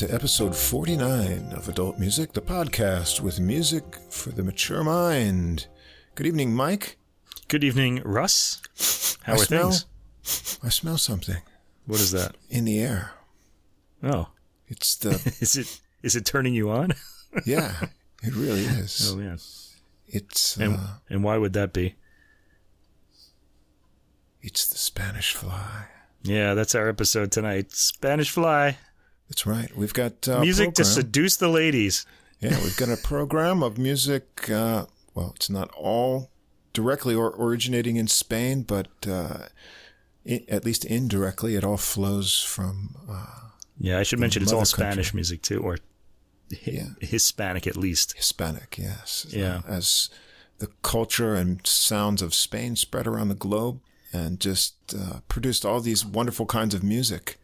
Hello and welcome to episode 49 of Adult Music, the podcast with music for the mature mind. Good evening, Mike. Good evening, Russ. How I are smell, things? I smell something What is that? in the air. Oh, It's the, is it is it turning you on? yeah, it really is. Oh man. It's, And uh, and why would that be? it's the Spanish fly. Yeah, that's our episode tonight. Spanish fly. That's right. We've got uh, Music to seduce the ladies. Yeah, we've got a program of music. Uh, well, it's not all directly or originating in Spain, but uh, i at least indirectly, it all flows from. Uh, Yeah, I should mention it's all country. Spanish music too, or hi- Yeah. Hispanic at least. Hispanic, yes. Yeah. As the culture and sounds of Spain spread around the globe and just uh, produced all these wonderful kinds of music.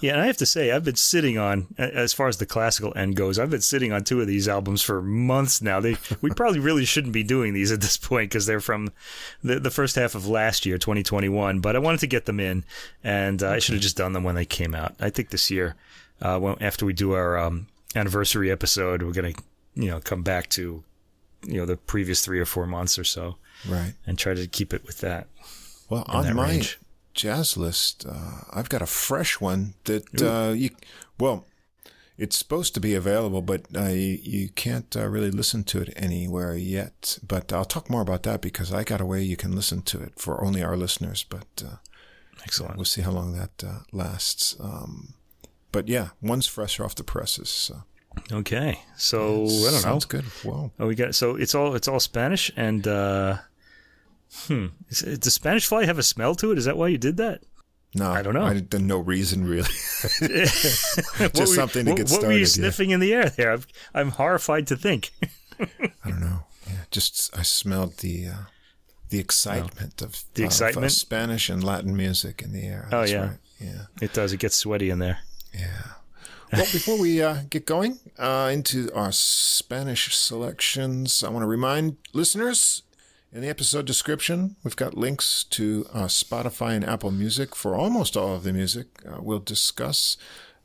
Yeah, and I have to say, I've been sitting on, as far as the classical end goes, I've been sitting on two of these albums for months now. They, we probably really shouldn't be doing these at this point because they're from the, the first half of last year, 2021. But I wanted to get them in, and uh, I should have just done them when they came out. I think this year, uh, when, after we do our um, anniversary episode, we're gonna, you know, come back to, you know, the previous three or four months or so, Right. and try to keep it with that. Well, on that my range. Jazz list, uh, I've got a fresh one that uh, you. Well, it's supposed to be available, but uh, you, you can't uh, really listen to it anywhere yet. But I'll talk more about that because I got a way you can listen to it for only our listeners. But uh, Excellent. we'll see how long that uh, lasts. Um, but yeah, one's fresh off the presses. So. Okay, so I don't know. Sounds good. Whoa. Oh, we got so it's all it's all Spanish and uh hmm. Is, does Spanish fly have a smell to it? Is that why you did that? No, I don't know. I did no reason really. Just were- something to what, get started. What were you started, yeah. sniffing in the air there? I'm, I'm horrified to think. I don't know. Yeah, just I smelled the uh, the excitement of The of, uh, excitement? Spanish and Latin music in the air. Oh, That's yeah. right. yeah, It does. It gets sweaty in there. yeah. Well, before we uh, get going uh, into our Spanish selections, I want to remind listeners in the episode description we've got links to uh, Spotify and Apple Music for almost all of the music uh, we'll discuss.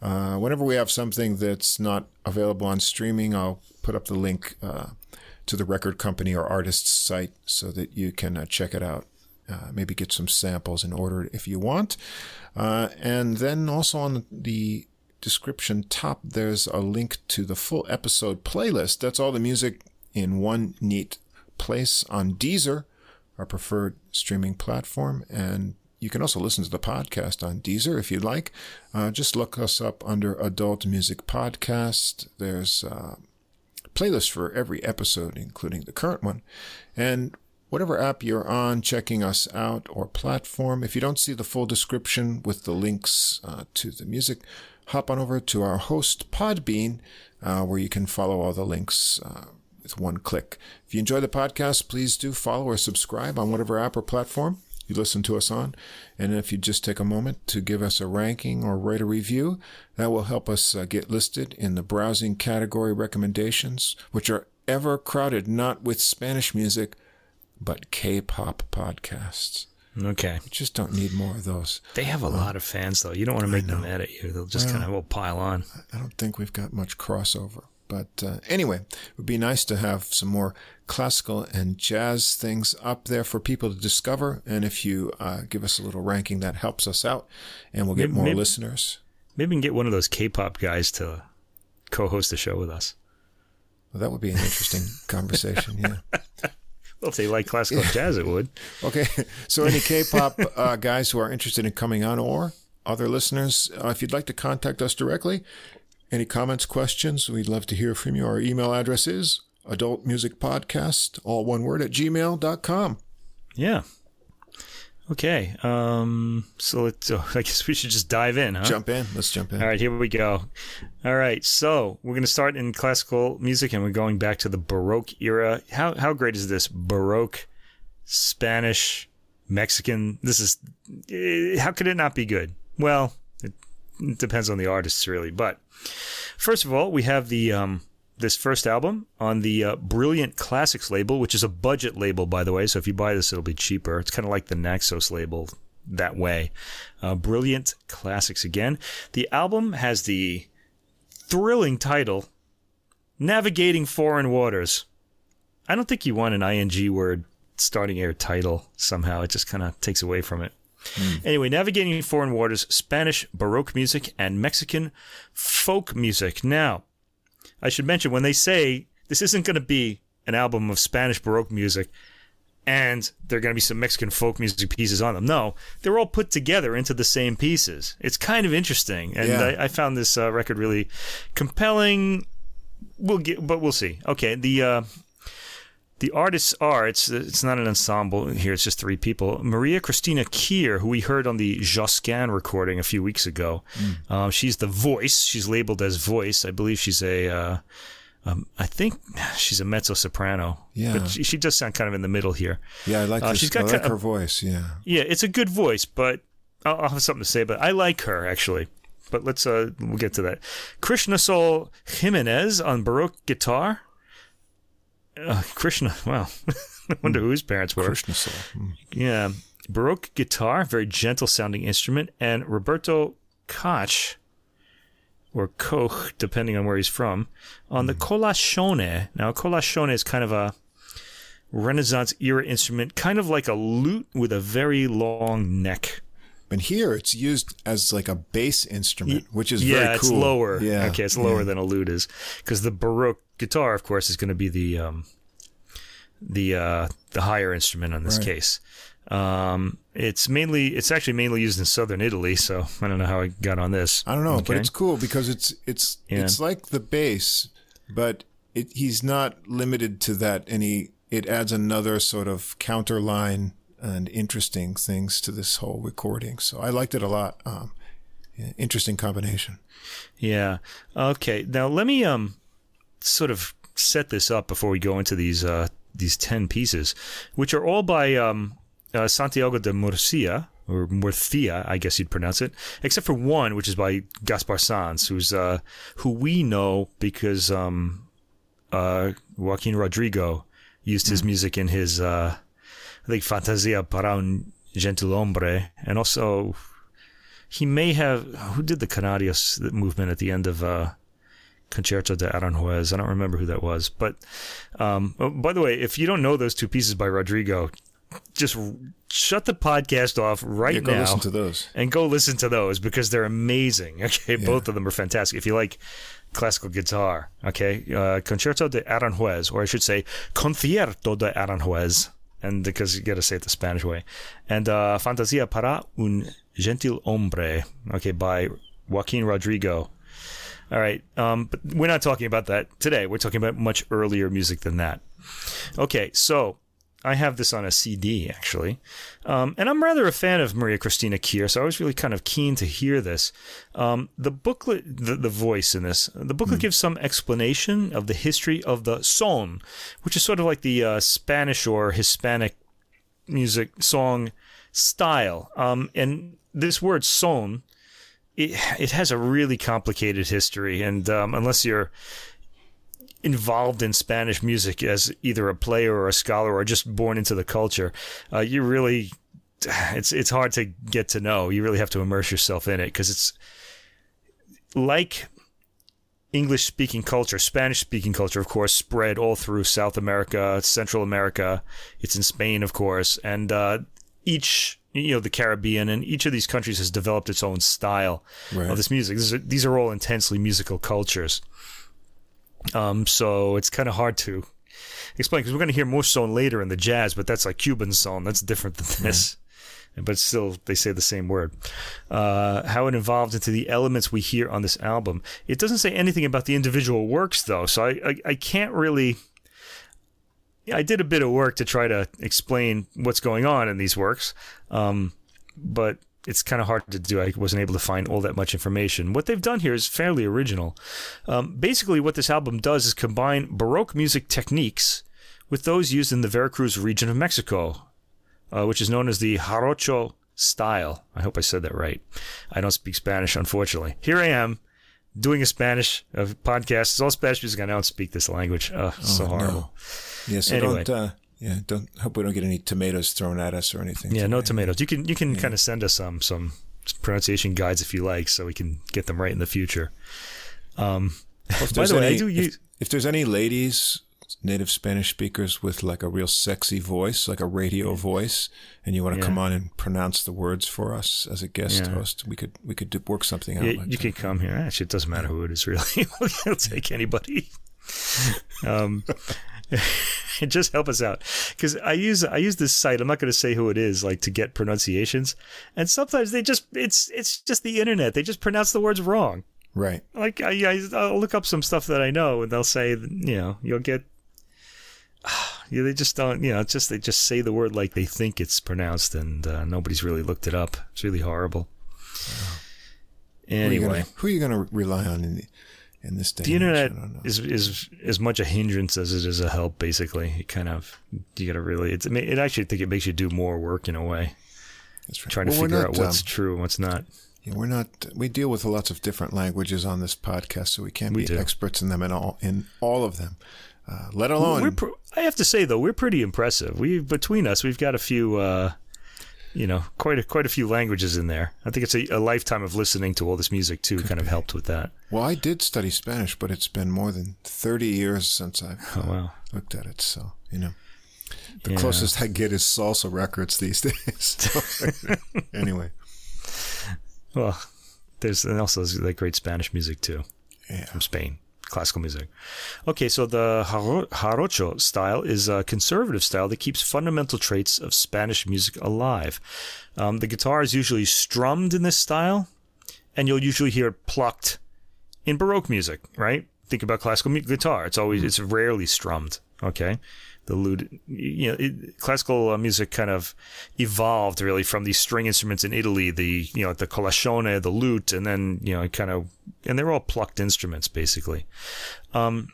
Uh, whenever we have something that's not available on streaming, I'll put up the link uh, to the record company or artist's site so that you can uh, check it out. Uh, maybe get some samples and order if you want. And then also on the description top, there's a link to the full episode playlist. That's all the music in one neat place on Deezer, our preferred streaming platform. And you can also listen to the podcast on Deezer if you'd like. Uh, just look us up under Adult Music Podcast. There's uh, playlist for every episode, including the current one. And whatever app you're on, checking us out or platform, if you don't see the full description with the links uh, to the music, hop on over to our host, Podbean, uh, where you can follow all the links. With one click. If you enjoy the podcast, please do follow or subscribe on whatever app or platform you listen to us on. And if you just take a moment to give us a ranking or write a review, that will help us uh, get listed in the browsing category recommendations, which are ever crowded not with Spanish music, but K-pop podcasts. Okay. We just don't need more of those. They have a lot of fans though. You don't want to make them mad at you. They'll just kind of will pile on. I don't think we've got much crossover. But uh, anyway, it would be nice to have some more classical and jazz things up there for people to discover. And if you uh, give us a little ranking, that helps us out, and we'll get Maybe- more maybe- listeners. Maybe we can get one of those K-pop guys to co-host the show with us. Well, that would be an interesting conversation. Yeah. Well, if they like classical and jazz, it would. Okay. So, any K-pop uh, guys who are interested in coming on, or other listeners, uh, if you'd like to contact us directly, any comments, questions, we'd love to hear from you. Our email address is adultmusicpodcast, all one word, at gmail.com. Yeah. Okay. Um. So let's. Uh, I guess we should just dive in, huh? Jump in. Let's jump in. All right, here we go. All right, so we're going to start in classical music, and we're going back to the Baroque era. How how great is this Baroque, Spanish, Mexican? This is eh, how could it not be good? Well, depends on the artists, really. But first of all, we have the um, this first album on the uh, Brilliant Classics label, which is a budget label, by the way. So if you buy this, it'll be cheaper. It's kind of like the Naxos label that way. Uh, Brilliant Classics again. The album has the thrilling title, Navigating Foreign Waters. I don't think you want an ing word starting your title somehow. It just kind of takes away from it. Anyway, navigating foreign waters, Spanish Baroque music and Mexican folk music. Now, I should mention when they say this isn't going to be an album of Spanish Baroque music and there are going to be some Mexican folk music pieces on them. No, they're all put together into the same pieces. It's kind of interesting, and Yeah. I, I found this uh, record really compelling. We'll get, but we'll see. Okay, the uh, the artists are it's it's not an ensemble here. It's just three people. Maria Cristina Kiehr, who we heard on the Josquin recording a few weeks ago. Um, she's the voice. She's labeled as voice. I believe she's a. Uh, um, I think she's a mezzo soprano. Yeah. but she, she does sound kind of in the middle here. Yeah, I like Uh, this. she's got like kind her voice. Yeah. Yeah, it's a good voice, but I'll, I'll have something to say. But I like her actually. But let's uh, we'll get to that. Krishna Sol Jimenez on baroque guitar. Uh, Krishna, wow, I wonder who his parents were. Krishna. Mm. Yeah, baroque guitar, very gentle sounding instrument, and Roberto Koch, or Koch, depending on where he's from, on the colascione. Now, colascione is kind of a Renaissance era instrument, kind of like a lute with a very long neck. And here it's used as like a bass instrument, which is yeah, very cool. it's lower. Yeah. okay, it's lower yeah. than a lute is because the baroque guitar, of course, is going to be the um, the uh, the higher instrument in this Right. case. Um, it's mainly it's actually mainly used in southern Italy, so I don't know how I got on this. I don't know, but it's cool because it's it's Yeah. it's like the bass, but it, he's not limited to that, and he it adds another sort of counter line and interesting things to this whole recording. So I liked it a lot. Um, interesting combination. Yeah. Okay. Now let me um sort of set this up before we go into these uh these ten pieces, which are all by um uh, Santiago de Murcia or Murcia, I guess you'd pronounce it, except for one, which is by Gaspar Sanz, who's uh who we know because um uh Joaquin Rodrigo used his music in his uh I think Fantasia para un gentil hombre, and also he may have who did the Canarios movement at the end of uh, Concerto de Aranjuez. I don't remember who that was, but um, oh, by the way, if you don't know those two pieces by Rodrigo, just r- shut the podcast off right Yeah, go now listen to those. and go listen to those because they're amazing. Okay, both of them are fantastic. If you like classical guitar, okay, uh, Concerto de Aranjuez, or I should say Concierto de Aranjuez, and because you got to say it the Spanish way, and uh, Fantasia para un gentil hombre, okay, by Joaquin Rodrigo. All right, um, but we're not talking about that today. We're talking about much earlier music than that. Okay, so I have this on a CD actually, um, and I'm rather a fan of Maria Cristina Kiehr, so I was really kind of keen to hear this. Um, the booklet, the, the voice in this, the booklet gives some explanation of the history of the son, which is sort of like the uh, Spanish or Hispanic music song style. Um, and this word son, it, it has a really complicated history, and um, unless you're involved in Spanish music as either a player or a scholar or just born into the culture, uh, you really it's it's hard to get to know. You really have to immerse yourself in it because it's like English speaking culture, Spanish speaking culture, of course, spread all through South America, Central America. It's in Spain, of course, and uh, each you know the Caribbean and each of these countries has developed its own style Right. of this music. These are, these are all intensely musical cultures. Um, so it's kind of hard to explain because we're going to hear more son later in the jazz, but that's like Cuban son. That's different than this. But still, they say the same word. Uh, how it evolved into the elements we hear on this album. It doesn't say anything about the individual works, though, so I, I, I can't really. I did a bit of work to try to explain what's going on in these works, um, but it's kind of hard to do. I wasn't able to find all that much information. What they've done here is fairly original. Um, basically, what this album does is combine Baroque music techniques with those used in the Veracruz region of Mexico, uh, which is known as the Jarocho style. I hope I said that right. I don't speak Spanish, unfortunately. Here I am doing a Spanish uh, podcast. It's all Spanish music. I don't speak this language. Uh, so Oh, no. horrible. Yeah, so Anyway. don't uh, yeah, don't hope we don't get any tomatoes thrown at us or anything. Yeah, no tomatoes. You can you can kind of send us some some pronunciation guides if you like, so we can get them right in the future. Um, Well, if by the way, any- I do if- use. if there's any ladies, native Spanish speakers with like a real sexy voice, like a radio voice, and you want to Yeah. come on and pronounce the words for us as a guest Yeah. host, we could we could do, work something out. Yeah, like you that. can come here. Actually, it doesn't matter who it is, really. we'll take anybody. Um, just help us out because I use I use this site. I'm not going to say who it is, like to get pronunciations, and sometimes they just it's it's just the internet. They just pronounce the words wrong. Right. Like I, I I'll look up some stuff that I know, and they'll say you know you'll get. Yeah, they just don't. You know, it's just they just say the word like they think it's pronounced, and uh, nobody's really looked it up. It's really horrible. Who are you Anyway, who are you going to rely on in the, in this day? the and internet I is is as much a hindrance as it is a help. Basically, it kind of you got to really. It's, it actually I think it makes you do more work in a way, That's right. trying to Well, we're figure not, out what's um, true and what's not. Yeah, we're not. We deal with lots of different languages on this podcast, so we can't We be do. experts in them in all in all of them. Uh, let alone We're pr- I have to say though, we're pretty impressive. We between us, we've got a few. Uh, you know, quite a quite a few languages in there. I think it's a, a lifetime of listening to all this music too. kind of helped with that. well, I did study Spanish, but it's been more than thirty years since I've uh, Oh wow. looked at it. So you know, the Yeah. closest I get is salsa records these days. So, anyway, Well, there's and also there's like great Spanish music too. yeah, from Spain, classical music. Okay, so the jaro- jarocho style is a conservative style that keeps fundamental traits of Spanish music alive. Um, the guitar is usually strummed in this style, and you'll usually hear it plucked in Baroque music, right? Think about classical guitar; it's always it's rarely strummed. Okay, the lute, you know, it, classical uh, music kind of evolved really from these string instruments in Italy, the you know the colascione, the lute, and then you know it kind of and they're all plucked instruments basically. Um,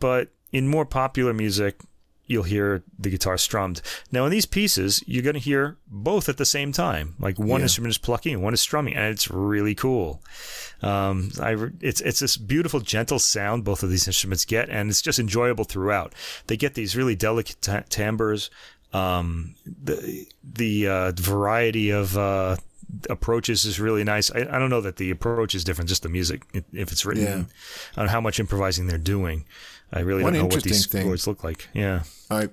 but in more popular music, you'll hear the guitar strummed. Now in these pieces, you're going to hear both at the same time. Like one Yeah. instrument is plucking and one is strumming, and it's really cool. Um, I it's it's this beautiful, gentle sound both of these instruments get, and it's just enjoyable throughout. They get these really delicate ta- timbres. Um, the the uh, variety of uh, approaches is really nice. I, I don't know that the approach is different, just the music. If it's written, Yeah. I how much improvising they're doing. I really One don't know what these thing- chords look like. Yeah, I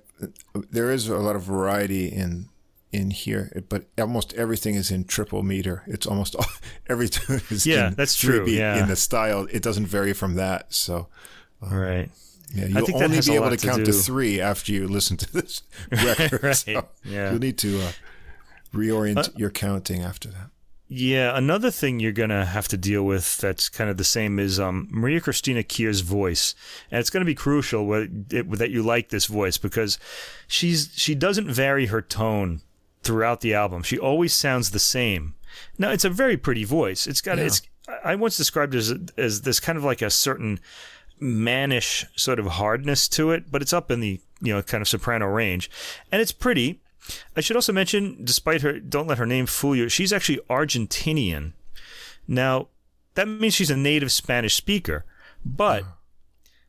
there is a lot of variety in in here, but almost everything is in triple meter. It's almost all, every tune is Yeah, in that's true, yeah. in the style. It doesn't vary from that. So right. yeah, you'll only be able to to count do- to three after you listen to this record. Right, So yeah. you'll need to uh, reorient your counting after that. Yeah, another thing you're gonna have to deal with that's kind of the same is um, Maria Cristina Kiehr's voice, and it's gonna be crucial it, that you like this voice because she's she doesn't vary her tone throughout the album. She always sounds the same. Now it's a very pretty voice. It's got Yeah. it's I once described it as as this kind of like a certain mannish sort of hardness to it, but it's up in the you know kind of soprano range, and it's pretty. I should also mention, despite her, don't let her name fool you. She's actually Argentinian. Now, that means she's a native Spanish speaker, but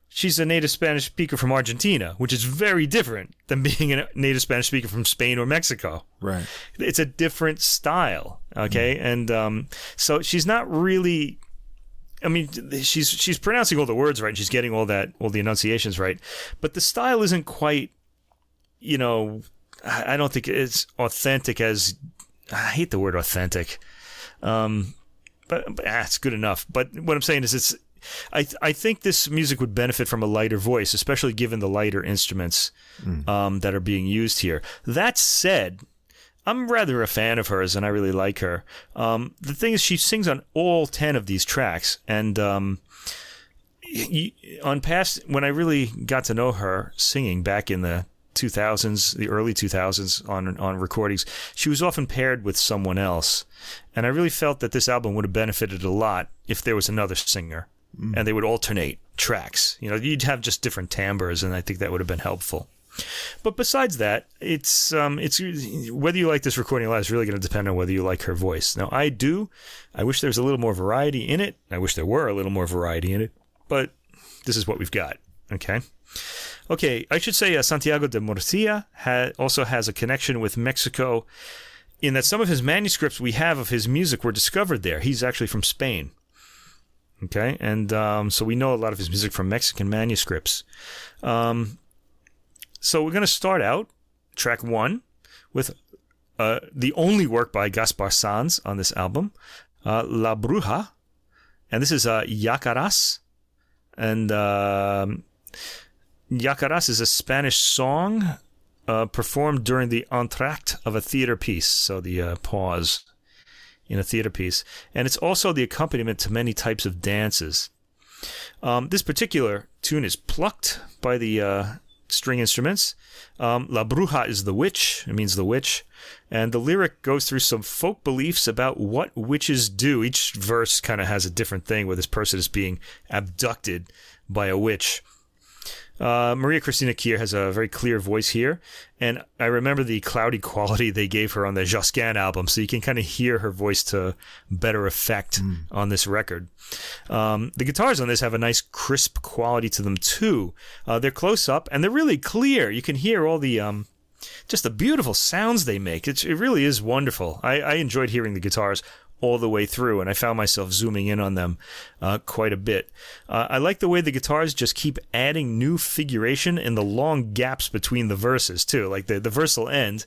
she's a native Spanish speaker from Argentina, which is very different than being a native Spanish speaker from Spain or Mexico Right. it's a different style okay and um, so she's not really i mean she's she's pronouncing all the words right she's getting all that all the enunciations right but the style isn't quite you know i don't think it's authentic as i hate the word authentic um but, but ah, it's good enough but what i'm saying is it's I, th- I think this music would benefit from a lighter voice, especially given the lighter instruments um, that are being used here. That said, I'm rather a fan of hers, and I really like her. Um, the thing is, she sings on all ten of these tracks, and um, y- y- on past when I really got to know her singing back in the 2000s, the early 2000s on on recordings, she was often paired with someone else, and I really felt that this album would have benefited a lot if there was another singer, and they would alternate tracks. You know, you'd have just different timbres, and I think that would have been helpful. But besides that, it's um, it's whether you like this recording live is really going to depend on whether you like her voice. Now, I do. I wish there was a little more variety in it. I wish there were a little more variety in it. But this is what we've got. Okay. Okay. I should say uh, Santiago de Murcia ha- also has a connection with Mexico, in that some of his manuscripts we have of his music were discovered there. He's actually from Spain. Okay, and um, so we know a lot of his music from Mexican manuscripts. Um, so we're going to start out track one with uh, the only work by Gaspar Sanz on this album, uh, La Bruja, and this is uh, Yacaras, and um Yacaras is a Spanish song uh, performed during the entr'acte of a theater piece, so the uh, pause in a theater piece, and it's also the accompaniment to many types of dances. Um, this particular tune is plucked by the uh, string instruments. Um, La Bruja is the witch, it means the witch, and the lyric goes through some folk beliefs about what witches do. Each verse kind of has a different thing where this person is being abducted by a witch. Uh, Maria Cristina Kiehr has a very clear voice here, and I remember the cloudy quality they gave her on the Josquin album, so you can kind of hear her voice to better effect mm. on this record. Um, the guitars on this have a nice crisp quality to them too. Uh, they're close up and they're really clear. You can hear all the um, just the beautiful sounds they make. It's, it really is wonderful. I, I enjoyed hearing the guitars all the way through, and I found myself zooming in on them uh, quite a bit. Uh, I like the way the guitars just keep adding new figuration in the long gaps between the verses too. Like the the verse will end,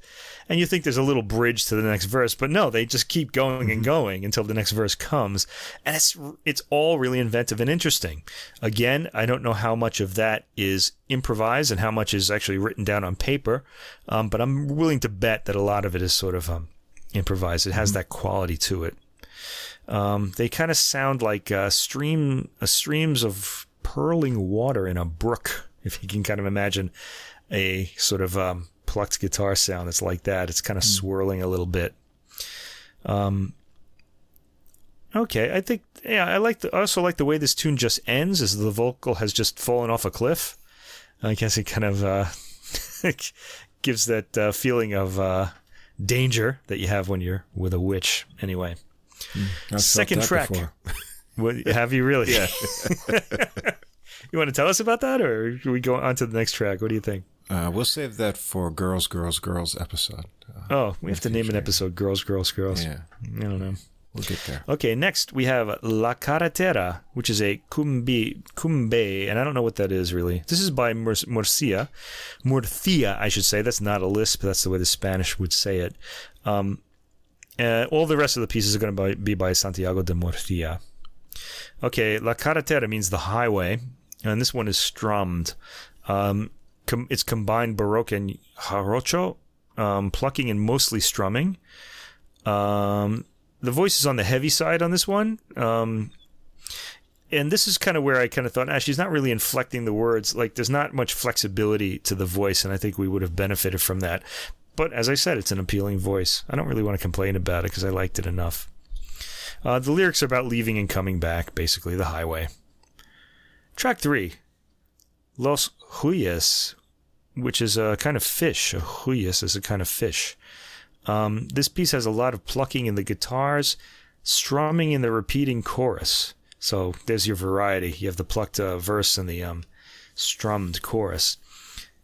and you think there's a little bridge to the next verse, but no, they just keep going and mm-hmm. going until the next verse comes, and it's it's all really inventive and interesting. Again, I don't know how much of that is improvised and how much is actually written down on paper, um, but I'm willing to bet that a lot of it is sort of um, improvised. It has mm-hmm. that quality to it. Um, they kind of sound like uh, stream uh, streams of purling water in a brook. If you can kind of imagine a sort of um, plucked guitar sound that's like that, it's kind of mm. swirling a little bit. Um, okay, I think yeah, I like the, I also like the way this tune just ends, as the vocal has just fallen off a cliff. I guess it kind of uh, gives that uh, feeling of uh, danger that you have when you're with a witch. Anyway, mm, second track. what, have you really? Yeah. you want to tell us about that, or should we go on to the next track? What do you think? Uh, we'll save that for girls, girls, girls episode. Uh, oh, we have to name an episode "Girls, Girls, Girls." Yeah, I don't know. We'll get there. Okay, next we have La Carretera, which is a cumbi, cumbe, and I don't know what that is really. This is by Mur- Murcia. Murcia, I should say. That's not a lisp, that's the way the Spanish would say it. Um, uh, all the rest of the pieces are going to be by Santiago de Murcia. Okay, La Carretera means the highway, and this one is strummed. Um, com- it's combined Baroque and Jarocho, um, plucking and mostly strumming. Um, the voice is on the heavy side on this one. Um, and this is kind of where I kind of thought, ah, she's not really inflecting the words. Like, there's not much flexibility to the voice, and I think we would have benefited from that. But as I said, it's an appealing voice. I don't really want to complain about it because I liked it enough. Uh, the lyrics are about leaving and coming back, basically, the highway. Track three Los Huyes, which is a kind of fish. A huyes is a kind of fish. Um, this piece has a lot of plucking in the guitars, strumming in the repeating chorus. So there's your variety. You have the plucked uh, verse and the um, strummed chorus.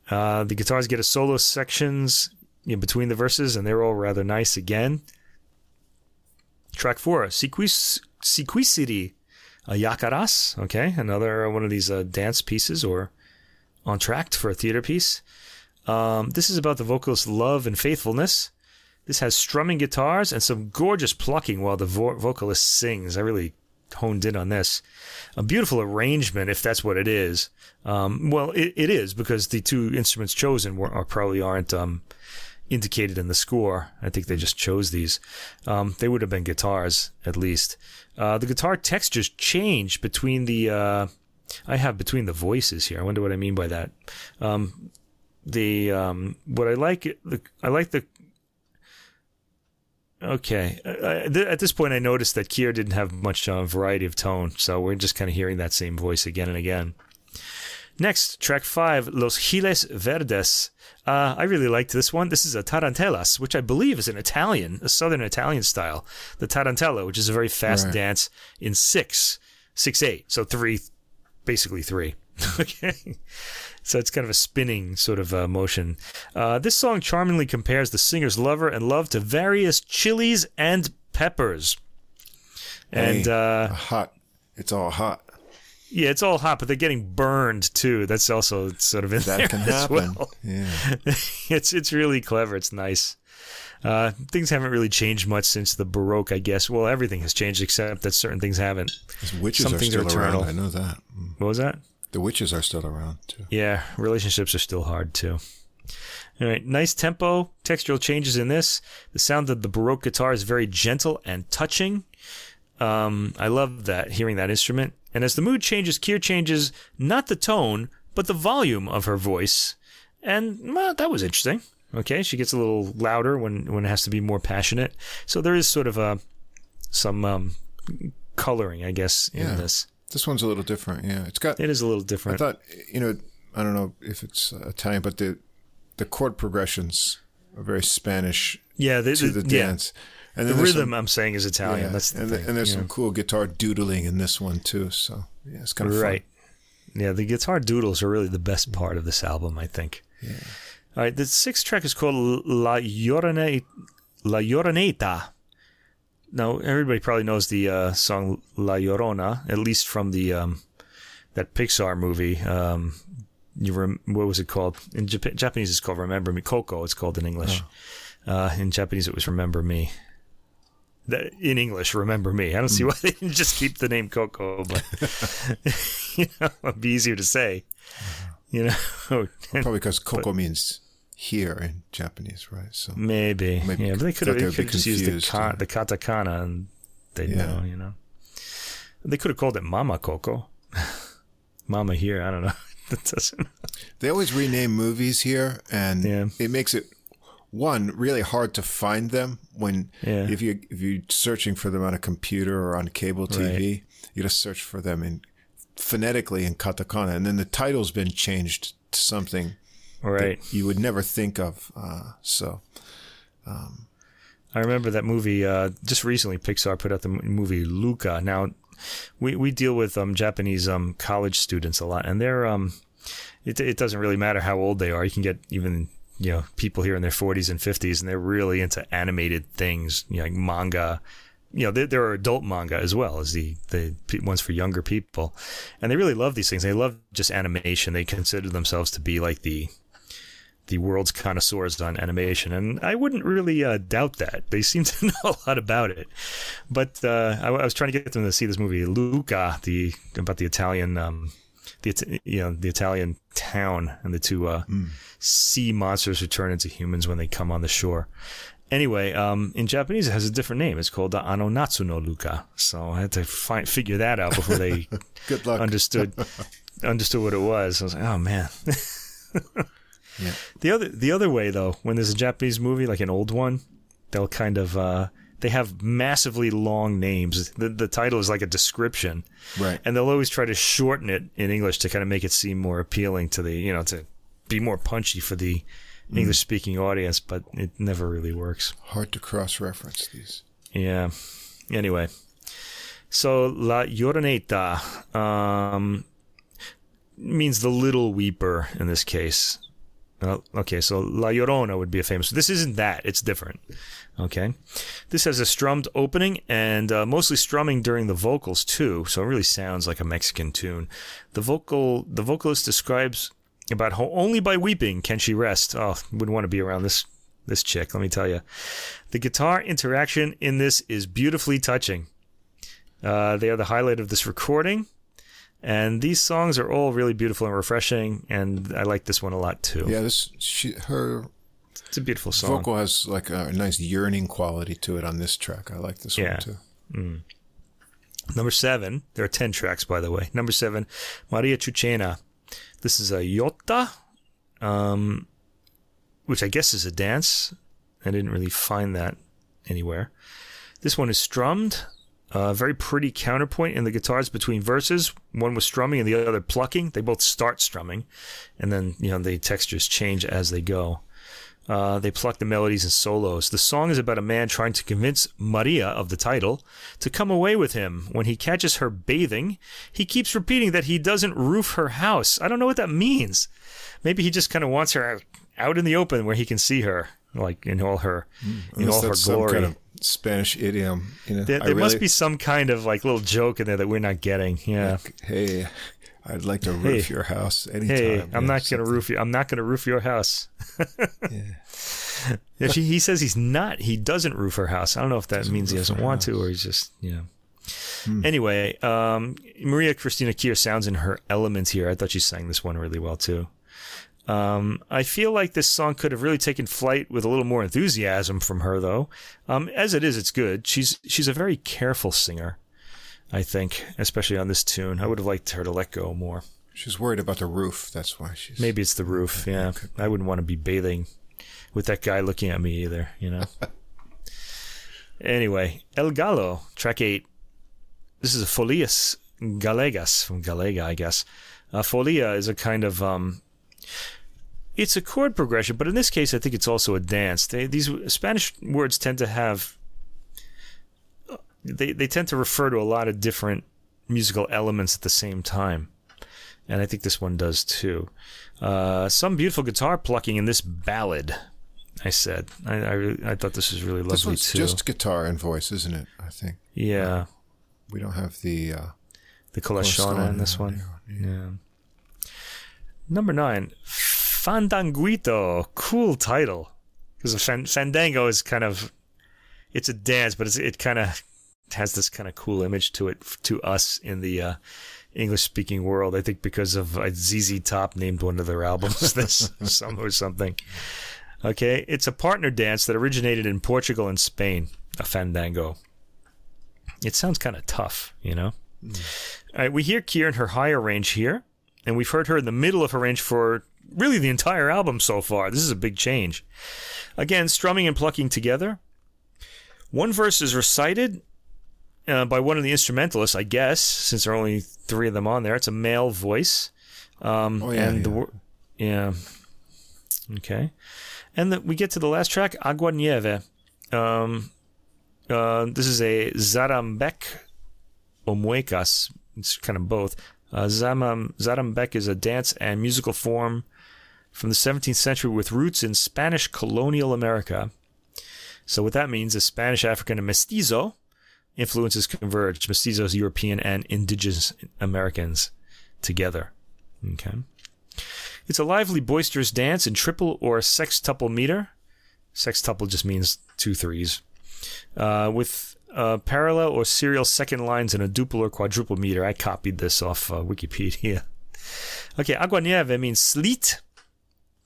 Uh, the guitars get a solo sections in between the verses, and they're all rather nice again. Track four, Sequicity, uh, Yacaras. Okay, another one of these uh, dance pieces or entr'acte for a theater piece. Um, this is about the vocalist's love and faithfulness. This has strumming guitars and some gorgeous plucking while the vo- vocalist sings. I really honed in on this. A beautiful arrangement, if that's what it is. Um, well, it, it is because the two instruments chosen were, are probably aren't um, indicated in the score. I think they just chose these. Um, they would have been guitars at least. Uh, the guitar textures change between the. Uh, I have between the voices here. I wonder what I mean by that. Um, the um, what I like the I like the Okay. Uh, th- at this point, I noticed that Kiehr didn't have much uh, variety of tone, so we're just kind of hearing that same voice again and again. Next, track five, Los Giles Verdes. Uh, I really liked this one. This is a tarantellas, which I believe is an Italian, a southern Italian style. The tarantella, which is a very fast right. dance in six, six eight, so three, basically three. okay. So it's kind of a spinning sort of uh, motion. Uh, this song charmingly compares the singer's lover and love to various chilies and peppers. And hey, uh, hot it's all hot. Yeah, it's all hot, but they're getting burned too. That's also sort of in That there can as happen. well. Yeah. it's it's really clever. It's nice. Uh, things haven't really changed much since the Baroque, I guess. Well, everything has changed except that certain things haven't. Witches Some are things are still around. eternal. I know that. Mm. What was that? The witches are still around too. Yeah, relationships are still hard too. All right, nice tempo, textural changes in this. The sound of the Baroque guitar is very gentle and touching. Um, I love that, hearing that instrument. And as the mood changes, Kiehr changes not the tone, but the volume of her voice. And well, that was interesting. Okay, she gets a little louder when, when it has to be more passionate. So there is sort of a some um, coloring, I guess, in Yeah. this. This one's a little different. Yeah, it's got. It is a little different. I thought you know. I don't know if it's Italian, but the the chord progressions are very Spanish yeah, the, to the- the yeah. dance. And The rhythm, some- I'm saying, is Italian. yeah, That's the and, thing. and there's yeah. some cool guitar doodling in this one too. So yeah, it's kind of right. Yeah, the guitar doodles are really the best part of this album, I think. Yeah. All right, the sixth track is called La Llorone, La Lloroneta. Now, everybody probably knows the uh, song La Llorona, at least from the um, that Pixar movie. Um, you rem- what was it called? In Jap- Japanese, it's called Remember Me. Coco, it's called in English. Uh, in Japanese, it was Remember Me. That, in English, Remember Me. I don't see why they didn't just keep the name Coco, but you know, it'd be easier to say. You know, Probably because Coco means here in Japanese, right? So Maybe. Maybe yeah, but they could have they be just used the, ka- yeah. the katakana and they'd Yeah. know, you know. They could have called it Mama Coco. Mama here, I don't know. that doesn't. they always rename movies here, and Yeah. it makes it one really hard to find them when Yeah. if you if you're searching for them on a computer or on cable TV, you just search for them in phonetically in katakana, and then the title's been changed to something Right. you would never think of. Uh, so I remember that movie uh, just recently. Pixar put out the movie Luca. Now, we we deal with um, Japanese um, college students a lot, and they're um, it it doesn't really matter how old they are. You can get even you know people here in their 40s and 50s, and they're really into animated things, you know, like manga. You know, there, there are adult manga as well as the the ones for younger people, and they really love these things. They love just animation. They consider themselves to be like the the world's connoisseurs on animation, and I wouldn't really uh, doubt that. They seem to know a lot about it. But uh, I, I was trying to get them to see this movie, Luca, the about the Italian, um, the you know the Italian town and the two uh, sea monsters who turn into humans when they come on the shore. Anyway, um, in Japanese it has a different name. It's called Ano Natsu no Luca. So I had to find, figure that out before they good luck. understood understood what it was. I was like, oh man. Yeah. The other the other way though, when there's a Japanese movie like an old one, they'll kind of uh, they have massively long names. The the title is like a description, right. and they'll always try to shorten it in English to kind of make it seem more appealing to the you know to be more punchy for the English speaking audience, but it never really works. Hard to cross reference these. Yeah. Anyway, so La Lloroneta um, means the little weeper in this case. Okay, so La Llorona would be a famous. This isn't that. It's different. Okay, this has a strummed opening and uh, mostly strumming during the vocals too. So it really sounds like a Mexican tune. The vocal, the vocalist describes about how only by weeping can she rest. Oh, wouldn't want to be around this this chick. Let me tell you. The guitar interaction in this is beautifully touching. Uh, they are the highlight of this recording. And these songs are all really beautiful and refreshing, and I like this one a lot too. Yeah, this she her It's a beautiful song. vocal has like a nice yearning quality to it on this track. I like this Yeah. one too. Number seven, there are 10 tracks, by the way. Number seven, Maria Chuchena. This is a Yota, um, which I guess is a dance. I didn't really find that anywhere. This one is strummed. Uh, very pretty counterpoint in the guitars between verses. One was strumming and the other plucking. They both start strumming, and then you know the textures change as they go. Uh, they pluck the melodies and solos. The song is about a man trying to convince Maria of the title to come away with him. When he catches her bathing, he keeps repeating that he doesn't roof her house. I don't know what that means. Maybe he just kind of wants her out in the open where he can see her, like in all her in all her that's some glory. kind of Spanish idiom. You know, there there must be some kind of like little joke in there that we're not getting. Yeah. Hey, I'd like to roof Hey. your house anytime. Hey, I'm Yeah, not gonna roof you. I'm not gonna roof your house. Yeah. Yeah, she, he says he's not. He doesn't roof her house. I don't know if that means he doesn't want to, or he's just you know. Hmm. Anyway, um, Maria Cristina Kiehr sounds in her element here. I thought she sang this one really well too. Um, I feel like this song could have really taken flight with a little more enthusiasm from her, though. Um, as it is, it's good. She's she's a very careful singer, I think, especially on this tune. I would have liked her to let go more. She's worried about the roof. That's why she's. Maybe it's the roof. Yeah, I wouldn't want to be bathing with that guy looking at me either. You know. anyway, El Gallo, track eight. This is a Folias Galegas from Galega, I guess. Uh, folia is a kind of um, it's a chord progression, but in this case, I think it's also a dance. They, these Spanish words tend to have they they tend to refer to a lot of different musical elements at the same time, and I think this one does too. Uh, some beautiful guitar plucking in this ballad. I said I I, really, I thought this was really lovely This one's too. just guitar and voice, isn't it? I think yeah, we don't have the. Uh, the Colascione in this one. Yeah. Number nine, Fandanguito. Cool title. Because fan- Fandango is kind of, it's a dance, but it's, it kind of has this kind of cool image to it to us in the uh, English speaking world. I think because of uh, ZZ Top named one of their albums this some or something. Okay, it's a partner dance that originated in Portugal and Spain. A fandango. It sounds kind of tough, you know. All right, we hear Kiehr in her higher range here, and we've heard her in the middle of her range for really the entire album so far. This is a big change. Again, strumming and plucking together. One verse is recited uh, by one of the instrumentalists, I guess, since there are only three of them on there. It's a male voice. Um, Oh, yeah, and the yeah. wor- yeah. Okay. And the, we get to the last track, Agua Nieve. Um, uh, this is a Zarambek o muecas. It's kind of both. Uh, Zamam, Zarambek is a dance and musical form from the 17th century with roots in Spanish colonial America. So what that means is Spanish, African, and mestizo influences converge. Mestizos, European, and indigenous Americans together. Okay. It's a lively, boisterous dance in triple or sextuple meter. Sextuple just means two threes. Uh, with uh, parallel or serial second lines in a duple or quadruple meter. I copied this off uh, Wikipedia. Okay, agua nieve means sleet,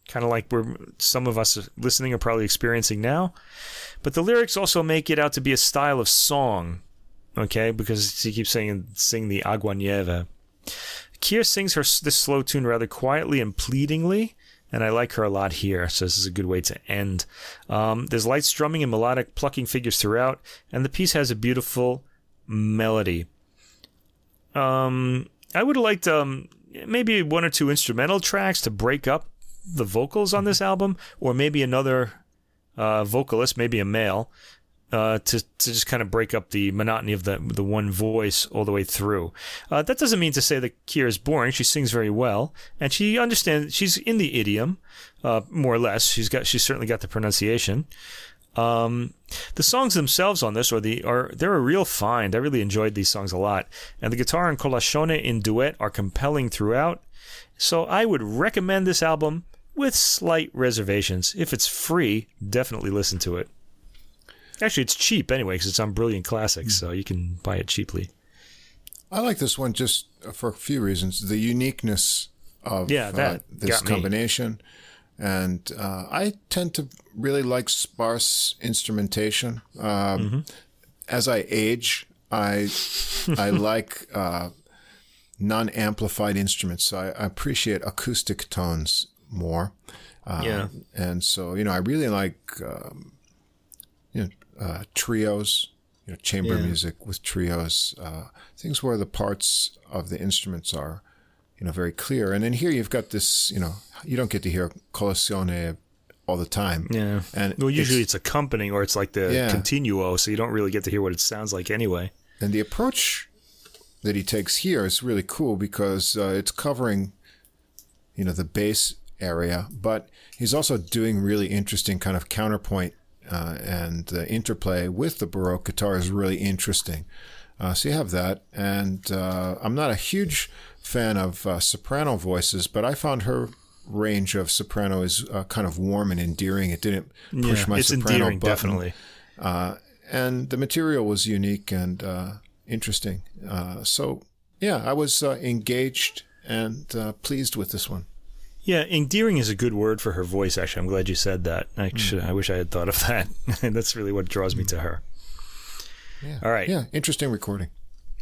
kind of like we're some of us listening are probably experiencing now. But the lyrics also make it out to be a style of song, okay? Because she keeps saying sing the agua nieve. Kiehr sings her this slow tune rather quietly and pleadingly, and I like her a lot here. So this is a good way to end. Um, there's light strumming and melodic plucking figures throughout, and the piece has a beautiful melody. Um, I would have liked um, maybe one or two instrumental tracks to break up the vocals on this album, or maybe another uh, vocalist, maybe a male, uh, to to just kind of break up the monotony of the the one voice all the way through. Uh, that doesn't mean to say that Kiehr is boring. She sings very well, and she understands. She's in the idiom, uh, more or less. She's got she's certainly got the pronunciation. Um, the songs themselves on this are the are they're a real find. I really enjoyed these songs a lot, and the guitar and colascione in duet are compelling throughout. So I would recommend this album with slight reservations. If it's free, definitely listen to it. Actually, it's cheap anyway because it's on Brilliant Classics, so you can buy it cheaply. I like this one just for a few reasons. The uniqueness of Yeah, that uh, this me. combination. And uh, I tend to really like sparse instrumentation. Uh, Mm-hmm. As I age, I I like uh, non-amplified instruments. So I appreciate acoustic tones more. Uh, Yeah. And so you know, I really like um, you know uh, trios. You know, chamber Yeah. music with trios, uh, things where the parts of the instruments are, you know, very clear. And then here you've got this, you know, you don't get to hear colascione all the time. Yeah. And Well, usually it's- it's, accompanying or it's like the Yeah. continuo, so you don't really get to hear what it sounds like anyway. And the approach that he takes here is really cool because uh, it's covering, you know, the bass area, but he's also doing really interesting kind of counterpoint uh, and the interplay with the Baroque guitar is really interesting. Uh, so you have that, and uh, I'm not a huge fan of uh, soprano voices, but I found her range of soprano is uh, kind of warm and endearing. It didn't push Yeah, my it's soprano endearing, button. definitely. Uh, and the material was unique and uh, interesting. Uh, so yeah, I was uh, engaged and uh, pleased with this one. Yeah, endearing is a good word for her voice. Actually, I'm glad you said that. Actually, I wish I had thought of that. That's really what draws me to her. Yeah. All right. Yeah, interesting recording.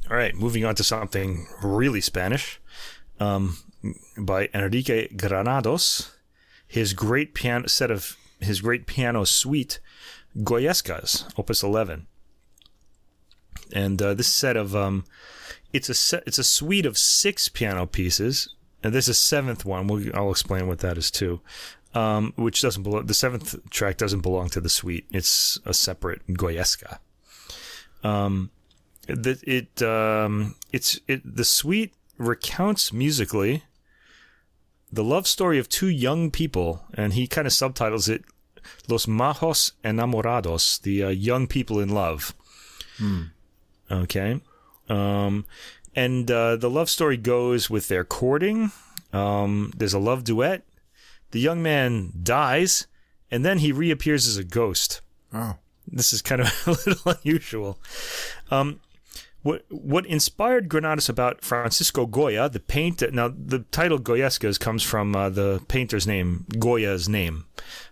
All right, moving on to something really Spanish um, by Enrique Granados. His great piano set of his great piano suite, Goyescas, Opus 11. And uh, this set of um, it's a set, it's a suite of six piano pieces, and this is seventh one. We'll, I'll explain what that is too. Um, which doesn't belong. The seventh track doesn't belong to the suite. It's a separate Goyesca. Um, that it um it's it the suite recounts musically the love story of two young people and he kind of subtitles it los majos enamorados the uh, young people in love okay um and uh, the love story goes with their courting um there's a love duet the young man dies and then he reappears as a ghost Oh, this is kind of a little unusual. Um, what what inspired Granados about Francisco Goya, the painter? Now, the title Goyescas comes from uh, the painter's name, Goya's name.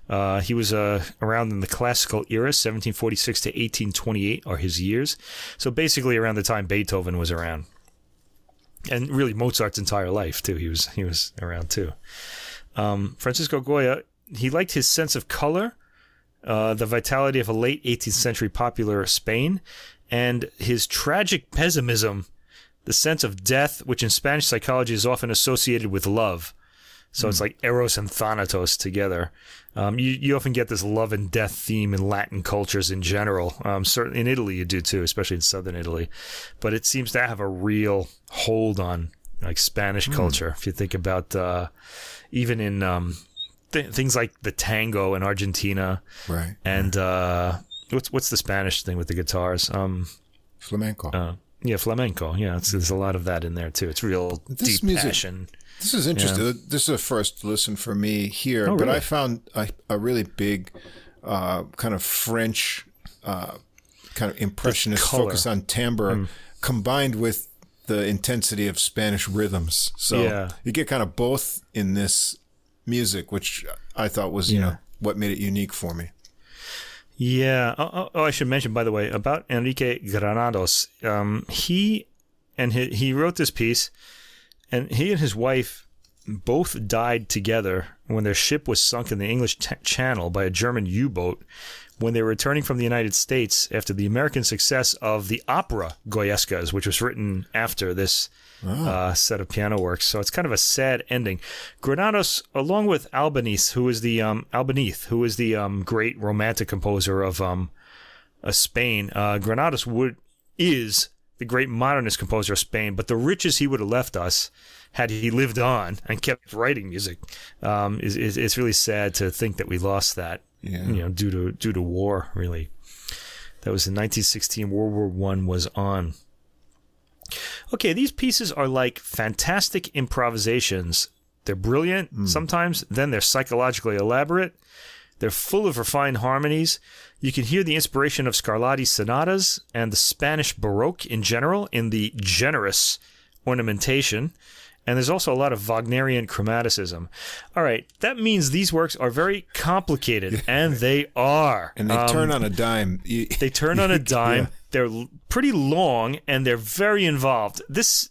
Uh, he was uh, around in the classical era, 1746 to 1828 are his years. So basically, around the time Beethoven was around, and really Mozart's entire life too. He was he was around too. Um, Francisco Goya, he liked his sense of color uh, the vitality of a late 18th century popular Spain, and his tragic pessimism, the sense of death, which in Spanish psychology is often associated with love. So it's like Eros and Thanatos together. Um, you, you often get this love and death theme in Latin cultures in general. Um, certainly in Italy, you do too, especially in southern Italy. But it seems to have a real hold on like Spanish culture. If you think about uh, even in um, th- things like the tango in Argentina, right. and uh, what's what's the Spanish thing with the guitars? Um, Flamenco. uh, yeah, flamenco. Yeah, it's, there's a lot of that in there too. It's real This deep music- passion. This is interesting. This is a first listen for me here, Oh, but? I found a, a really big uh, kind of French uh, kind of impressionist. Mm. focus on timbre combined with the intensity of Spanish rhythms. So Yeah. you get kind of both in this music, which I thought was, you know, what made it unique for me. Yeah. Oh, oh, oh, I should mention, by the way, about Enrique Granados. Um, he and he, he wrote this piece, and he and his wife both died together when their ship was sunk in the English t- Channel by a German U-boat when they were returning from the United States after the American success of the opera Goyescas, which was written after this uh, set of piano works. So it's kind of a sad ending. Granados, along with Albéniz, who is the um, Albéniz, who is the um, great romantic composer of um, uh, Spain, uh, Granados would is the great modernist composer of Spain, but the riches he would have left us had he lived on and kept writing music. Um, is, is it's really sad to think that we lost that. Yeah. You know, due to due to war, really. That was in 1916. World War One was on. Okay, these pieces are like fantastic improvisations. They're brilliant sometimes, then they're psychologically elaborate. They're full of refined harmonies. You can hear the inspiration of Scarlatti's sonatas and the Spanish Baroque in general in the generous ornamentation. And there's also a lot of Wagnerian chromaticism. All right, that means these works are very complicated, and they are. And they Um, turn on a dime. They turn on a dime. They're pretty long and they're very involved. This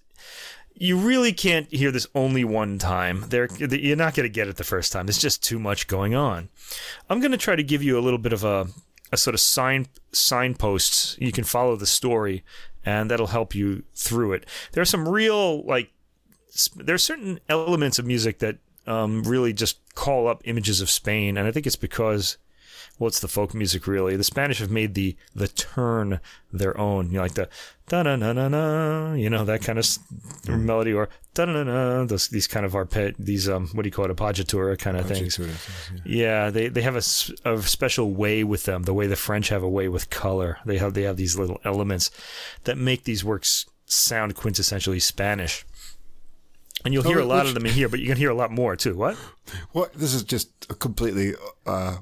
you really can't hear this only one time. They're, you're not going to get it the first time. There's just too much going on. I'm going to try to give you a little bit of a, a sort of sign signposts. You can follow the story, and that'll help you through it. There are some real like there are certain elements of music that um, really just call up images of Spain, and I think it's because it's the folk music really. The Spanish have made the the turn their own. You know, like the da na na na na, you know, that kind of s- melody, or da na na those these kind of arpeg, these um, what do you call it, appoggiatura kind of things. Yeah, they they have a, a special way with them. The way the French have a way with color. They have they have these little elements that make these works sound quintessentially Spanish. And you'll hear a Oh, lot which- of them in here, but you can hear a lot more too. What? Well, this is just a completely uh,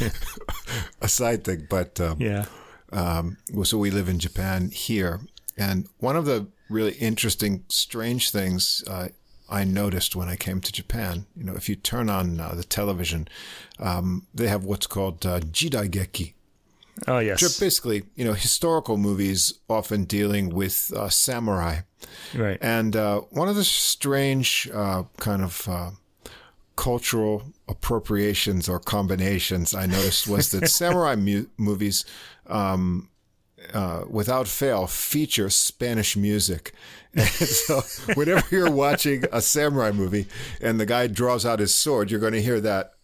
a side thing, but um, Yeah. um, so we live in Japan here, and one of the really interesting, strange things uh, I noticed when I came to Japan, you know, if you turn on uh, the television, um, they have what's called uh, jidaigeki, Oh yes. which are basically, you know, historical movies often dealing with uh, samurai. Right. And uh, one of the strange uh, kind of uh, cultural appropriations or combinations I noticed was that samurai mu- movies, um, uh, without fail, feature Spanish music. And so whenever you're watching a samurai movie and the guy draws out his sword, you're going to hear that.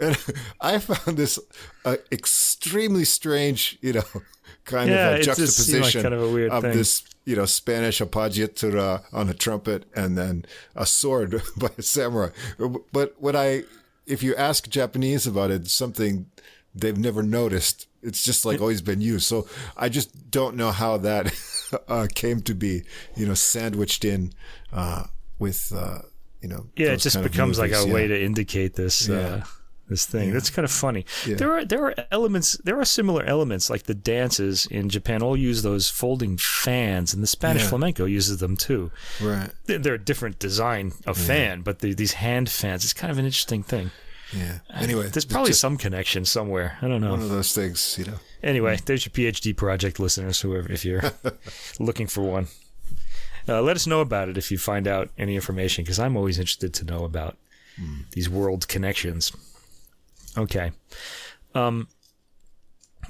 And I found this uh, extremely strange, you know, kind Yeah, of a seem like juxtaposition kind of a weird thing. this, you know, Spanish appoggiatura on a trumpet and then a sword by a samurai. But what I, if you ask Japanese about it, something they've never noticed. It's just like always been used. So I just don't know how that uh, came to be, you know, sandwiched in uh, with, uh, you know, Yeah, it just becomes like a movies, way to indicate this. Uh, this thing that's kind of funny. Yeah. There are there are elements. There are similar elements like the dances in Japan. All use those folding fans, and the Spanish Yeah. flamenco uses them too. Right. They're, a different design of fan, but the, these hand fans. It's kind of an interesting thing. Yeah. Anyway, There's probably some connection somewhere. I don't know. one of those things, you know. Anyway, there's your PhD project listeners, whoever, if you're looking for one. Uh, let us know about it if you find out any information, because I'm always interested to know about these world connections. Okay. Um.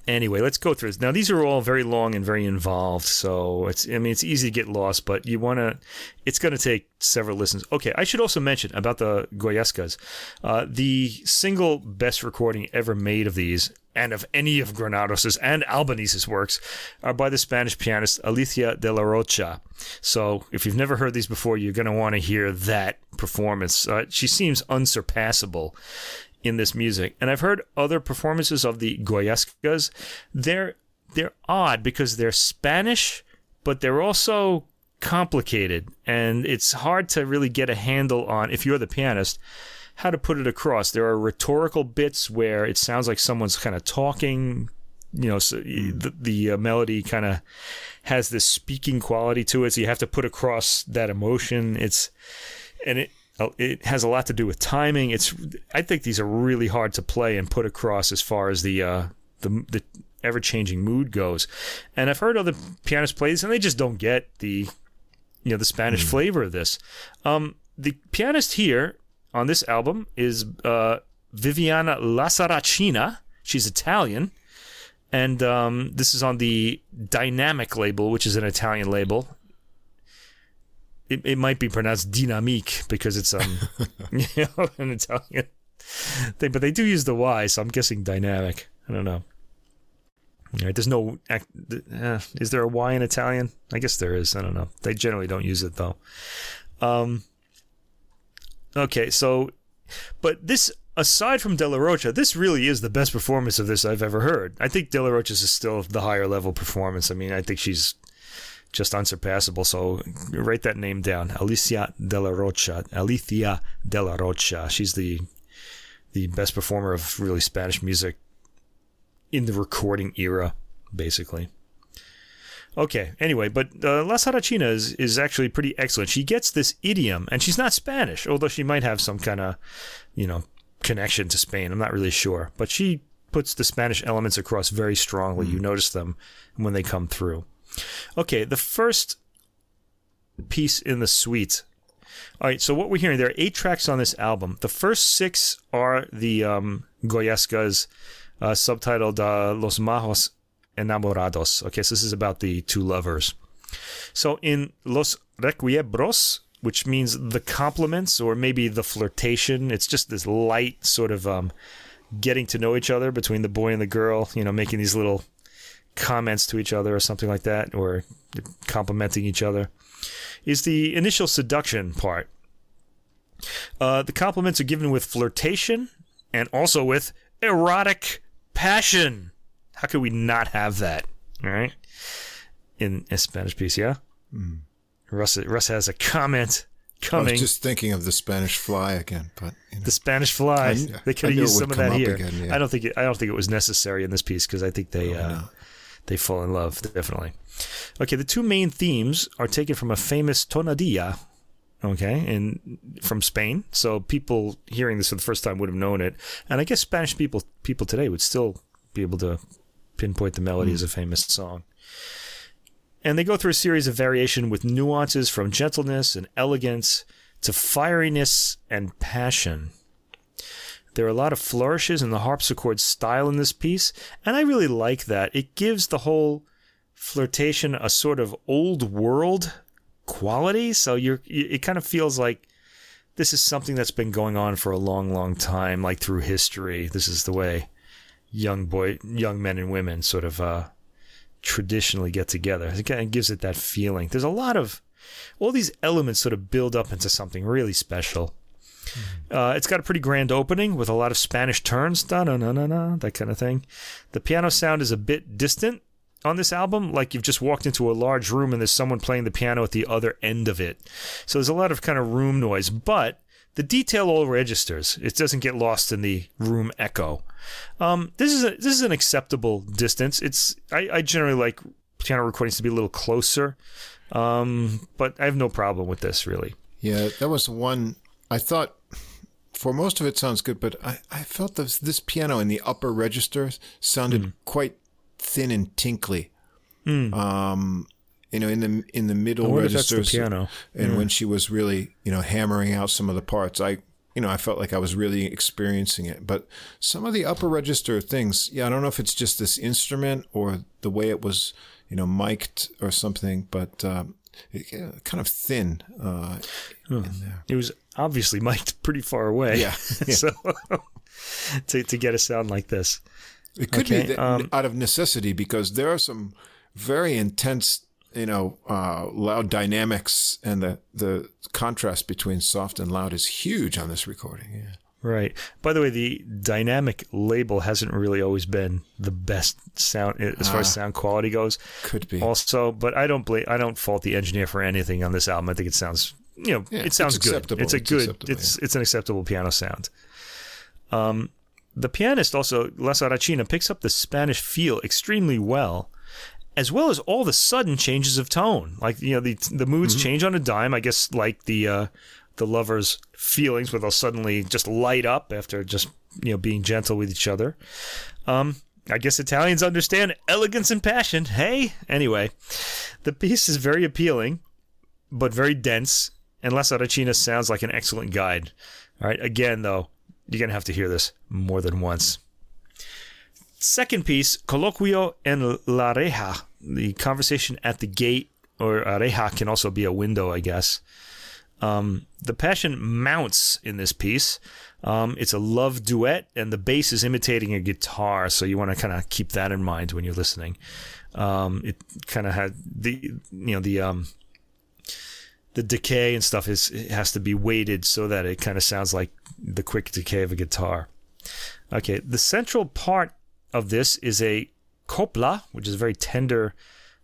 Anyway, let's go through this. Now, these are all very long and very involved, so it's I mean it's easy to get lost, but you want to. It's going to take several listens. Okay, I should also mention about the Goyescas. Uh, the single best recording ever made of these and of any of Granados's and Albéniz's works are by the Spanish pianist Alicia de Larrocha. So if you've never heard these before, you're going to want to hear that performance. Uh, she seems unsurpassable in this music. And I've heard other performances of the Goyescas. They're they're odd because they're Spanish, but they're also complicated and it's hard to really get a handle on if you're the pianist how to put it across. There are rhetorical bits where it sounds like someone's kind of talking, you know, so the, the uh, melody kind of has this speaking quality to it. So you have to put across that emotion. It's, and it, it has a lot to do with timing. It's, I think these are really hard to play and put across as far as the, uh, the, the ever changing mood goes. And I've heard other pianists play these and they just don't get the, you know, the Spanish flavor of this. Um, the pianist here on this album is uh, Viviana Lasaracina. She's Italian. And um, this is on the Dynamic label, which is an Italian label. It, it might be pronounced Dynamique because it's um, you know, an Italian thing, but they do use the Y, so I'm guessing Dynamic. I don't know. All right, there's no. Uh, is there a Y in Italian? I guess there is. I don't know. They generally don't use it though. Um, Okay, so, but this, aside from De Larrocha, this really is the best performance of this I've ever heard. I think De Larrocha's is still the higher level performance. I mean, I think she's just unsurpassable. So write that name down, Alicia De Larrocha. Alicia De Larrocha. She's the the best performer of really Spanish music in the recording era, basically. Okay. Anyway, but uh, Lasaracina is, is actually pretty excellent. She gets this idiom, and she's not Spanish, although she might have some kind of, you know, connection to Spain. I'm not really sure, but she puts the Spanish elements across very strongly. You notice them when they come through. Okay, the first piece in the suite. All right, so what we're hearing, there are eight tracks on this album. The first six are the um, Goyescas, uh, subtitled uh, Los Majos Enamorados. Okay, so this is about the two lovers. So in Los Requiebros, which means the compliments or maybe the flirtation. It's just this light sort of um, getting to know each other between the boy and the girl, you know, making these little comments to each other or something like that, or complimenting each other, is the initial seduction part. Uh, the compliments are given with flirtation and also with erotic passion. How could we not have that? All right. In a Spanish piece, yeah? Mm. Russ, Russ has a comment coming. I was just thinking of the Spanish fly again, but you know. the Spanish fly. I, they could have used some of that here. Again, yeah. I don't think it, I don't think it was necessary in this piece because I think they oh, uh. They fall in love definitely. Okay, the two main themes are taken from a famous tonadilla. Okay, and from Spain, so people hearing this for the first time would have known it, and I guess Spanish people people today would still be able to pinpoint the melody mm. as a famous song. And they go through a series of variation with nuances from gentleness and elegance to fieriness and passion. There are a lot of flourishes in the harpsichord style in this piece, and I really like that. It gives the whole flirtation a sort of old world quality, so you're it kind of feels like this is something that's been going on for a long long time like through history. This is the way young boy young men and women sort of uh, traditionally get together. It kind of gives it that feeling. There's a lot of all these elements sort of build up into something really special. Uh, it's got a pretty grand opening with a lot of Spanish turns, da na na na na, that kind of thing. The piano sound is a bit distant on this album, like you've just walked into a large room and there's someone playing the piano at the other end of it. So there's a lot of kind of room noise, but the detail all registers. It doesn't get lost in the room echo. Um, this is a, this is an acceptable distance. It's I, I generally like piano recordings to be a little closer, um, but I have no problem with this really. Yeah, that was one I thought. For most of it sounds good, but I, I felt this this piano in the upper register sounded mm. quite thin and tinkly. Mm. Um, you know, in the in the middle registers, the piano. and yeah. when she was really, you know, hammering out some of the parts, I, you know, I felt like I was really experiencing it. But some of the upper register things, yeah, I don't know if it's just this instrument or the way it was, you know, mic'd or something, but um, it, kind of thin. Uh, It was obviously mic'd pretty far away. Yeah, yeah. so to to get a sound like this, it could okay. be um, out of necessity because there are some very intense you know, uh, loud dynamics and the, the contrast between soft and loud is huge on this recording. Yeah. Right. By the way, the dynamic label hasn't really always been the best sound as far as ah. sound quality goes. Could be. Also, but I don't blame, I don't fault the engineer for anything on this album. I think it sounds, you know, yeah, it sounds it's good. It's a it's good, it's yeah. it's an acceptable piano sound. Um, the pianist also Lasaracina picks up the Spanish feel extremely well as well as all the sudden changes of tone. Like you know, the the moods mm-hmm. change on a dime. I guess like the uh, the lovers' feelings, where they'll suddenly just light up after just you know being gentle with each other. Um, I guess Italians understand elegance and passion. Hey, anyway, the piece is very appealing, but very dense, and Lasaracina sounds like an excellent guide. All right, again though, you're gonna have to hear this more than once. Second piece, Coloquio en la Reja, the conversation at the gate, or Reja can also be a window, I guess. Um, the passion mounts in this piece. Um, it's a love duet, and the bass is imitating a guitar, so you want to kind of keep that in mind when you're listening. Um, it kind of had the you know the um, the decay and stuff is has to be weighted so that it kind of sounds like the quick decay of a guitar. Okay, the central part of this is a copla, which is a very tender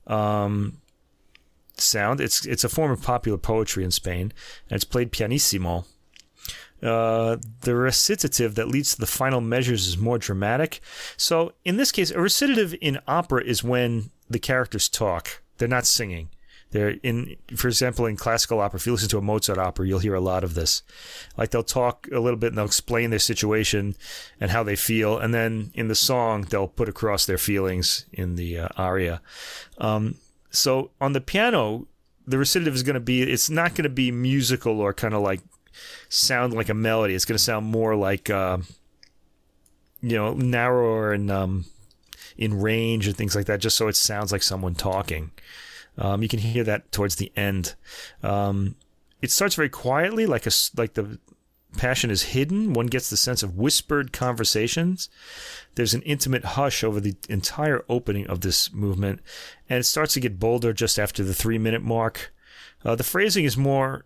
um, sound. It's it's a form of popular poetry in Spain, and it's played pianissimo. Uh, the recitative that leads to the final measures is more dramatic. So in this case, a recitative in opera is when the characters talk; they're not singing. They're in, for example, in classical opera. If you listen to a Mozart opera, you'll hear a lot of this. Like they'll talk a little bit and they'll explain their situation and how they feel, and then in the song they'll put across their feelings in the uh, aria. Um, so on the piano, the recitative is going to be. It's not going to be musical or kind of like sound like a melody. It's going to sound more like uh, you know narrower and um, in range and things like that, just so it sounds like someone talking. Um, you can hear that towards the end. Um, it starts very quietly, like a like the passion is hidden. One gets the sense of whispered conversations. There's an intimate hush over the entire opening of this movement, and it starts to get bolder just after the three minute mark. Uh, the phrasing is more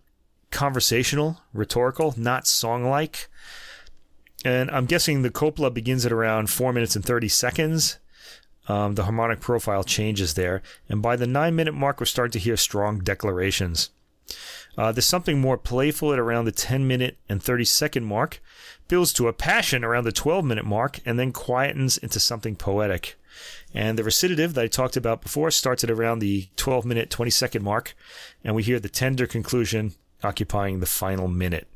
conversational, rhetorical, not song like. And I'm guessing the copla begins at around four minutes and 30 seconds. Um, the harmonic profile changes there. And by the nine minute mark, we're starting to hear strong declarations. Uh, there's something more playful at around the 10 minute and 30 second mark, builds to a passion around the 12 minute mark, and then quietens into something poetic. And the recitative that I talked about before starts at around the 12 minute, 20 second mark, and we hear the tender conclusion occupying the final minute.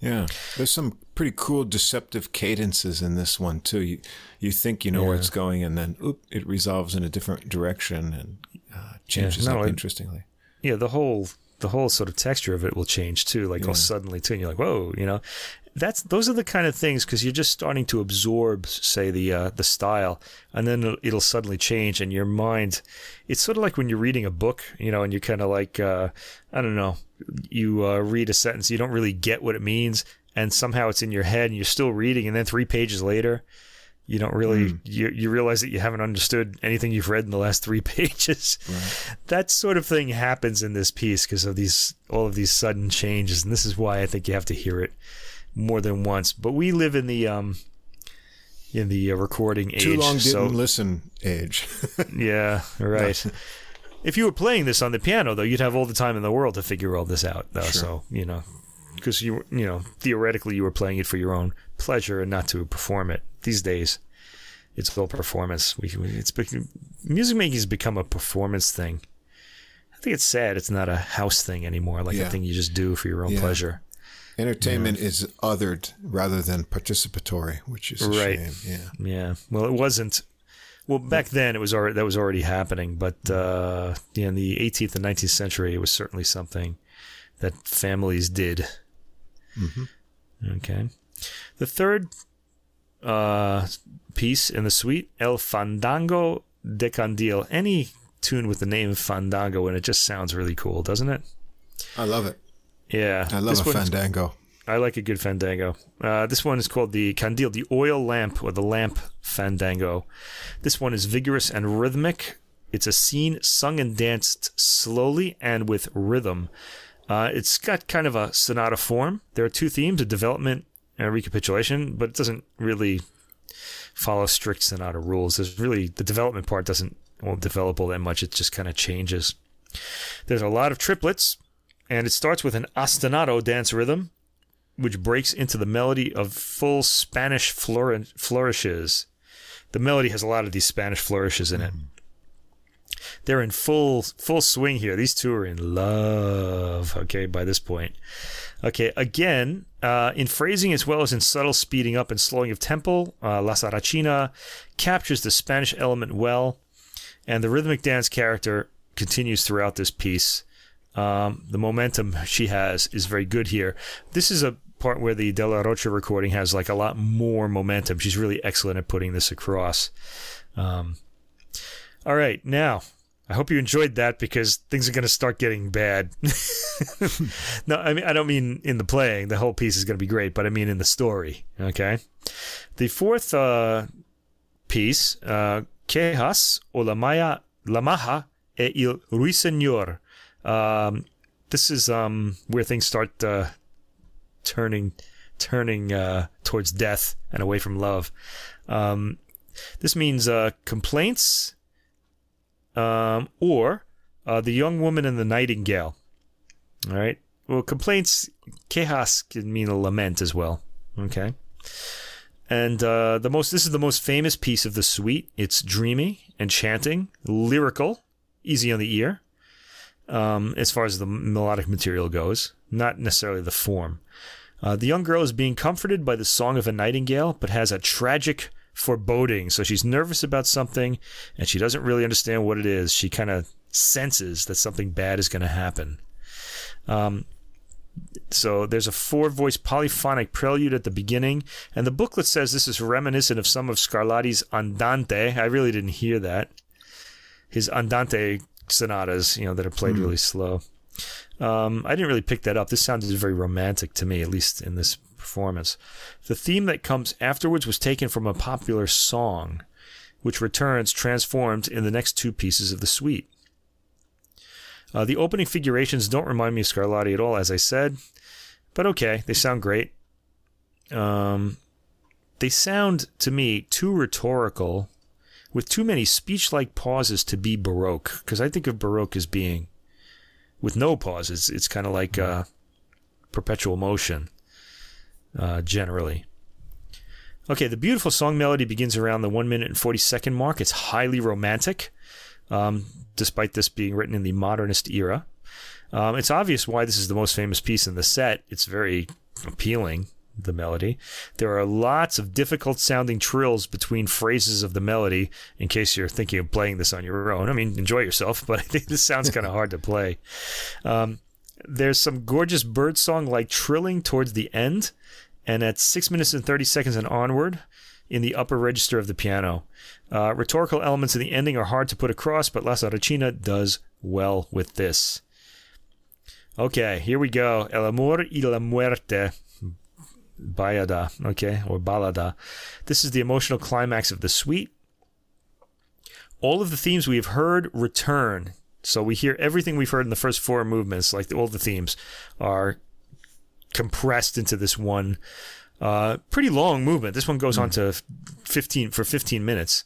Yeah, there's some pretty cool deceptive cadences in this one too. You you think you know yeah. where it's going, and then oop, it resolves in a different direction and uh, changes yeah, up interestingly. Yeah, the whole the whole sort of texture of it will change too. Like yeah. all suddenly too, and you're like, whoa, you know. That's those are the kind of things because you're just starting to absorb, say the uh, the style, and then it'll, it'll, suddenly change, and your mind. It's sort of like when you're reading a book, you know, and you're kind of like, uh, I don't know, you uh, read a sentence, you don't really get what it means, and somehow it's in your head, and you're still reading, and then three pages later, you don't really mm. you, you realize that you haven't understood anything you've read in the last three pages right. that sort of thing happens in this piece because of these all of these sudden changes and this is why i think you have to hear it more than once but we live in the um in the uh, recording age too long didn't so, listen age yeah right if you were playing this on the piano though you'd have all the time in the world to figure all this out though sure. so you know because you you know theoretically you were playing it for your own pleasure and not to perform it these days it's all performance. We, it's music making has become a performance thing. I think it's sad it's not a house thing anymore, like yeah. a thing you just do for your own yeah. pleasure. Entertainment yeah. is othered rather than participatory, which is right. Shame. Yeah, yeah. Well, it wasn't. Well, back then it was already that was already happening, but uh, yeah, in the 18th and 19th century, it was certainly something that families did. Mm-hmm. Okay. The third uh, piece in the suite, El Fandango de Candil. Any tune with the name Fandango and it just sounds really cool, doesn't it? I love it. Yeah. I love a fandango. I like a good fandango. Uh, this one is called the Candil, the oil lamp or the lamp fandango. This one is vigorous and rhythmic. It's a scene sung and danced slowly and with rhythm. Uh, it's got kind of a sonata form. There are two themes: a development and a recapitulation, but it doesn't really follow strict sonata rules. There's really the development part doesn't develop all that much. It just kind of changes. There's a lot of triplets, and it starts with an ostinato dance rhythm, which breaks into the melody of full Spanish flourishes. The melody has a lot of these Spanish flourishes in it. They're in full full swing here. These two are in love. Okay, by this point. Okay, again, uh, in phrasing as well as in subtle speeding up and slowing of tempo, uh, Lasaracina captures the Spanish element well, and the rhythmic dance character continues throughout this piece. Um, the momentum she has is very good here. This is a part where the De Larrocha recording has like a lot more momentum. She's really excellent at putting this across. Um, all right, now I hope you enjoyed that because things are going to start getting bad. no, I mean I don't mean in the playing. The whole piece is going to be great, but I mean in the story. Okay. The fourth uh, piece, uh, Quejas o la Maya la Maja e il Ruiseñor. Um, this is um, where things start uh, turning turning uh, towards death and away from love. Um, this means uh, complaints um, or uh, the young woman and the nightingale. All right. Well, complaints, quejas can mean a lament as well. Okay. And uh, the most, this is the most famous piece of the suite. It's dreamy, enchanting, lyrical, easy on the ear. Um, as far as the melodic material goes, not necessarily the form. Uh, the young girl is being comforted by the song of a nightingale, but has a tragic foreboding. So she's nervous about something and she doesn't really understand what it is. She kind of senses that something bad is going to happen. Um, so there's a four voice polyphonic prelude at the beginning, and the booklet says this is reminiscent of some of Scarlatti's Andante. I really didn't hear that. His Andante sonatas, you know, that are played mm. really slow. Um, I didn't really pick that up. This sounded very romantic to me, at least in this performance. The theme that comes afterwards was taken from a popular song, which returns transformed in the next two pieces of the suite. Uh, the opening figurations don't remind me of Scarlatti at all, as I said, but okay, they sound great. Um, they sound to me too rhetorical, with too many speech-like pauses to be baroque. Because I think of baroque as being with no pauses. It's kind of like uh, perpetual motion, uh, generally. Okay, the beautiful song melody begins around the one minute and forty second mark. It's highly romantic, um, despite this being written in the modernist era. Um, it's obvious why this is the most famous piece in the set. It's very appealing, the melody. There are lots of difficult sounding trills between phrases of the melody, in case you're thinking of playing this on your own. I mean, enjoy yourself, but I think this sounds kind of hard to play. Um, there's some gorgeous bird song like trilling towards the end, and at 6 minutes and 30 seconds and onward, in the upper register of the piano. Uh, rhetorical elements in the ending are hard to put across, but Lasaracina does well with this. Okay, here we go. El amor y la muerte. Bayada, okay, or balada. This is the emotional climax of the suite. All of the themes we have heard return. So we hear everything we've heard in the first four movements, like all the themes, are compressed into this one uh, pretty long movement. This one goes mm. on to 15 for 15 minutes.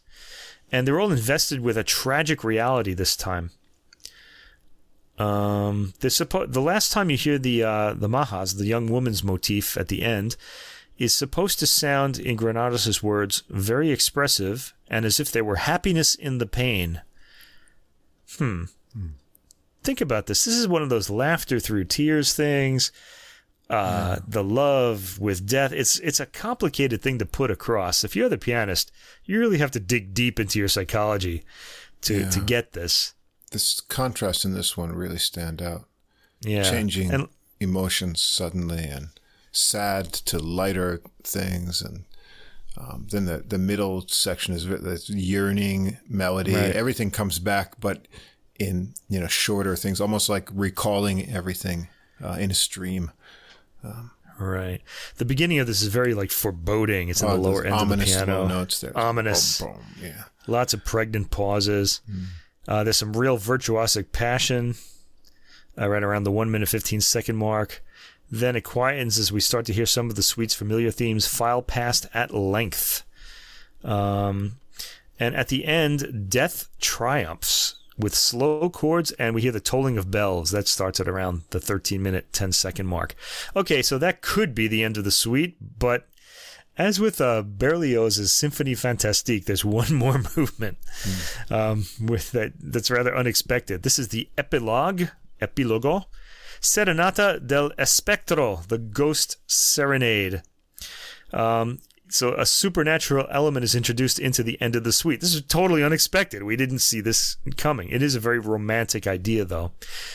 And they're all invested with a tragic reality this time. Um, suppo- the last time you hear the uh, the Majas, the young woman's motif at the end, is supposed to sound, in Granados' words, very expressive and as if there were happiness in the pain. Hmm. hmm. Think about this. This is one of those laughter through tears things. Uh, the love with death. It's it's a complicated thing to put across. If you're the pianist, you really have to dig deep into your psychology to yeah. to get this this contrast in this one really stand out. Yeah, changing and, emotions suddenly and sad to lighter things, and um, then the the middle section is this yearning melody. Right. Everything comes back, but in you know shorter things, almost like recalling everything uh, in a stream. Um, right. The beginning of this is very like foreboding. It's in oh, the lower end of the piano. Notes there. Ominous. Boom, boom. Yeah. Lots of pregnant pauses. Mm. Uh, there's some real virtuosic passion uh, right around the 1 minute 15 second mark. Then it quietens as we start to hear some of the suite's familiar themes file past at length. Um, and at the end, death triumphs with slow chords, and we hear the tolling of bells. That starts at around the 13 minute, 10 second mark. Okay, so that could be the end of the suite, but as with uh, Berlioz's Symphonie Fantastique, there's one more movement mm. um, with that that's rather unexpected. This is the epilogue, epilogo, Serenata del Espectro, the Ghost Serenade. Um, so a supernatural element is introduced into the end of the suite. This is totally unexpected. We didn't see this coming. It is a very romantic idea, though,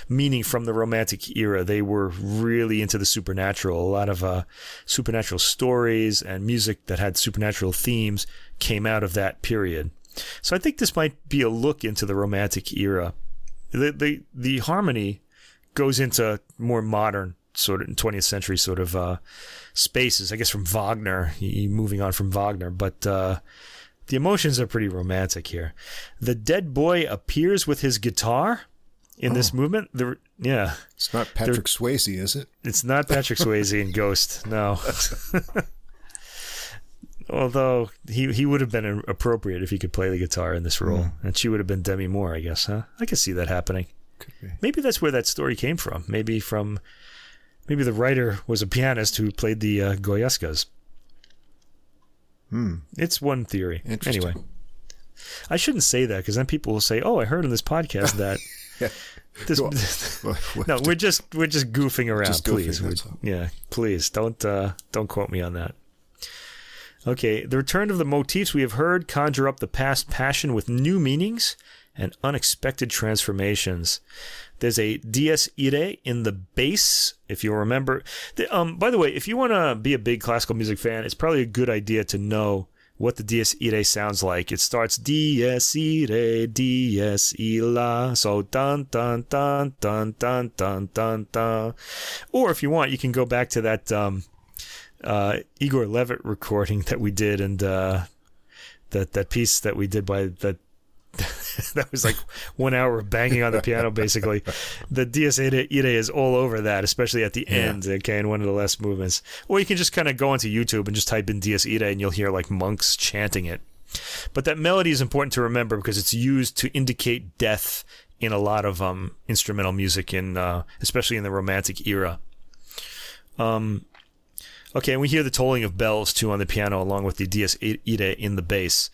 meaning from the romantic era, they were really into the supernatural. A lot of uh, supernatural stories and music that had supernatural themes came out of that period. So I think this might be a look into the romantic era. The the the harmony goes into more modern sort of 20th century sort of uh, spaces. I guess from Wagner, he, moving on from Wagner, but uh, the emotions are pretty romantic here. The dead boy appears with his guitar in oh. this movement. The, yeah, it's not Patrick Swayze, is it? It's not Patrick Swayze in Ghost. No. Although he he would have been appropriate if he could play the guitar in this role, mm. and she would have been Demi Moore, I guess. Huh? I could see that happening. Maybe that's where that story came from. Maybe from Maybe the writer was a pianist who played the uh, Goyescas. Hmm. It's one theory. Anyway, I shouldn't say that because then people will say, "Oh, I heard on this podcast that." yeah. This, well, no, we're just we're just goofing around. Just please, goofing, yeah, please don't uh, don't quote me on that. Okay, the return of the motifs we have heard conjure up the past passion with new meanings and unexpected transformations. There's a dies irae in the bass, if you'll remember. The, um, by the way, if you want to be a big classical music fan, it's probably a good idea to know what the Dies Irae sounds like. It starts Dies Irae, Dies Illa. So dun dun dun dun dun dun dun dun. Or if you want, you can go back to that um, uh, Igor Levit recording that we did and uh, that that piece that we did by that that was like one hour of banging on the piano, basically. The Dies Irae is all over that, especially at the yeah. end, okay, in one of the last movements. Or you can just kind of go onto YouTube and just type in Dies Irae and you'll hear like monks chanting it. But that melody is important to remember because it's used to indicate death in a lot of um, instrumental music, in uh, especially in the Romantic era. Um, okay, and we hear the tolling of bells too on the piano, along with the Dies Irae in the bass.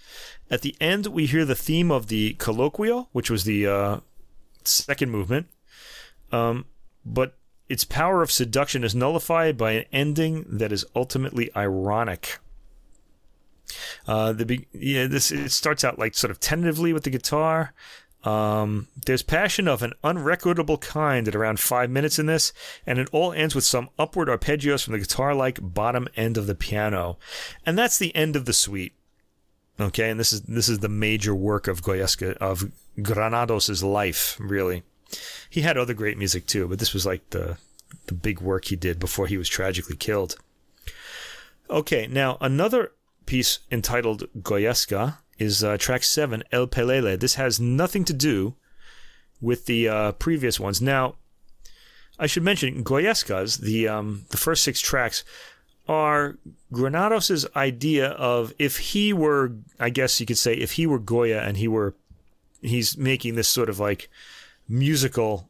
At the end, we hear the theme of the coloquio, which was the uh, second movement. Um, but its power of seduction is nullified by an ending that is ultimately ironic. Uh, the yeah, this it starts out like sort of tentatively with the guitar. Um, there's passion of an unrecordable kind at around five minutes in this, and it all ends with some upward arpeggios from the guitar-like bottom end of the piano, and that's the end of the suite. Okay, and this is this is the major work of Goyesca of Granados's life, really. He had other great music too, but this was like the the big work he did before he was tragically killed. Okay, now another piece entitled Goyesca is uh, track seven, El Pelele. This has nothing to do with the uh, previous ones. Now, I should mention Goyescas, the um, the first six tracks, are Granados's idea of if he were, I guess you could say, if he were Goya and he were, he's making this sort of like musical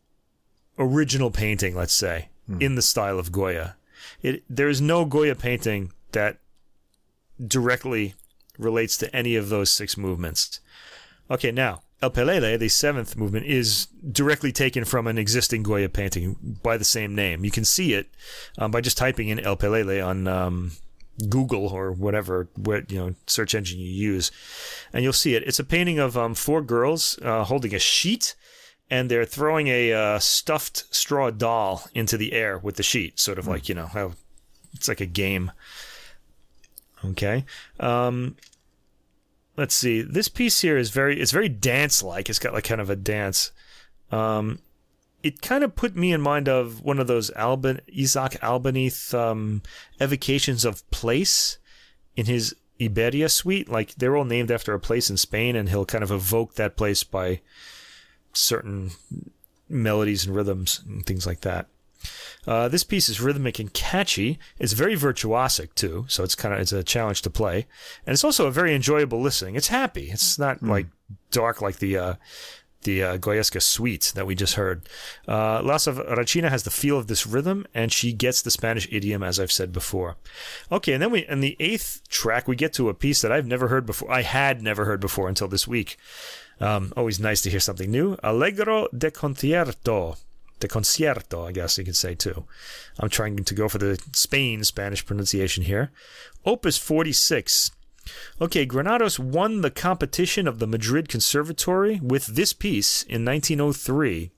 original painting, let's say, hmm. in the style of Goya. It there is no Goya painting that directly relates to any of those six movements. Okay, now El Pelele, the seventh movement, is directly taken from an existing Goya painting by the same name. You can see it um, by just typing in El Pelele on um, Google or whatever what, you know search engine you use, and you'll see it. It's a painting of um, four girls uh, holding a sheet, and they're throwing a uh, stuffed straw doll into the air with the sheet, sort of mm. like you know how it's like a game. Okay. Um, let's see. This piece here is very it's very dance like. It's got like kind of a dance. Um, it kind of put me in mind of one of those Alban Isaac Albéniz um, evocations of place in his Iberia suite. Like they're all named after a place in Spain, and he'll kind of evoke that place by certain melodies and rhythms and things like that. Uh, this piece is rhythmic and catchy. It's very virtuosic too, so it's kind of it's a challenge to play, and it's also a very enjoyable listening. It's happy. It's not mm. like dark like the uh, the uh, Goyesca suite that we just heard. Uh, Lasaracina has the feel of this rhythm, and she gets the Spanish idiom, as I've said before. Okay, and then we in the eighth track we get to a piece that I've never heard before. I had never heard before until this week. Um, always nice to hear something new. Allegro de concierto the concierto, I guess you could say too. I'm trying to go for the Spain Spanish pronunciation here. Opus 46. Okay, Granados won the competition of the Madrid Conservatory with this piece in 1903.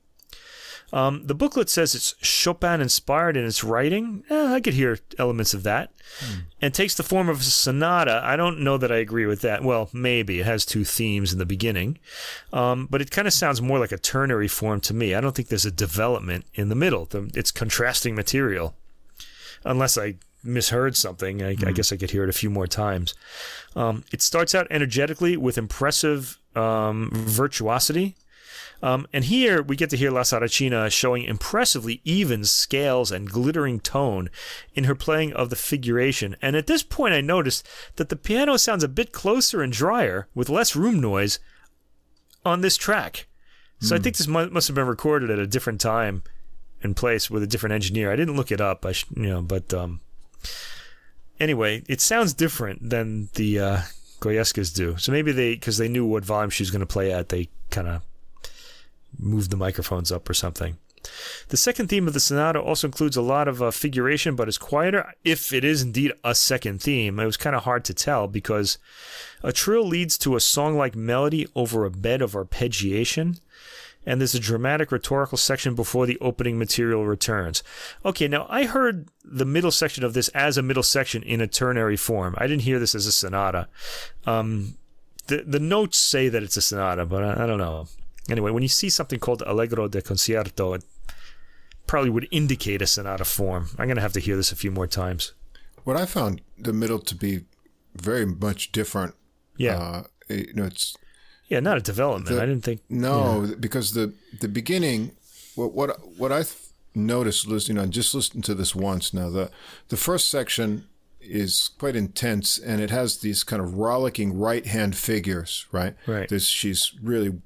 Um, the booklet says it's Chopin inspired in its writing. Eh, I could hear elements of that. Hmm. And takes the form of a sonata. I don't know that I agree with that. Well, maybe. It has two themes in the beginning. Um, but it kind of sounds more like a ternary form to me. I don't think there's a development in the middle. It's contrasting material. Unless I misheard something. I, I, hmm. guess I could hear it a few more times. Um, it starts out energetically with impressive um, virtuosity. Um, and here we get to hear Lasaracina showing impressively even scales and glittering tone in her playing of the figuration. And at this point, I noticed that the piano sounds a bit closer and drier with less room noise on this track. So mm. I hmm. think this must have been recorded at a different time and place with a different engineer. I didn't look it up, I sh- you know, but um, anyway, it sounds different than the uh, Goyescas do. So maybe they, because they knew what volume she was going to play at, they kind of move the microphones up or something. The second theme of the sonata also includes a lot of uh, figuration, but is quieter. If it is indeed a second theme, it was kind of hard to tell because a trill leads to a song like melody over a bed of arpeggiation. and there's a dramatic rhetorical section before the opening material returns. Okay, now I heard the middle section of this as a middle section in a ternary form. I didn't hear this as a sonata. Um, the the notes say that it's a sonata, but I, I don't know. Anyway, when you see something called Allegro de Concierto, it probably would indicate a sonata form. I'm going to have to hear this a few more times. What I found the middle to be very much different. Yeah. Uh, you know, it's Yeah, not a development. The- I didn't think. no because the the beginning. What what what I noticed listening on just listened to this once now the the first section is quite intense and it has these kind of rollicking right hand figures right Right. This she's really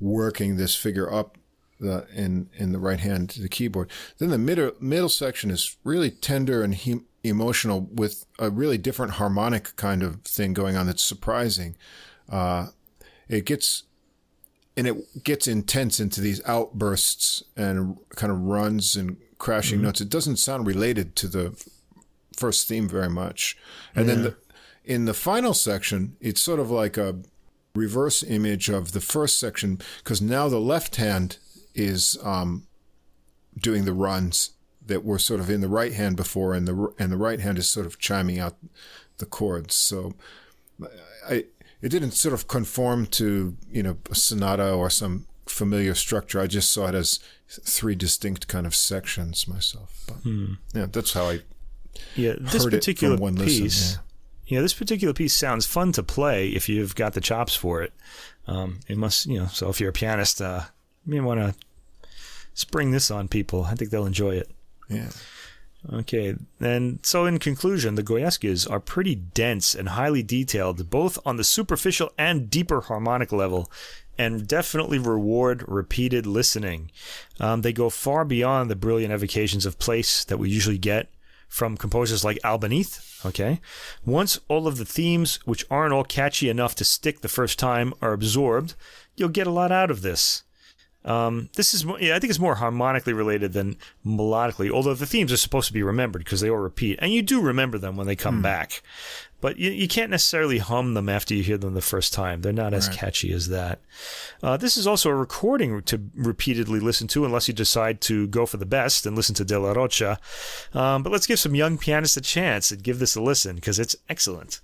working this figure up the in in the right hand to the keyboard. Then the middle middle section is really tender and he, emotional with a really different harmonic kind of thing going on that's surprising. Uh, it gets and it gets intense into these outbursts and kind of runs and crashing notes. It doesn't sound related to the first theme very much. And then the, in the final section, it's sort of like a reverse image of the first section because now the left hand is um, doing the runs that were sort of in the right hand before, and the and the right hand is sort of chiming out the chords. So I it didn't sort of conform to you know a sonata or some familiar structure. I just saw it as three distinct kind of sections myself. But, Yeah, that's how I Yeah, this particular one listen. piece. Yeah. Yeah, this particular piece sounds fun to play if you've got the chops for it. Um, it must, you know. So if you're a pianist, uh, you may want to spring this on people. I think they'll enjoy it. Yeah. Okay, and so in conclusion, the Goyescas are pretty dense and highly detailed, both on the superficial and deeper harmonic level, and definitely reward repeated listening. Um, they go far beyond the brilliant evocations of place that we usually get from composers like Albéniz. Okay, once all of the themes, which aren't all catchy enough to stick the first time, are absorbed, you'll get a lot out of this. Um, this is, yeah, I think it's more harmonically related than melodically. Although the themes are supposed to be remembered because they all repeat, and you do remember them when they come back. But you, you can't necessarily hum them after you hear them the first time. They're not as catchy as that. Uh, this is also a recording to repeatedly listen to, unless you decide to go for the best and listen to De Larrocha. Um, but let's give some young pianists a chance and give this a listen because it's excellent.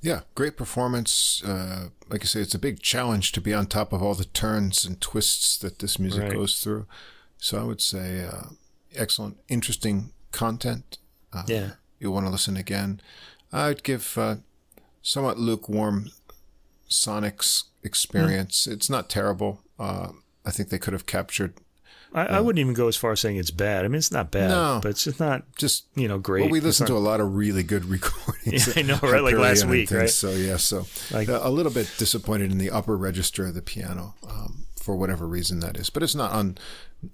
Yeah, great performance. Uh, like I say, it's a big challenge to be on top of all the turns and twists that this music Right. goes through. So I would say uh, excellent, interesting content. Uh, Yeah. You'll want to listen again. I'd give uh, somewhat lukewarm Sonic's experience. It's not terrible. Uh, I think they could have captured I, I wouldn't even go as far as saying it's bad. I mean, it's not bad, No. but it's just not, just you know, great. Well, we listened not- to a lot of really good recordings. Yeah, I know, right? Like last week, things. right? So yeah, so Like- uh, a little bit disappointed in the upper register of the piano um, for whatever reason that is, but it's not un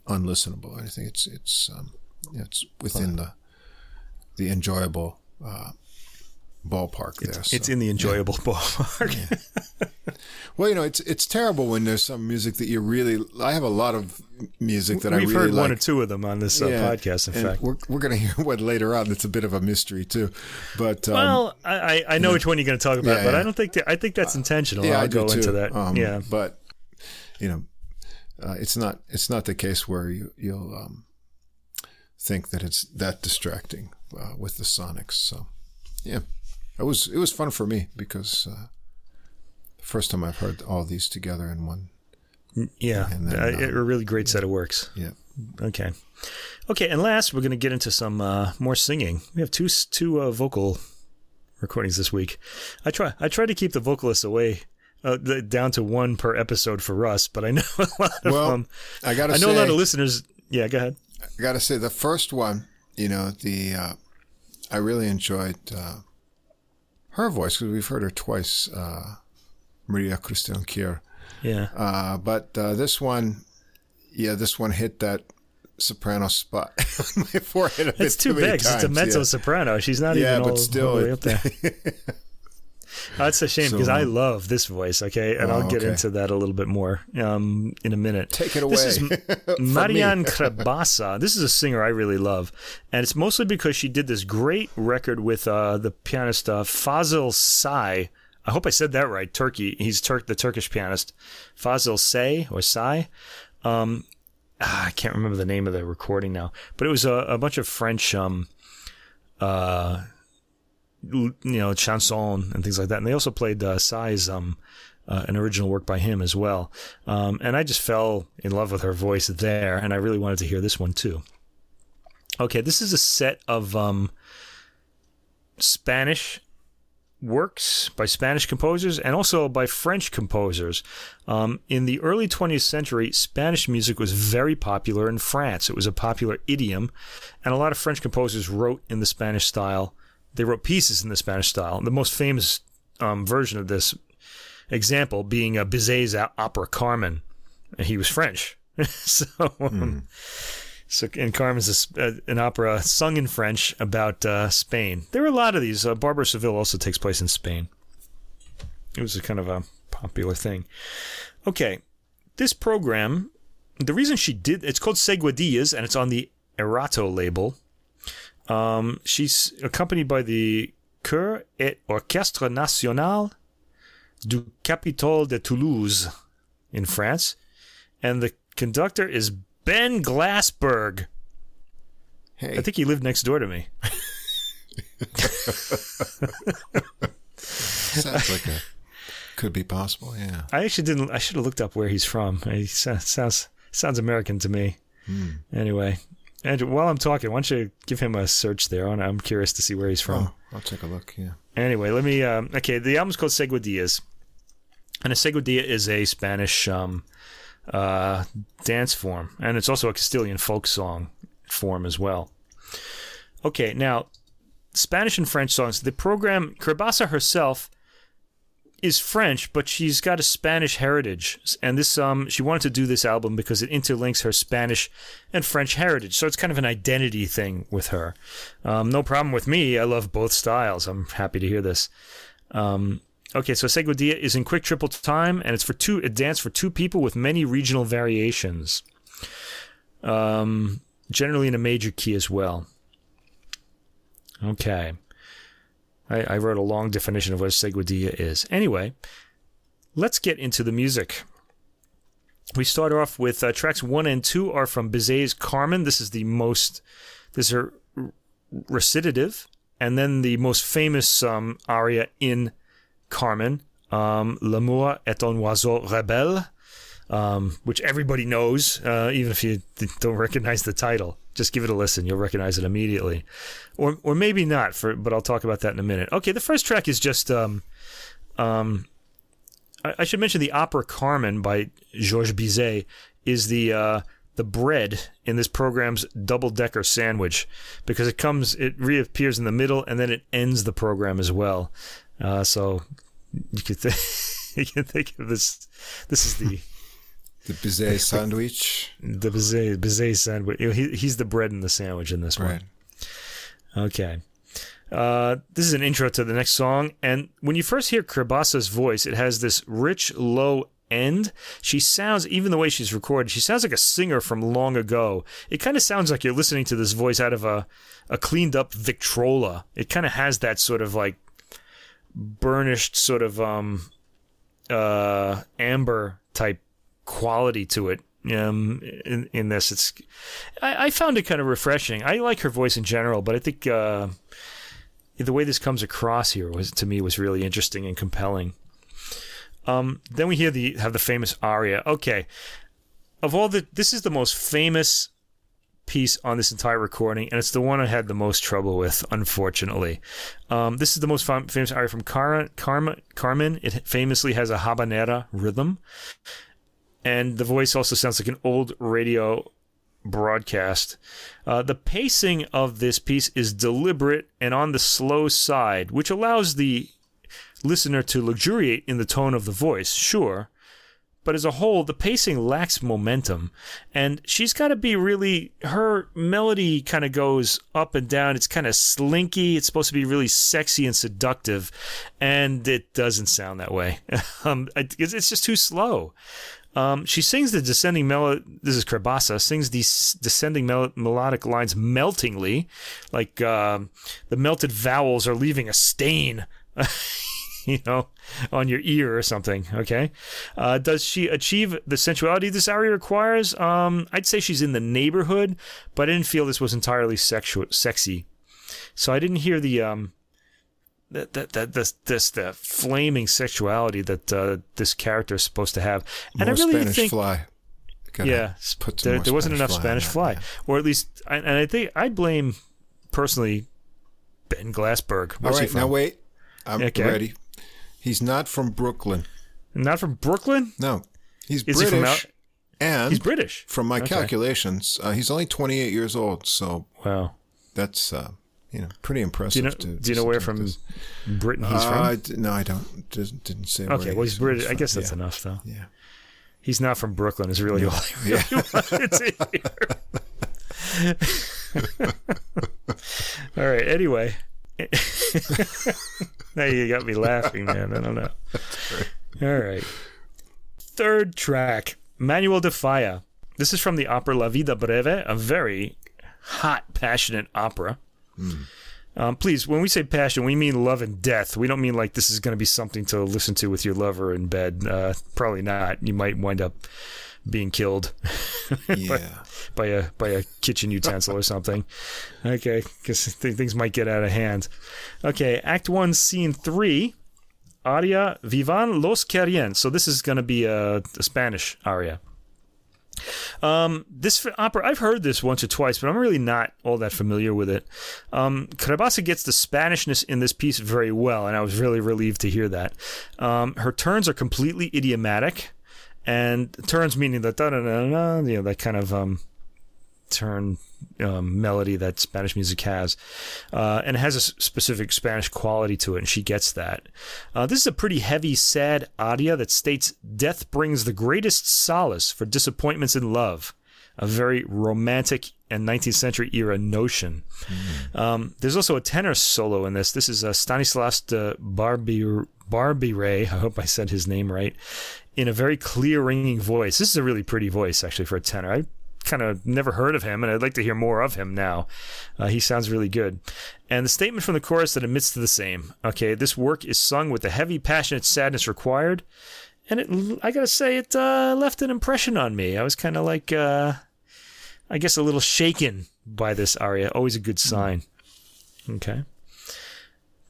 unlistenable or anything. It's it's um, it's within the the enjoyable uh, ballpark there. so. It's in the enjoyable ballpark. well, you know, it's it's terrible when there's some music that you really. I have a lot of music that I We've really heard like. one or two of them on this uh, Yeah, podcast. In and fact, we're we're going to hear one later on. That's a bit of a mystery too, but um, well, I, I I know which one you're going to talk about, Yeah, but yeah. I don't think that, I think that's intentional. yeah, I'll I do go too. into that. Um, yeah, but you know, uh, it's not it's not the case where you you'll um, think that it's that distracting uh, with the Sonics. So yeah, it was it was fun for me because uh, the first time I've heard all these together in one. yeah, and then, uh, um, a really great set of works. Yeah, Okay, okay, and last we're going to get into some uh, more singing. We have two two uh, vocal recordings this week. I try I try to keep the vocalists away. Uh, the, down to one per episode for us, but I know a lot of Well, them. I gotta I know say, a lot of listeners. Yeah, go ahead. I gotta say the first one, you know, the uh, I really enjoyed uh, her voice because we've heard her twice, uh, Maria Cristina Kiehr. Yeah, Uh, but uh, this one, yeah, this one hit that soprano spot on my forehead. A it's bit too big. 'cause It's a mezzo yeah. soprano. She's not Yeah, even but all, still, all the way up there. That's a shame So, because I um, love this voice. Okay, and Oh, I'll get okay. into that a little bit more um, in a minute. Take it away. This is Marianne. Crebassa. This is a singer I really love, and it's mostly because she did this great record with uh, the pianist uh, Fazil Say I hope I said that right. Turkey. He's Turk, the Turkish pianist, Fazil Say or Say. Um, ah, I can't remember the name of the recording now, but it was a, a bunch of French, um, uh, you know, chanson and things like that. And they also played uh, Say's um, uh, an original work by him as well. Um, and I just fell in love with her voice there, and I really wanted to hear this one too. Okay, this is a set of um, Spanish works by Spanish composers and also by French composers. Um, in the early 20th century, Spanish music was very popular in France. It was a popular idiom, and a lot of French composers wrote in the Spanish style. They wrote pieces in the Spanish style. The most famous um, version of this example being a Bizet's opera Carmen. He was French. so, mm. so and Carmen's a, an opera sung in French about uh, Spain. There were a lot of these. Uh, Barber of Seville also takes place in Spain. It was a kind of a popular thing. Okay, this program, the reason she did it's called Seguidillas and it's on the Erato label. Um, she's accompanied by the Chœur et Orchestre National du Capitole de Toulouse in France, and the conductor is Ben Glassberg. Hey. I think he lived next door to me. Sounds like a could be possible. Yeah. I actually didn't. I should have looked up where he's from. He sounds sounds American to me. Hmm. Anyway, Andrew, while I'm talking, why don't you give him a search there? I'm curious to see where he's from. Oh, I'll take a look. Yeah. Anyway, let me. Um, okay, the album's called Seguidillas, and a seguidilla is a Spanish um, uh, dance form, and it's also a Castilian folk song form as well. Okay, now Spanish and French songs. The program Crebassa herself is French, but she's got a Spanish heritage, and this um she wanted to do this album because it interlinks her Spanish and French heritage. So it's kind of an identity thing with her. Um, no problem with me. I love both styles. I'm happy to hear this. Um, okay, so Seguidilla is in quick triple time, and it's for two. It dance for two people with many regional variations. Um, generally in a major key as well. Okay. I, I wrote a long definition of what a seguidilla is. Anyway, let's get into the music. We start off with uh, tracks one and two are from Bizet's Carmen. This is the most, this is recitative, and then the most famous um, aria in Carmen, um, L'amour est un oiseau rebelle, um, which everybody knows, uh, even if you don't recognize the title. Just give it a listen; you'll recognize it immediately, or or maybe not. For but I'll talk about that in a minute. Okay, the first track is just um, um, I, I should mention the opera Carmen by Georges Bizet is the uh, the bread in this program's double decker sandwich because it comes it reappears in the middle and then it ends the program as well. Uh, so you could th- you can think of this. This is the the Bizet sandwich. The Bizet Bizet sandwich. He, he's the bread in the sandwich in this right. one. Okay. Uh, this is an intro to the next song, and when you first hear Crebassa's voice, it has this rich, low end. She sounds, even the way she's recorded, she sounds like a singer from long ago. It kind of sounds like you're listening to this voice out of a, a cleaned up Victrola. It kind of has that sort of like burnished, sort of um, uh, amber type quality to it um, in, in this. It's I, I, found it kind of refreshing. I like her voice in general, but I think uh, the way this comes across here was to me was really interesting and compelling. Um, then we hear the have the famous aria. Okay, of all the this is the most famous piece on this entire recording, and it's the one I had the most trouble with, unfortunately. Um, this is the most fam- famous aria from Car- Carmen. Carmen. It famously has a habanera rhythm, and the voice also sounds like an old radio broadcast. Uh, the pacing of this piece is deliberate and on the slow side, which allows the listener to luxuriate in the tone of the voice, sure. But as a whole, the pacing lacks momentum. And she's got to be really, her melody kind of goes up and down. It's kind of slinky. It's supposed to be really sexy and seductive. And it doesn't sound that way. um, it's just too slow. Um, she sings the descending melody. This is Crebassa sings these descending mel- melodic lines meltingly, like uh, the melted vowels are leaving a stain. you know, on your ear or something. Okay. Uh, does she achieve the sensuality this aria requires? Um, I'd say she's in the neighborhood, but I didn't feel this was entirely sexy. So I didn't hear the um, that that that this this the flaming sexuality that uh, this character is supposed to have. And More I really Spanish think fly. Gotta yeah, there, there wasn't enough fly Spanish that, fly, yeah. or at least, I- and I think I blame personally Ben Glassberg. All he now wait. I'm Okay. ready. He's not from Brooklyn. Not from Brooklyn. No, he's Is he British. from out- and He's British. from my Okay. calculations, uh, he's only 28 years old. So Wow. that's uh, you know pretty Do impressive. you know? to, do you know where from like Britain he's Uh, from? No, I don't. Didn't, didn't say. where Okay, well he's. British. I guess that's yeah. enough though. Yeah. He's not from Brooklyn. Is really all I really wanted to hear. all right. Anyway, now you got me laughing, man. I don't know. All right. Third track, Manuel de Falla. This is from the opera La Vida Breve, a very hot, passionate opera. Um, please, when we say passion, we mean love and death. We don't mean like this is going to be something to listen to with your lover in bed. Uh, probably not. You might wind up being killed Yeah. by a by a kitchen utensil or something. Okay, because th- things might get out of hand. Okay, Act One, Scene Three, aria "Vivan los querien." So this is going to be a, a Spanish aria. Um, this opera, I've heard this once or twice, but I'm really not all that familiar with it. Um, Crebassa gets the Spanishness in this piece very well, and I was really relieved to hear that. Um, her turns are completely idiomatic, and turns meaning that da da da da, you know, that kind of um, turn um, melody that Spanish music has, uh, and it has a specific Spanish quality to it, and she gets that. Uh, this is a pretty heavy, sad aria that states death brings the greatest solace for disappointments in love, a very romantic and 19th century era notion. Um, there's also a tenor solo in this. This is uh, Stanislas de Barbi- Barbire. I hope I said his name right. In a very clear, ringing voice. This is a really pretty voice, actually, for a tenor. I kind of never heard of him, and I'd like to hear more of him now. Uh, he sounds really good. And the statement from the chorus that admits to the same. Okay, this work is sung with the heavy, passionate sadness required, and it, I gotta say, it uh, left an impression on me. I was kind of like, uh, I guess, a little shaken by this aria. Always a good sign. Okay.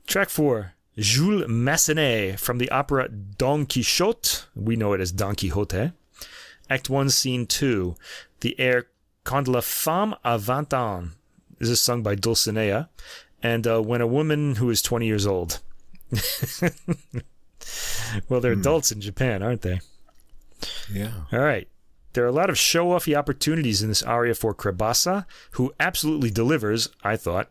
Track four. Jules Massenet from the opera Don Quixote. We know it as Don Quixote. Act 1, Scene 2. The air Quand la femme a vingt ans. This is sung by Dulcinea. And uh, when a woman who is 20 years old. well, they're adults in Japan, aren't they? Yeah. All right. There are a lot of show offy opportunities in this aria for Crebassa, who absolutely delivers, I thought.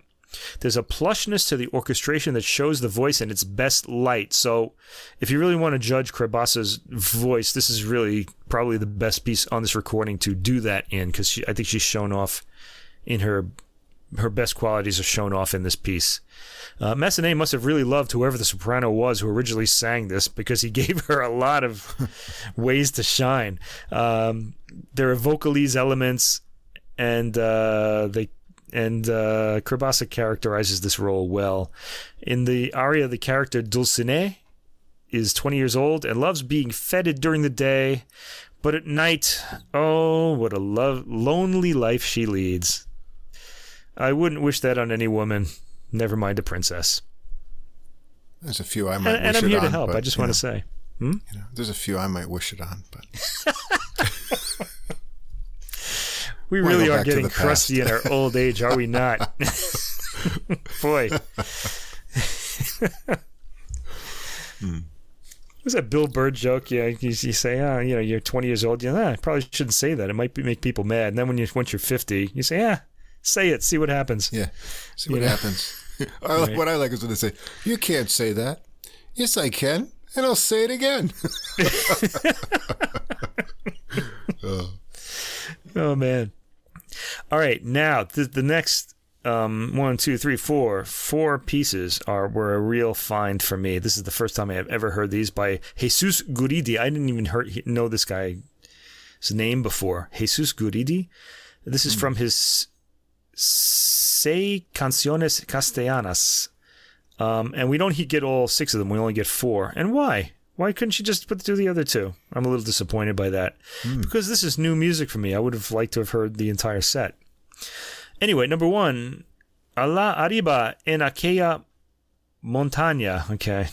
There's a plushness to the orchestration that shows the voice in its best light. So, if you really want to judge Crebassa's voice, this is really probably the best piece on this recording to do that in, because I think she's shown off in her her best qualities are shown off in this piece. Uh, Massenet must have really loved whoever the soprano was who originally sang this because he gave her a lot of ways to shine. Um, there are vocalese elements, and uh, they and uh, Crebassa characterizes this role well. In the aria, the character Dulcinea is 20 years old and loves being feted during the day, but at night, oh, what a love, lonely life she leads. I wouldn't wish that on any woman, never mind a princess. There's a few I might And, and I'm here to on, help. but, I just want know, to say. you know, there's a few I might wish it on, but We Wanna really are getting crusty in our old age, are we not? Boy. Hmm. Was that Bill Bird joke? Yeah, you, you say, oh, you know, you're 20 years old. You know, ah, I probably shouldn't say that. It might be, make people mad. And then when you once you're 50, you say, yeah, say it, see what happens. yeah. See what You know? happens. I like, Right. What I like is when they say, "You can't say that." Yes, I can, and I'll say it again. oh, Oh man! All right, now the the next um, one, two, three, four, four pieces are were a real find for me. This is the first time I have ever heard these by Jesus Guridi. I didn't even heard, know this guy's name before. Jesus Guridi. This is from his Seis Canciones Castellanas Um, and we don't get all six of them. We only get four. And why? Why couldn't she just put through the other two? I'm a little disappointed by that because this is new music for me. I would have liked to have heard the entire set. Anyway, number one, Alla arriba en aquella montaña. Okay.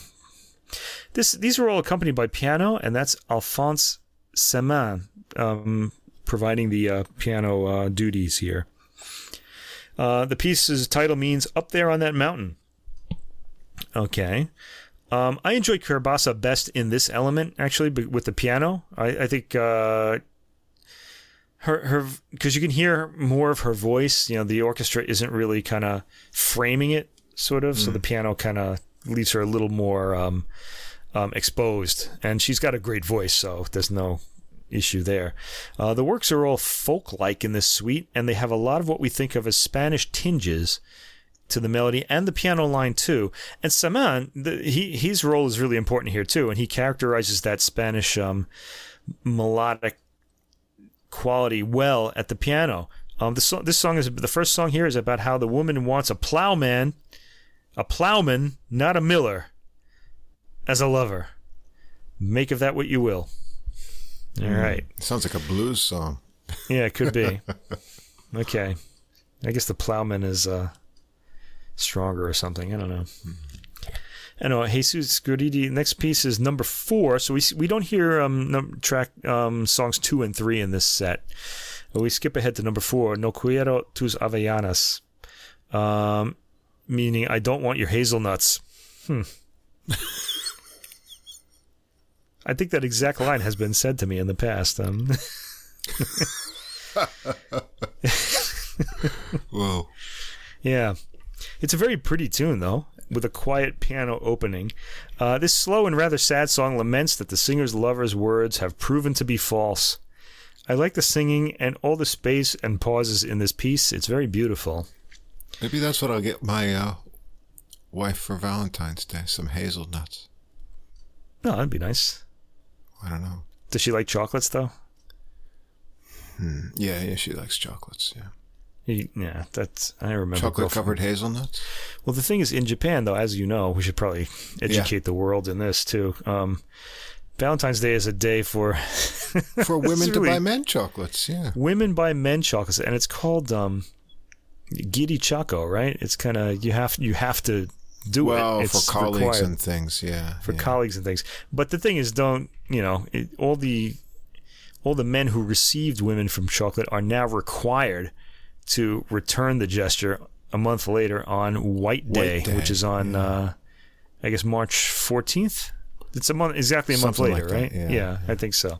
This these were all accompanied by piano, and that's Alphonse Cemin um, providing the uh, piano uh, duties here. Uh, the piece's title means "Up There on That Mountain." Okay. Um, I enjoy Crebassa best in this element, actually, but with the piano. I, I think uh, her her because you can hear more of her voice. You know, the orchestra isn't really kind of framing it, sort of. So the piano kind of leaves her a little more um, um, exposed, and she's got a great voice, so there's no issue there. Uh, the works are all folk-like in this suite, and they have a lot of what we think of as Spanish tinges to the melody and the piano line too. And Cemin, the, he his role is really important here too, and he characterizes that Spanish um, melodic quality well at the piano. Um, this song, this song is the first song here is about how the woman wants a plowman, a plowman, not a miller, as a lover. Make of that what you will. All right. Sounds like a blues song. Yeah, it could be. okay. I guess the plowman is uh, stronger or something. I don't know. I know Jesus Guridi. Next piece is number four. So we we don't hear um num- track um songs two and three in this set. But we skip ahead to number four. No quiero tus avellanas, um, meaning I don't want your hazelnuts. Hmm. I think that exact line has been said to me in the past. Um, Whoa. Yeah. It's a very pretty tune, though, with a quiet piano opening. Uh, this slow and rather sad song laments that the singer's lover's words have proven to be false. I like the singing and all the space and pauses in this piece. It's very beautiful. Maybe that's what I'll get my uh, wife for Valentine's Day some hazelnuts. No, that'd be nice. I don't know. Does she like chocolates, though? Hmm. Yeah, yeah, she likes chocolates. Yeah. Yeah, that's I remember. Chocolate covered hazelnuts? Well, the thing is, in Japan, though, as you know, we should probably educate the world in this too. Um, Valentine's Day is a day for For women to really- buy men chocolates, yeah. women buy men chocolates, and it's called um, giri choco, right? It's kind of you have you have to do Well, it. for colleagues required and things, yeah. for yeah. colleagues and things. But the thing is, don't you know? It, all the all the men who received women from chocolate are now required to return the gesture a month later on White Day, Day, which is on uh, I guess March fourteenth. It's a month exactly a month later, like right? yeah, I think so.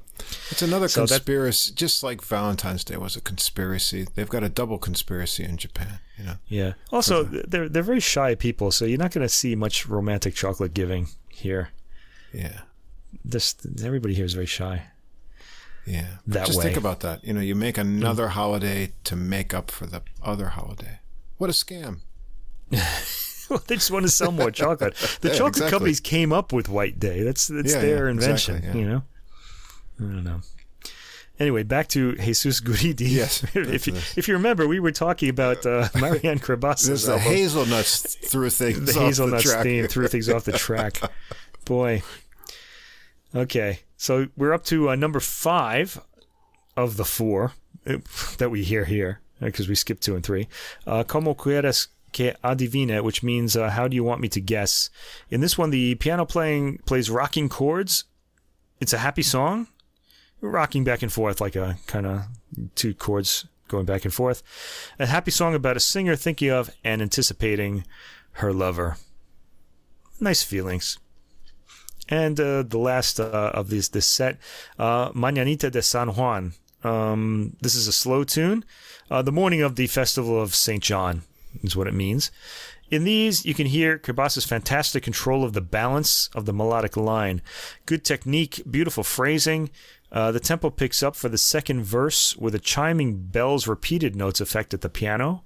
It's another So that- conspiracy, just like Valentine's Day was a conspiracy. They've got a double conspiracy in Japan, you know. Yeah. Also, they're they're very shy people, so you're not going to see much romantic chocolate giving here. Yeah. This everybody here is very shy. Yeah. That Just think about that. You know, you make another holiday to make up for the other holiday. What a scam. Well, they just want to sell more chocolate. The Yeah, chocolate exactly. companies came up with White Day. That's that's Yeah, their yeah, invention. exactly. You know. I don't know. Anyway, back to Jesus Guridi. Yes, if you, if you remember, we were talking about uh, Marianne There's Crebassa's the album. hazelnuts threw things the off hazelnuts the track. theme threw things off the track. Boy. Okay, so we're up to uh, number five of the four uh, that we hear here because we skipped two and three. Uh, Como quieres que adivine, which means uh, how do you want me to guess? In this one, the piano playing plays rocking chords. It's a happy song, rocking back and forth like a kind of two chords going back and forth. A happy song about a singer thinking of and anticipating her lover. Nice feelings. And uh, the last uh, of this this set, uh, Mañanita de San Juan. Um, this is a slow tune. Uh, the morning of the festival of Saint John is what it means. In these, you can hear Crebassa's fantastic control of the balance of the melodic line. Good technique, beautiful phrasing. Uh, the tempo picks up for the second verse with a chiming bells repeated notes effect at the piano.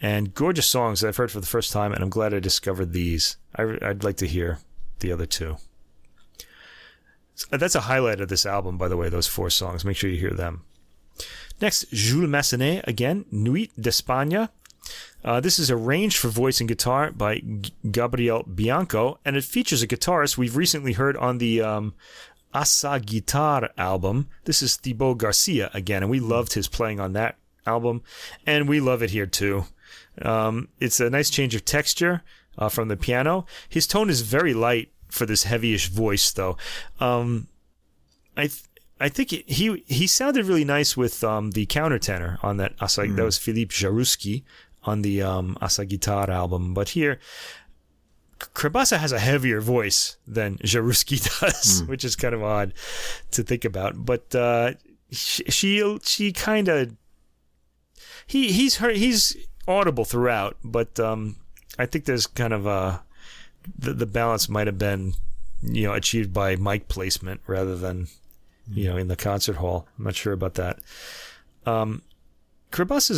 And gorgeous songs that I've heard for the first time, and I'm glad I discovered these. I, would like to hear the other two. That's a highlight of this album, by the way, those four songs. Make sure you hear them. Next, Jules Massenet again, Nuit d'Espagne. Uh, this is arranged for voice and guitar by G- Gabriel Bianco, and it features a guitarist we've recently heard on the um, Asa Guitar album. This is Thibaut Garcia again, and we loved his playing on that album, and we love it here too. Um, it's a nice change of texture uh, from the piano. His tone is very light for this heavyish voice, though. Um, I th- I think he he sounded really nice with um, the countertenor on that Asa. Mm. That was Philippe Jaroussky on the um, Asa Guitar album, but here. Crebassa has a heavier voice than Jaroussky does, mm. which is kind of odd to think about. But uh, she she, she kind of he he's her he's audible throughout, but um, I think there's kind of a the, the balance might have been you know achieved by mic placement rather than you know in the concert hall. I'm not sure about that. Um,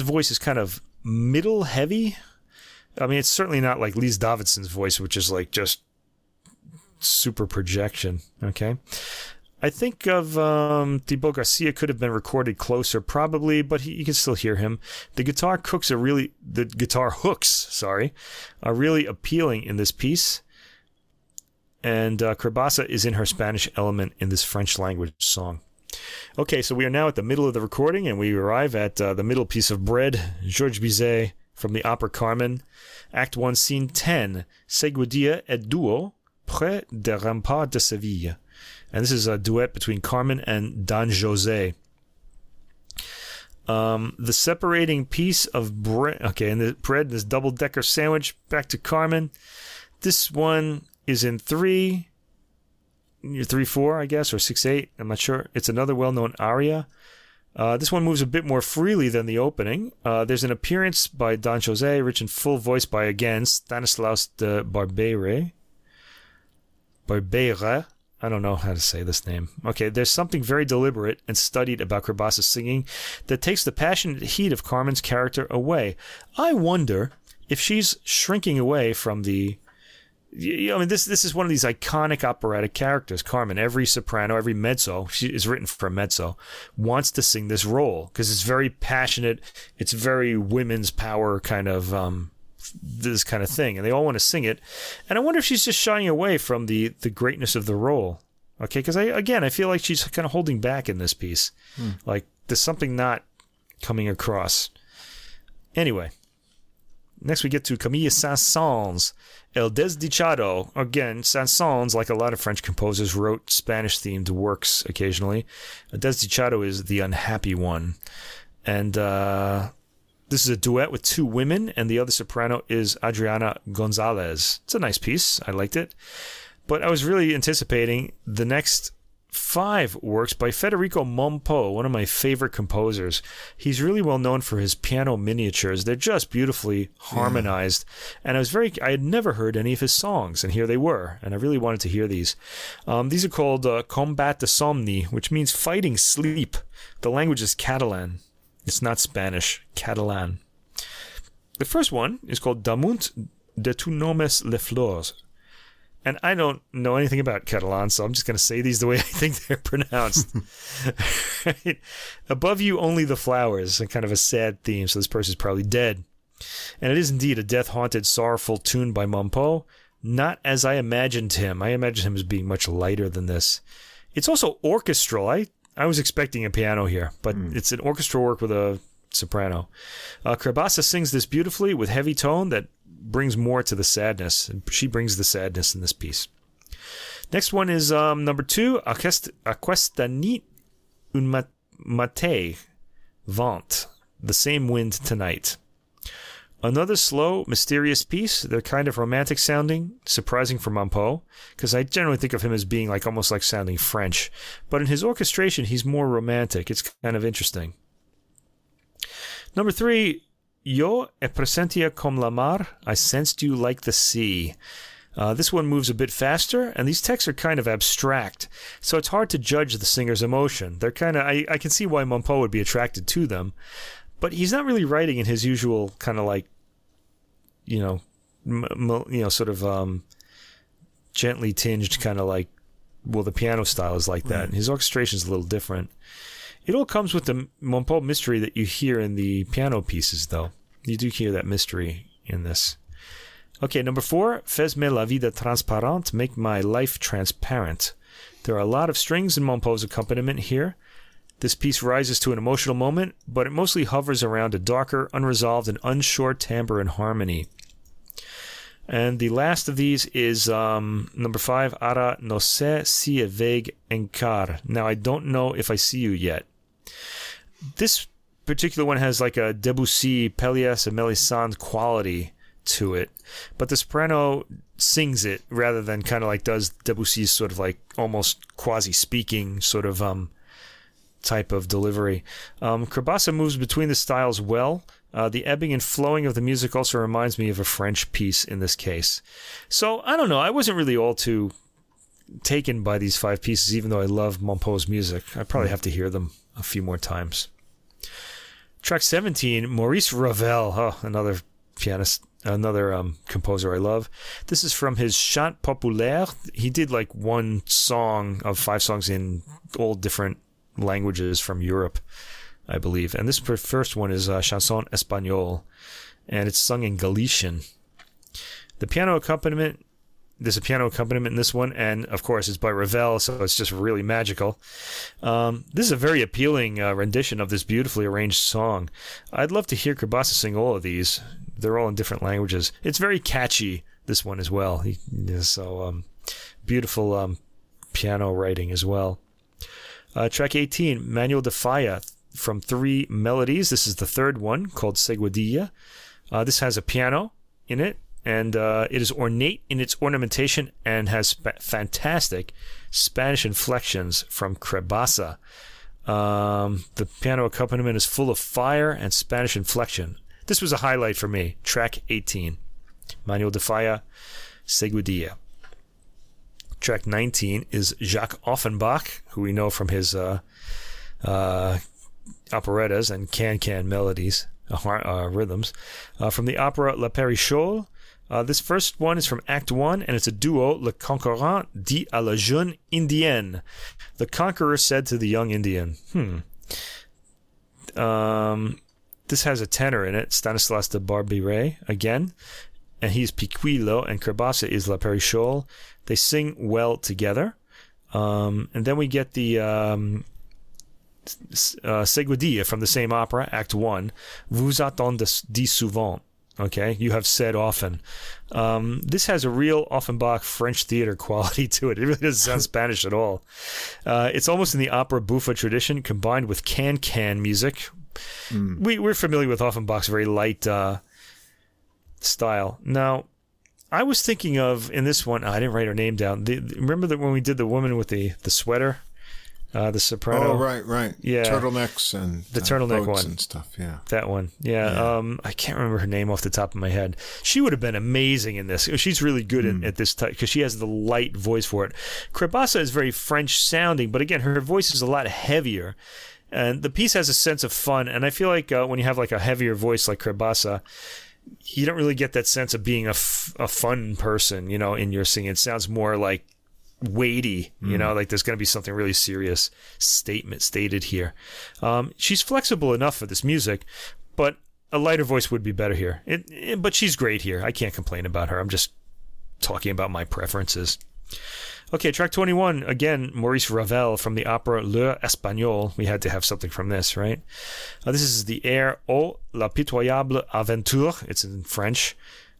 voice is kind of middle heavy. I mean, it's certainly not like Lise Davidsen's voice, which is like just super projection. Okay. I think of um, Thibaut Garcia could have been recorded closer, probably, but he, you can still hear him. The guitar cooks are really the guitar hooks, sorry, are really appealing in this piece. And uh, is in her Spanish element in this French language song. Okay, so we are now at the middle of the recording, and we arrive at uh, the middle piece of bread, Georges Bizet from the opera Carmen, Act 1, Scene 10, Seguidilla et duo, près des remparts de Seville and this is a duet between Carmen and Don Jose. Um, the separating piece of bread, okay, and the bread, this double decker sandwich, back to Carmen. This one is in three, three four, I guess, or six eight. I'm not sure. It's another well-known aria. Uh, this one moves a bit more freely than the opening. Uh, there's an appearance by Don Jose, rich in full voice by again Stanislas de Barbere. Barbera, I don't know how to say this name. Okay, there's something very deliberate and studied about Crebassa's singing that takes the passionate heat of Carmen's character away. I wonder if she's shrinking away from the. I mean, this this is one of these iconic operatic characters. Carmen, every soprano, every mezzo, she is written for a mezzo, wants to sing this role because it's very passionate. It's very women's power kind of um, this kind of thing, and they all want to sing it. And I wonder if she's just shying away from the the greatness of the role. Okay, because I again I feel like she's kind of holding back in this piece. Hmm. Like there's something not coming across. Anyway, next we get to Camille Saint-Saëns, El Desdichado. Again, Saint-Saëns, like a lot of French composers, wrote Spanish-themed works occasionally. El Desdichado is the unhappy one, and uh, this is a duet with two women, and the other soprano is Adriana Gonzalez. It's a nice piece. I liked it. But I was really anticipating the next five works by Federico Mompou, one of my favorite composers. He's really well known for his piano miniatures. They're just beautifully harmonized. Yeah. And I was very, I had never heard any of his songs, and here they were. And I really wanted to hear these. Um, these are called uh, Combat de Somni, which means fighting sleep. The language is Catalan. It's not Spanish, Catalan. The first one is called Damunt de tu nomes les fleurs. And I don't know anything about Catalan, so I'm just going to say these the way I think they're pronounced. right? Above you, only the flowers, and kind of a sad theme, so this person's probably dead. And it is indeed a death haunted, sorrowful tune by Mompou, not as I imagined him. I imagined him as being much lighter than this. It's also orchestral. I I was expecting a piano here, but mm. it's an orchestral work with a soprano. Uh, Crebassa sings this beautifully with heavy tone that brings more to the sadness. She brings the sadness in this piece. Next one is um, number two, Aquesta nit un mate vent, the same wind tonight. Another slow, mysterious piece. They're kind of romantic sounding, surprising for Mompou, because I generally think of him as being like almost like sounding French. But in his orchestration, he's more romantic. It's kind of interesting. Number three, Yo e presentia com la mar. I sensed you like the sea. Uh, this one moves a bit faster, and these texts are kind of abstract, so it's hard to judge the singer's emotion. They're kind of I, I can see why Mompou would be attracted to them, but he's not really writing in his usual kind of like, you know, m- you know, sort of um, gently tinged kind of like. Well, the piano style is like that. Right. His orchestration is a little different. It all comes with the Mompou mystery that you hear in the piano pieces, though. You do hear that mystery in this. Okay, number four, Fais-me la vida transparente, make my life transparent. There are a lot of strings in Mompou's accompaniment here. This piece rises to an emotional moment, but it mostly hovers around a darker, unresolved, and unsure timbre and harmony. And the last of these is um, number five, Ara no sé si veig encar. Now, I don't know if I see you yet. This particular one has like a Debussy, Pelléas, and Melisande quality to it, but the soprano sings it rather than kind of like does Debussy's sort of like almost quasi speaking sort of um type of delivery. Um, moves between the styles well. Uh, the ebbing and flowing of the music also reminds me of a French piece in this case. So I don't know. I wasn't really all too taken by these five pieces, even though I love Mompou's music. I probably have to hear them a few more times. Track 17, Maurice Ravel, oh, another pianist another um, composer I love. This is from his Chant Populaire. He did like one song of five songs in all different languages from Europe, I believe. And this first one is uh, Chanson Espagnole, and it's sung in Galician. The piano accompaniment. There's a piano accompaniment in this one, and of course, it's by Ravel, so it's just really magical. Um, this is a very appealing uh, rendition of this beautifully arranged song. I'd love to hear Crebassa sing all of these they're all in different languages. It's very catchy. This one as well. He, so um, beautiful um, piano writing as well. Uh, track 18, Manuel de Falla from three melodies. This is the third one called Seguidilla. Uh, this has a piano in it, and uh, it is ornate in its ornamentation and has sp- fantastic Spanish inflections from Crebassa. Um, the piano accompaniment is full of fire and Spanish inflection. This was a highlight for me. Track 18, Manuel de Falla, Seguidilla. Track 19 is Jacques Offenbach, who we know from his uh, uh, operettas and can-can melodies, uh, uh rhythms. Uh, from the opera La Perichole, uh, this first one is from Act 1, and it's a duo, Le Conquérant dit à la jeune Indienne. The conqueror said to the young Indian, hmm. Um, this has a tenor in it, Stanislas de Barbiré again, and he's Piquillo, and Crebassa is La Perichole. They sing well together. Um, and then we get the um, uh, Seguidilla from the same opera, Act 1. Vous attendez dit souvent. Okay, you have said often. Um, this has a real Offenbach French theater quality to it. It really doesn't sound Spanish at all. Uh, it's almost in the opera buffa tradition combined with can can music, Mm. We we're familiar with Offenbach's very light uh, style. Now, I was thinking of in this one. I didn't write her name down. The, remember that when we did the woman with the the sweater, uh, the soprano. Oh right, right. Yeah, turtlenecks and the uh, turtleneck one and stuff. Yeah, that one. Yeah. yeah. Um, I can't remember her name off the top of my head. She would have been amazing in this. She's really good mm. at, at, this type because she has the light voice for it. Crebassa is very French sounding, but again, her voice is a lot heavier and the piece has a sense of fun. And I feel like uh, when you have like a heavier voice like Crebassa, you don't really get that sense of being a, f- a fun person, you know, in your singing. It sounds more like weighty, you mm. know, like there's going to be something really serious statement stated here. Um, she's flexible enough for this music, but a lighter voice would be better here. It, it, but she's great here. I can't complain about her. I'm just talking about my preferences. Okay, track 21, again, Maurice Ravel from the opera Le Espagnol. We had to have something from this, right? Uh, this is the air Oh, la pitoyable aventure. It's in French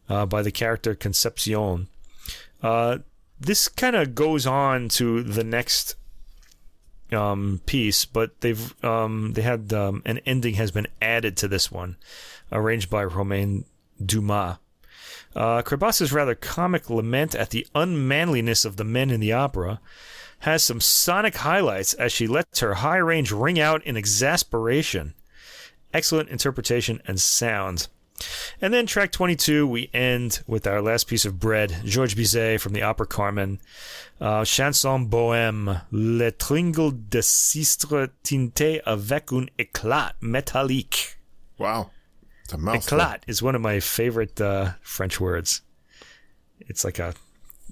uh, by the character Concepcion. Uh, this kind of goes on to the next um, piece, but they've um, they had um, an ending has been added to this one, arranged by Romain Dumas. Uh, rather comic lament at the unmanliness of the men in the opera has some sonic highlights as she lets her high range ring out in exasperation. Excellent interpretation and sound. And then track 22, we end with our last piece of bread, Georges Bizet from the opera Carmen. Uh, chanson bohème, Le tringle de sistre teinté avec un éclat métallique. Wow. It's a mouthful. Éclat is one of my favorite uh, French words. It's like a,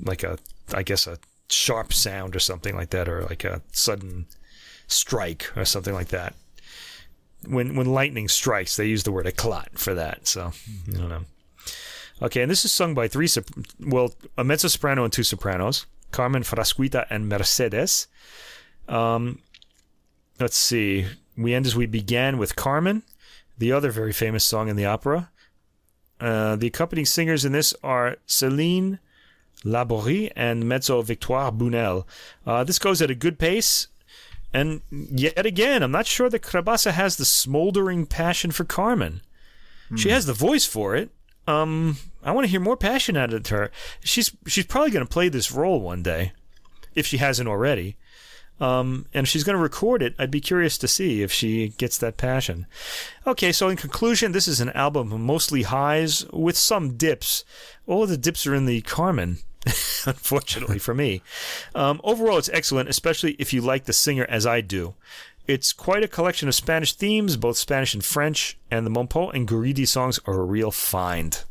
like a, I guess a sharp sound or something like that, or like a sudden strike or something like that. When when lightning strikes, they use the word eclat for that. So I don't know. Okay, and this is sung by three, well, a mezzo soprano and two sopranos, Carmen Frasquita and Mercedes. Um, let's see. We end as we began with Carmen, the other very famous song in the opera. Uh, the accompanying singers in this are Céline Laborie and mezzo Victoire Bunel. Uh, this goes at a good pace. And yet again, I'm not sure that Crebassa has the smoldering passion for Carmen. She has the voice for it. Um, I want to hear more passion out of her. She's she's probably going to play this role one day, if she hasn't already. Um, and if she's going to record it, I'd be curious to see if she gets that passion. Okay, so in conclusion, this is an album of mostly highs with some dips. All of the dips are in the Carmen, unfortunately for me. Um, overall, it's excellent, especially if you like the singer as I do. It's quite a collection of Spanish themes, both Spanish and French, and the Mompou and Guridi songs are a real find.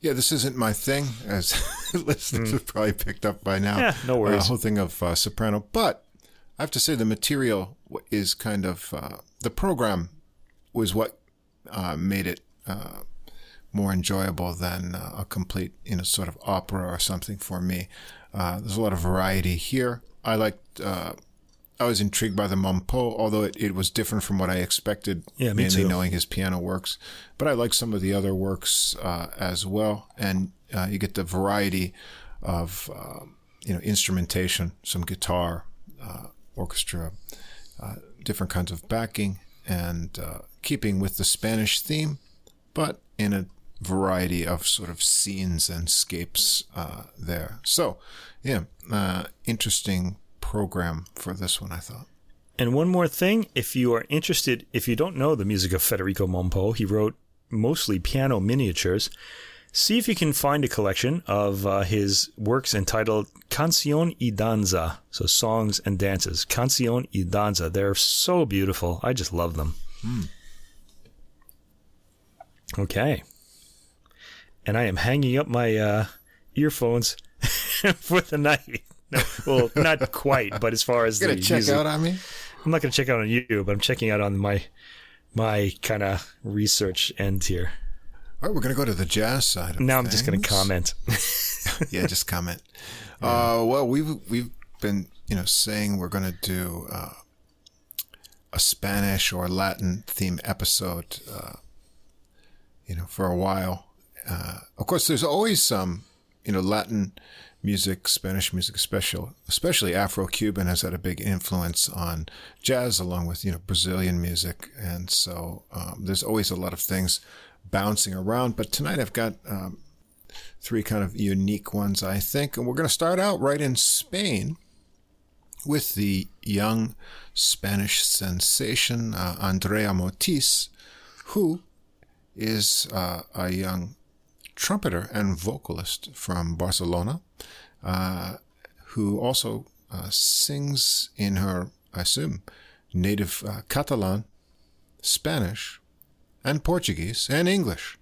Yeah, this isn't my thing, as listeners have probably picked up by now. Yeah, no worries. Uh, whole thing of uh, soprano, but I have to say the material is kind of uh, the program was what uh, made it uh, more enjoyable than uh, a complete, you know, sort of opera or something for me. Uh, there's a lot of variety here. I liked. Uh, I was intrigued by the Mompou, although it, it was different from what I expected, Yeah, me mainly too. knowing his piano works. But I like some of the other works uh, as well, and uh, you get the variety of um, you know instrumentation, some guitar, uh, orchestra, uh, different kinds of backing, and uh, keeping with the Spanish theme, but in a variety of sort of scenes and scapes uh, there. So, yeah, uh, interesting program for this one, I thought. And one more thing, if you are interested, if you don't know the music of Federico Mompou, he wrote mostly piano miniatures. See if you can find a collection of uh, his works entitled Cancion y Danza, so songs and dances. Cancion y Danza. They're so beautiful. I just love them. Okay. And I am hanging up my uh, earphones for the night. No, well, not quite, but as far as the Gonna check music- out on me? I'm not going to check out on you, but I'm checking out on my my kind of research end here. All right, we're going to go to the jazz side. Of Now I'm just going to comment. yeah, just comment. Uh, well, we've we've been you know saying we're going to do uh, a Spanish or Latin theme episode, uh, you know, for a while. Uh, of course, there's always some you know Latin music, Spanish music, especially especially Afro-Cuban has had a big influence on jazz, along with you know Brazilian music, and so um, there's always a lot of things bouncing around. But tonight I've got um, three kind of unique ones, I think. And we're going to start out right in Spain with the young Spanish sensation, uh, Andrea Motis, who is uh, a young trumpeter and vocalist from Barcelona, uh, who also uh, sings in her, I assume, native uh, Catalan, Spanish, and Portuguese, and English.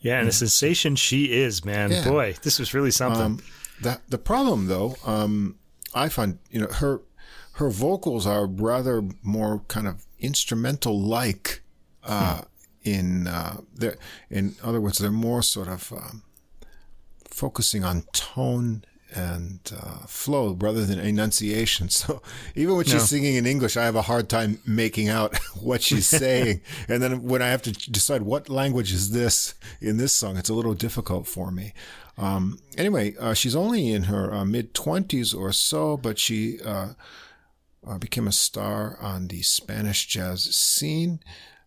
Yeah, and the sensation she is, man. Yeah. Boy, this was really something. Um, the the problem though, um, I find you know her her vocals are rather more kind of instrumental like. Uh, In uh, in other words, they're more sort of um, focusing on tone and uh, flow rather than enunciation. So even when she's No. singing in English, I have a hard time making out what she's saying. and then when I have to decide what language is this in this song, it's a little difficult for me. Um, anyway, uh, she's only in her uh, mid 20s or so, but she uh, uh, became a star on the Spanish jazz scene.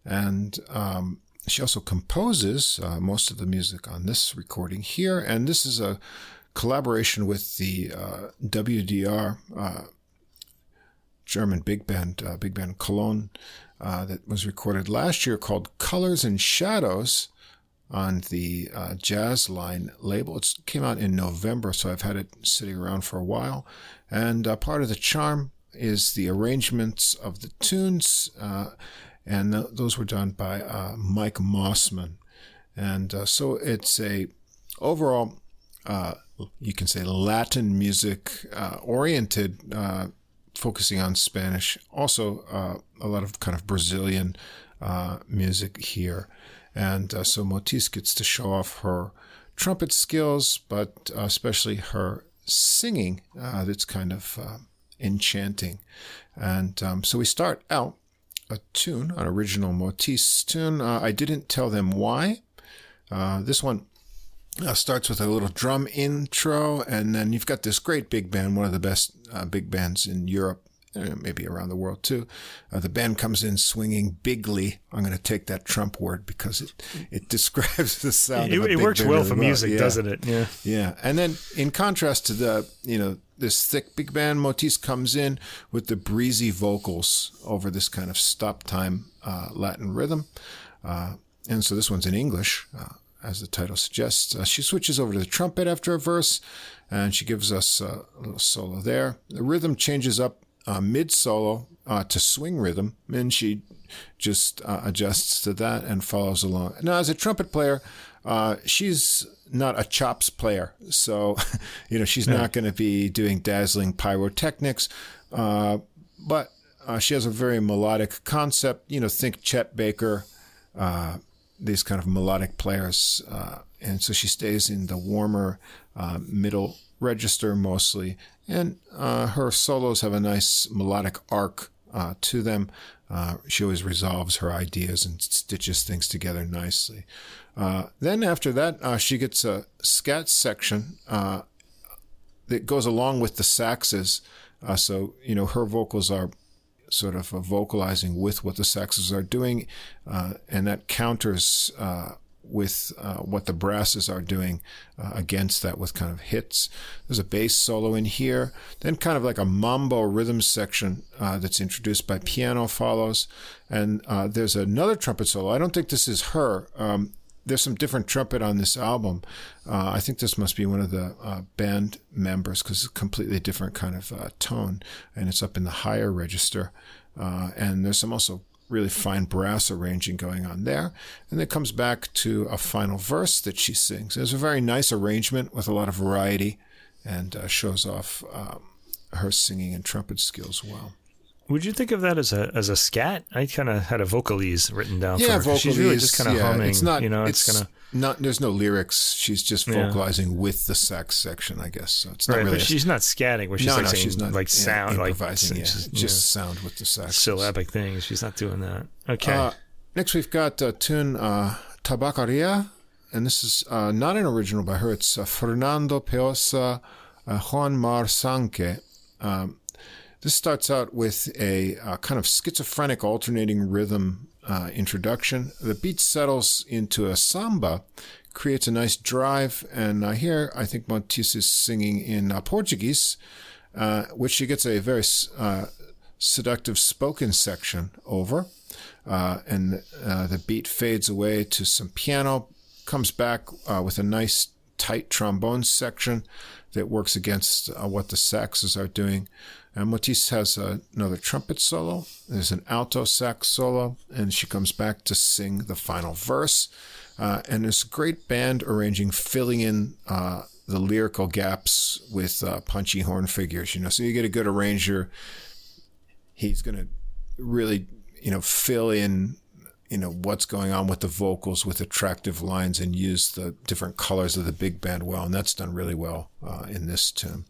And um, she also composes uh, most of the music on this recording here. And this is a collaboration with the uh, WDR uh, German big band, uh, big band Cologne, uh, that was recorded last year called Colors and Shadows on the uh, Jazz Line label. It came out in November, so I've had it sitting around for a while. And uh, part of the charm is the arrangements of the tunes, uh, and th- those were done by uh, Mike Mossman. And uh, so it's a overall, uh, you can say Latin music uh, oriented uh, focusing on Spanish. Also, uh, a lot of kind of Brazilian music here. And so Motis gets to show off her trumpet skills, but especially her singing that's kind of enchanting. And um, so we start out a tune, an original Motis tune. I didn't tell them why. this one uh, starts with a little drum intro, and then you've got this great big band, one of the best uh, big bands in Europe, uh, maybe around the world too. Uh, the band comes in swinging bigly. I'm going to take that Trump word because it it describes the sound. It, it works well for well. music, yeah. doesn't it? Yeah, yeah. And then in contrast to the you know this thick big band, Motis comes in with the breezy vocals over this kind of stop time uh, Latin rhythm. Uh, and so this one's in English as the title suggests. Uh, she switches over to the trumpet after a verse, and she gives us a little solo there. The rhythm changes up uh, mid solo uh, to swing rhythm, and she just uh, adjusts to that and follows along. Now, as a trumpet player, uh, she's not a chops player, so you know she's yeah. not going to be doing dazzling pyrotechnics, uh, but she has a very melodic concept. You know, think Chet Baker these kind of melodic players. Uh, and so she stays in the warmer uh, middle register mostly. And uh, her solos have a nice melodic arc uh, to them. Uh, she always resolves her ideas and stitches things together nicely. Uh, then after that, she gets a scat section that goes along with the saxes. so, you know, her vocals are sort of vocalizing with what the saxes are doing, uh, and that counters uh, with uh, what the brasses are doing uh, against that with kind of hits. There's a bass solo in here, then kind of like a mambo rhythm section uh, that's introduced by piano follows, and uh, there's another trumpet solo. I don't think this is her. Um, there's some different trumpet on this album. Uh, I think this must be one of the uh, band members because it's a completely different kind of uh, tone, and it's up in the higher register. Uh, and there's some also really fine brass arranging going on there. And it comes back to a final verse that she sings. It's a very nice arrangement with a lot of variety, and uh, shows off um, her singing and trumpet skills well. Would you think of that as a as a scat? I kind of had a vocalese written down. Yeah, for her. vocalese. She's really just kind of yeah, humming. It's not. You know, it's, it's kind of not. There's no lyrics. She's just vocalizing yeah. with the sax section, I guess. So it's not right, really. but she's not scatting. Where she's no, like no, saying, she's not like sound, yeah, like improvising. Yeah, just, just sound with the sax. Syllabic things. She's not doing that. Okay. Uh, next, we've got uh, tune uh, Tabacaria, and this is uh, not an original by her. It's uh, Fernando Pessoa, uh, Juan Mar Sanque. Um, this starts out with a uh, kind of schizophrenic alternating rhythm uh, introduction. The beat settles into a samba, creates a nice drive, and uh, here I think Motis is singing in uh, Portuguese, uh, which she gets a very uh, seductive spoken section over. and the beat fades away to some piano, comes back with a nice tight trombone section that works against what the saxes are doing. And Motis has another trumpet solo. There's an alto sax solo, and she comes back to sing the final verse. Uh, and there's great band arranging, filling in uh, the lyrical gaps with uh, punchy horn figures. You know, so you get a good arranger. He's going to really, you know, fill in, you know, what's going on with the vocals with attractive lines and use the different colors of the big band well. And that's done really well uh, in this tune.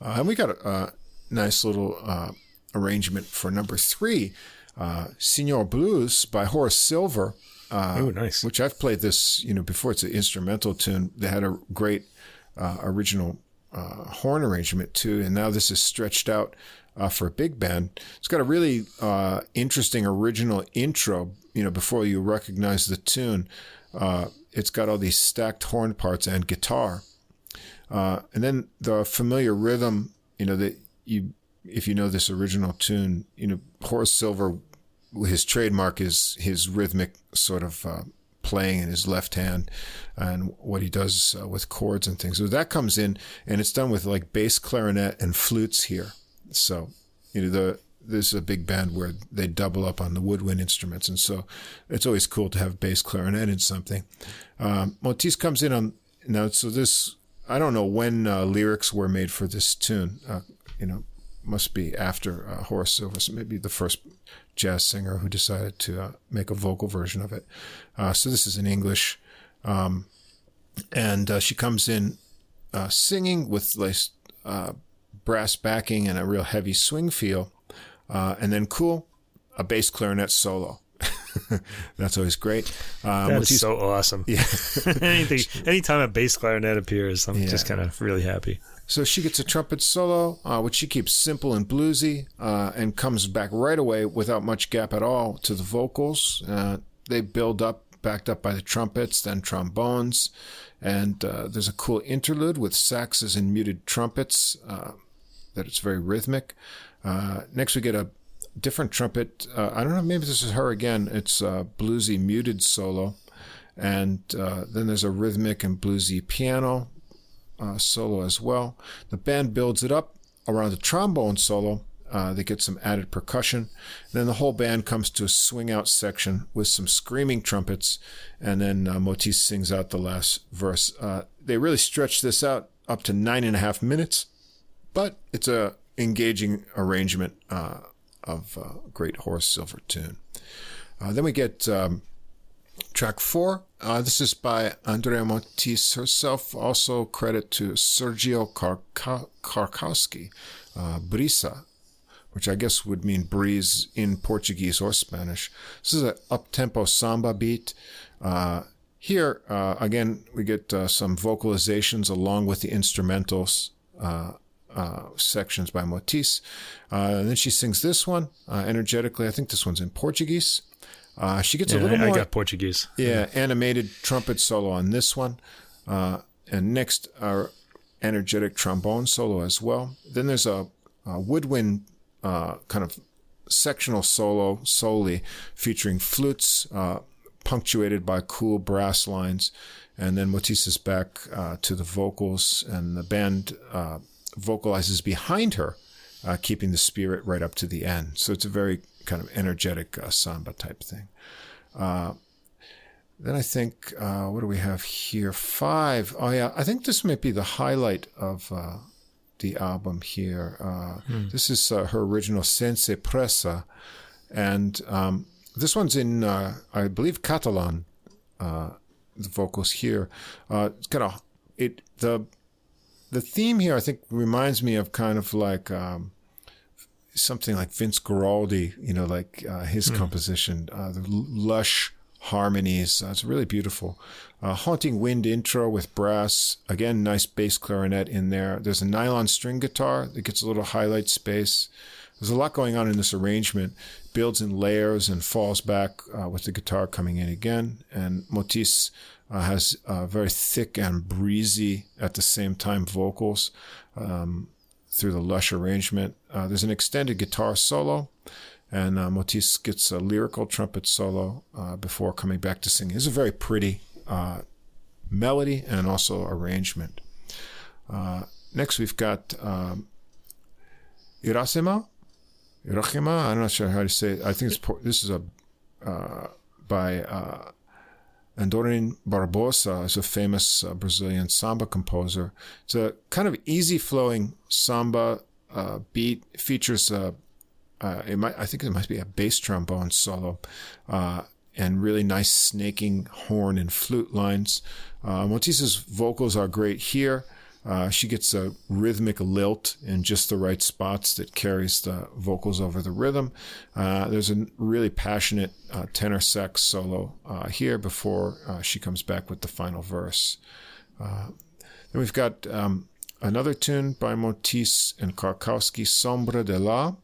Uh, and we got a nice little uh, arrangement for number three, uh, Senor Blues by Horace Silver. Uh, oh, nice. Which I've played this, you know, before. It's an instrumental tune. They had a great uh, original uh, horn arrangement too, and now this is stretched out uh, for a big band. It's got a really uh, interesting original intro. You know, before you recognize the tune, uh, it's got all these stacked horn parts and guitar, uh, and then the familiar rhythm. You know that you if you know this original tune, you know Horace Silver, his trademark is his rhythmic sort of uh, playing in his left hand, and what he does uh, with chords and things. So that comes in, and it's done with like bass clarinet and flutes here. So you know the there's a big band where they double up on the woodwind instruments, and so it's always cool to have bass clarinet in something. Um, comes in on now, so this I don't know when uh, lyrics were made for this tune. Uh, you know, must be after uh, Horace Silver, so maybe the first jazz singer who decided to uh, make a vocal version of it. Uh, so this is in English, um, and uh, she comes in uh, singing with like uh, brass backing and a real heavy swing feel, and then cool, a bass clarinet solo. That's always great. Um, that is so awesome. Yeah. Anything, anytime a bass clarinet appears, I'm yeah. just kind of really happy. So she gets a trumpet solo, uh, which she keeps simple and bluesy, uh, and comes back right away without much gap at all to the vocals. Uh, they build up, backed up by the trumpets, then trombones, and uh, there's a cool interlude with saxes and muted trumpets. Uh, that it's very rhythmic. Uh, next, we get a different trumpet. I don't know, maybe this is her again. It's a bluesy muted solo. And then there's a rhythmic and bluesy piano uh, solo as well. The band builds it up around the trombone solo. Uh, they get some added percussion. Then the whole band comes to a swing out section with some screaming trumpets, and then uh, Motis sings out the last verse. Uh, they really stretch this out up to nine and a half minutes, but it's a engaging arrangement uh, of a great Horace Silver tune. Uh, then we get um, Track four, uh, this is by Andrea Motis herself. Also credit to Sergio Krakowski, uh, Brisa, which I guess would mean breeze in Portuguese or Spanish. This is an up-tempo samba beat. Uh, here, uh, again, we get uh, some vocalizations along with the instrumentals. Uh, uh, sections by Motis. Uh, and then she sings this one uh, energetically. I think this one's in Portuguese. Uh, she gets yeah, a little I, more. I got Portuguese. Yeah, animated trumpet solo on this one. Uh, and next, our energetic trombone solo as well. Then there's a, a woodwind uh, kind of sectional solo solely featuring flutes uh, punctuated by cool brass lines. And then Motis is back uh, to the vocals, and the band uh, vocalizes behind her, keeping the spirit right up to the end. So it's a very kind of energetic uh, samba type thing. Uh, then I think, uh, what do we have here? Five. Oh, yeah. I think this might be the highlight of uh, the album here. Hmm. This is uh, her original Sense Pressa. And um, this one's in, I believe, Catalan. the vocals here. it's kind of, it, the, the theme here, I think, reminds me of kind of like, um, something like Vince Guaraldi, you know, like uh, his mm. composition, uh, the lush harmonies. Uh, it's really beautiful. Uh, Haunting Wind intro with brass. Again, nice bass clarinet in there. There's a nylon string guitar that gets a little highlight space. There's a lot going on in this arrangement. Builds in layers and falls back uh, with the guitar coming in again. And Motis uh, has very thick and breezy at the same time vocals. Um, through the lush arrangement. Uh, there's an extended guitar solo, and uh, Motis gets a lyrical trumpet solo uh, before coming back to sing. It's a very pretty uh, melody and also arrangement. Uh, next, we've got um, Iracema. Irachima, I'm not sure how to say it. I think it's this is a uh, by Adoniran Barbosa is a famous uh, Brazilian samba composer. It's a kind of easy flowing samba uh, beat. Features a, uh, it might, I think it might be a bass trombone solo, uh, and really nice snaking horn and flute lines. Uh, vocals are great here. Uh, she gets a rhythmic lilt in just the right spots that carries the vocals over the rhythm. Uh, there's a really passionate uh, tenor sax solo uh, here before uh, she comes back with the final verse. Uh, then we've got um, another tune by Motis and Krakowski, Sombra de la.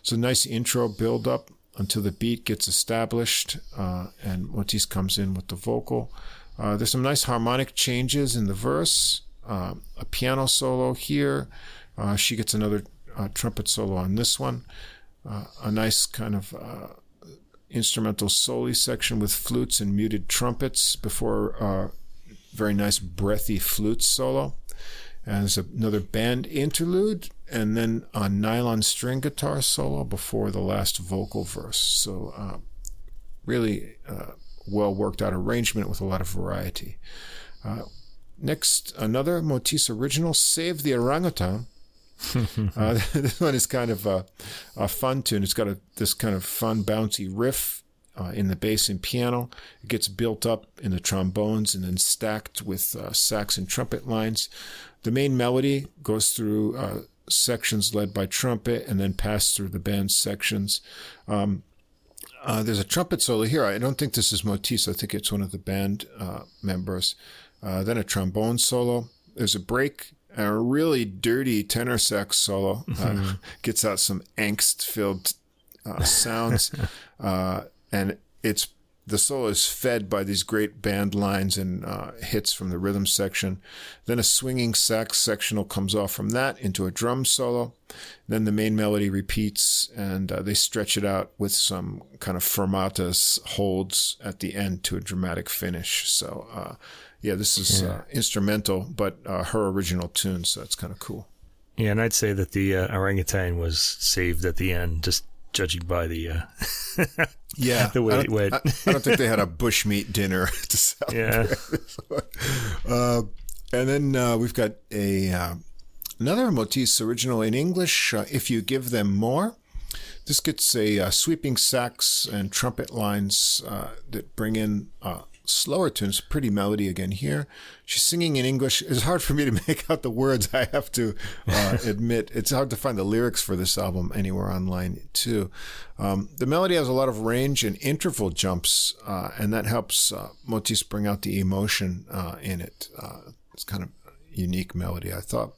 It's a nice intro build up until the beat gets established and Motis comes in with the vocal. there's some nice harmonic changes in the verse uh, a piano solo here. Uh, she gets another uh, trumpet solo on this one. Uh, a nice kind of uh, instrumental soli section with flutes and muted trumpets before a very nice breathy flute solo. And there's another band interlude, and then a nylon string guitar solo before the last vocal verse. So, uh, really well worked out arrangement with a lot of variety. Uh, Next, another Motis original, Save the Orangutan. uh, this one is kind of a, a fun tune. It's got a, this kind of fun, bouncy riff uh, in the bass and piano. It gets built up in the trombones and then stacked with uh, sax and trumpet lines. The main melody goes through uh, sections led by trumpet and then pass through the band sections. Um, uh, there's a trumpet solo here. I don't think this is Motis. I think it's one of the band uh, members. Uh, then a trombone solo. There's a break. A really dirty tenor sax solo mm-hmm. gets out some angst-filled sounds, and it's the solo is fed by these great band lines and uh, hits from the rhythm section. Then a swinging sax sectional comes off from that into a drum solo. Then the main melody repeats and uh, they stretch it out with some kind of fermatas holds at the end to a dramatic finish. So, uh, yeah, this is yeah. Uh, instrumental, but uh, her original tune. So that's kind of cool. Yeah, and I'd say that the uh, orangutan was saved at the end, just judging by the uh, yeah the way it went. I, I, don't think they had a bushmeat dinner to celebrate. Yeah. uh, and then uh, we've got a uh, another Motis original in English. Uh, if you give them more, this gets a uh, sweeping sax and trumpet lines uh, that bring in slower tunes, pretty melody again here. She's singing in English. It's hard for me to make out the words. I have to uh, admit, it's hard to find the lyrics for this album anywhere online too. Um, the melody has a lot of range and interval jumps, uh, and that helps uh, Motis bring out the emotion uh, in it. Uh, it's kind of unique melody, I thought.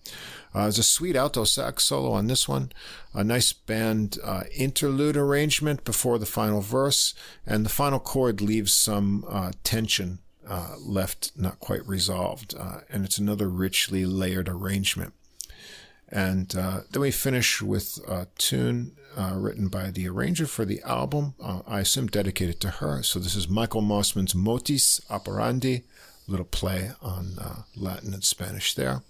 Uh, there's a sweet alto sax solo on this one, a nice band uh, interlude arrangement before the final verse, and the final chord leaves some uh, tension uh, left not quite resolved. Uh, and it's another richly layered arrangement. And uh, then we finish with a tune written by the arranger for the album, I assume dedicated to her. So this is Michael Mossman's Motis Operandi little play on Latin and Spanish there.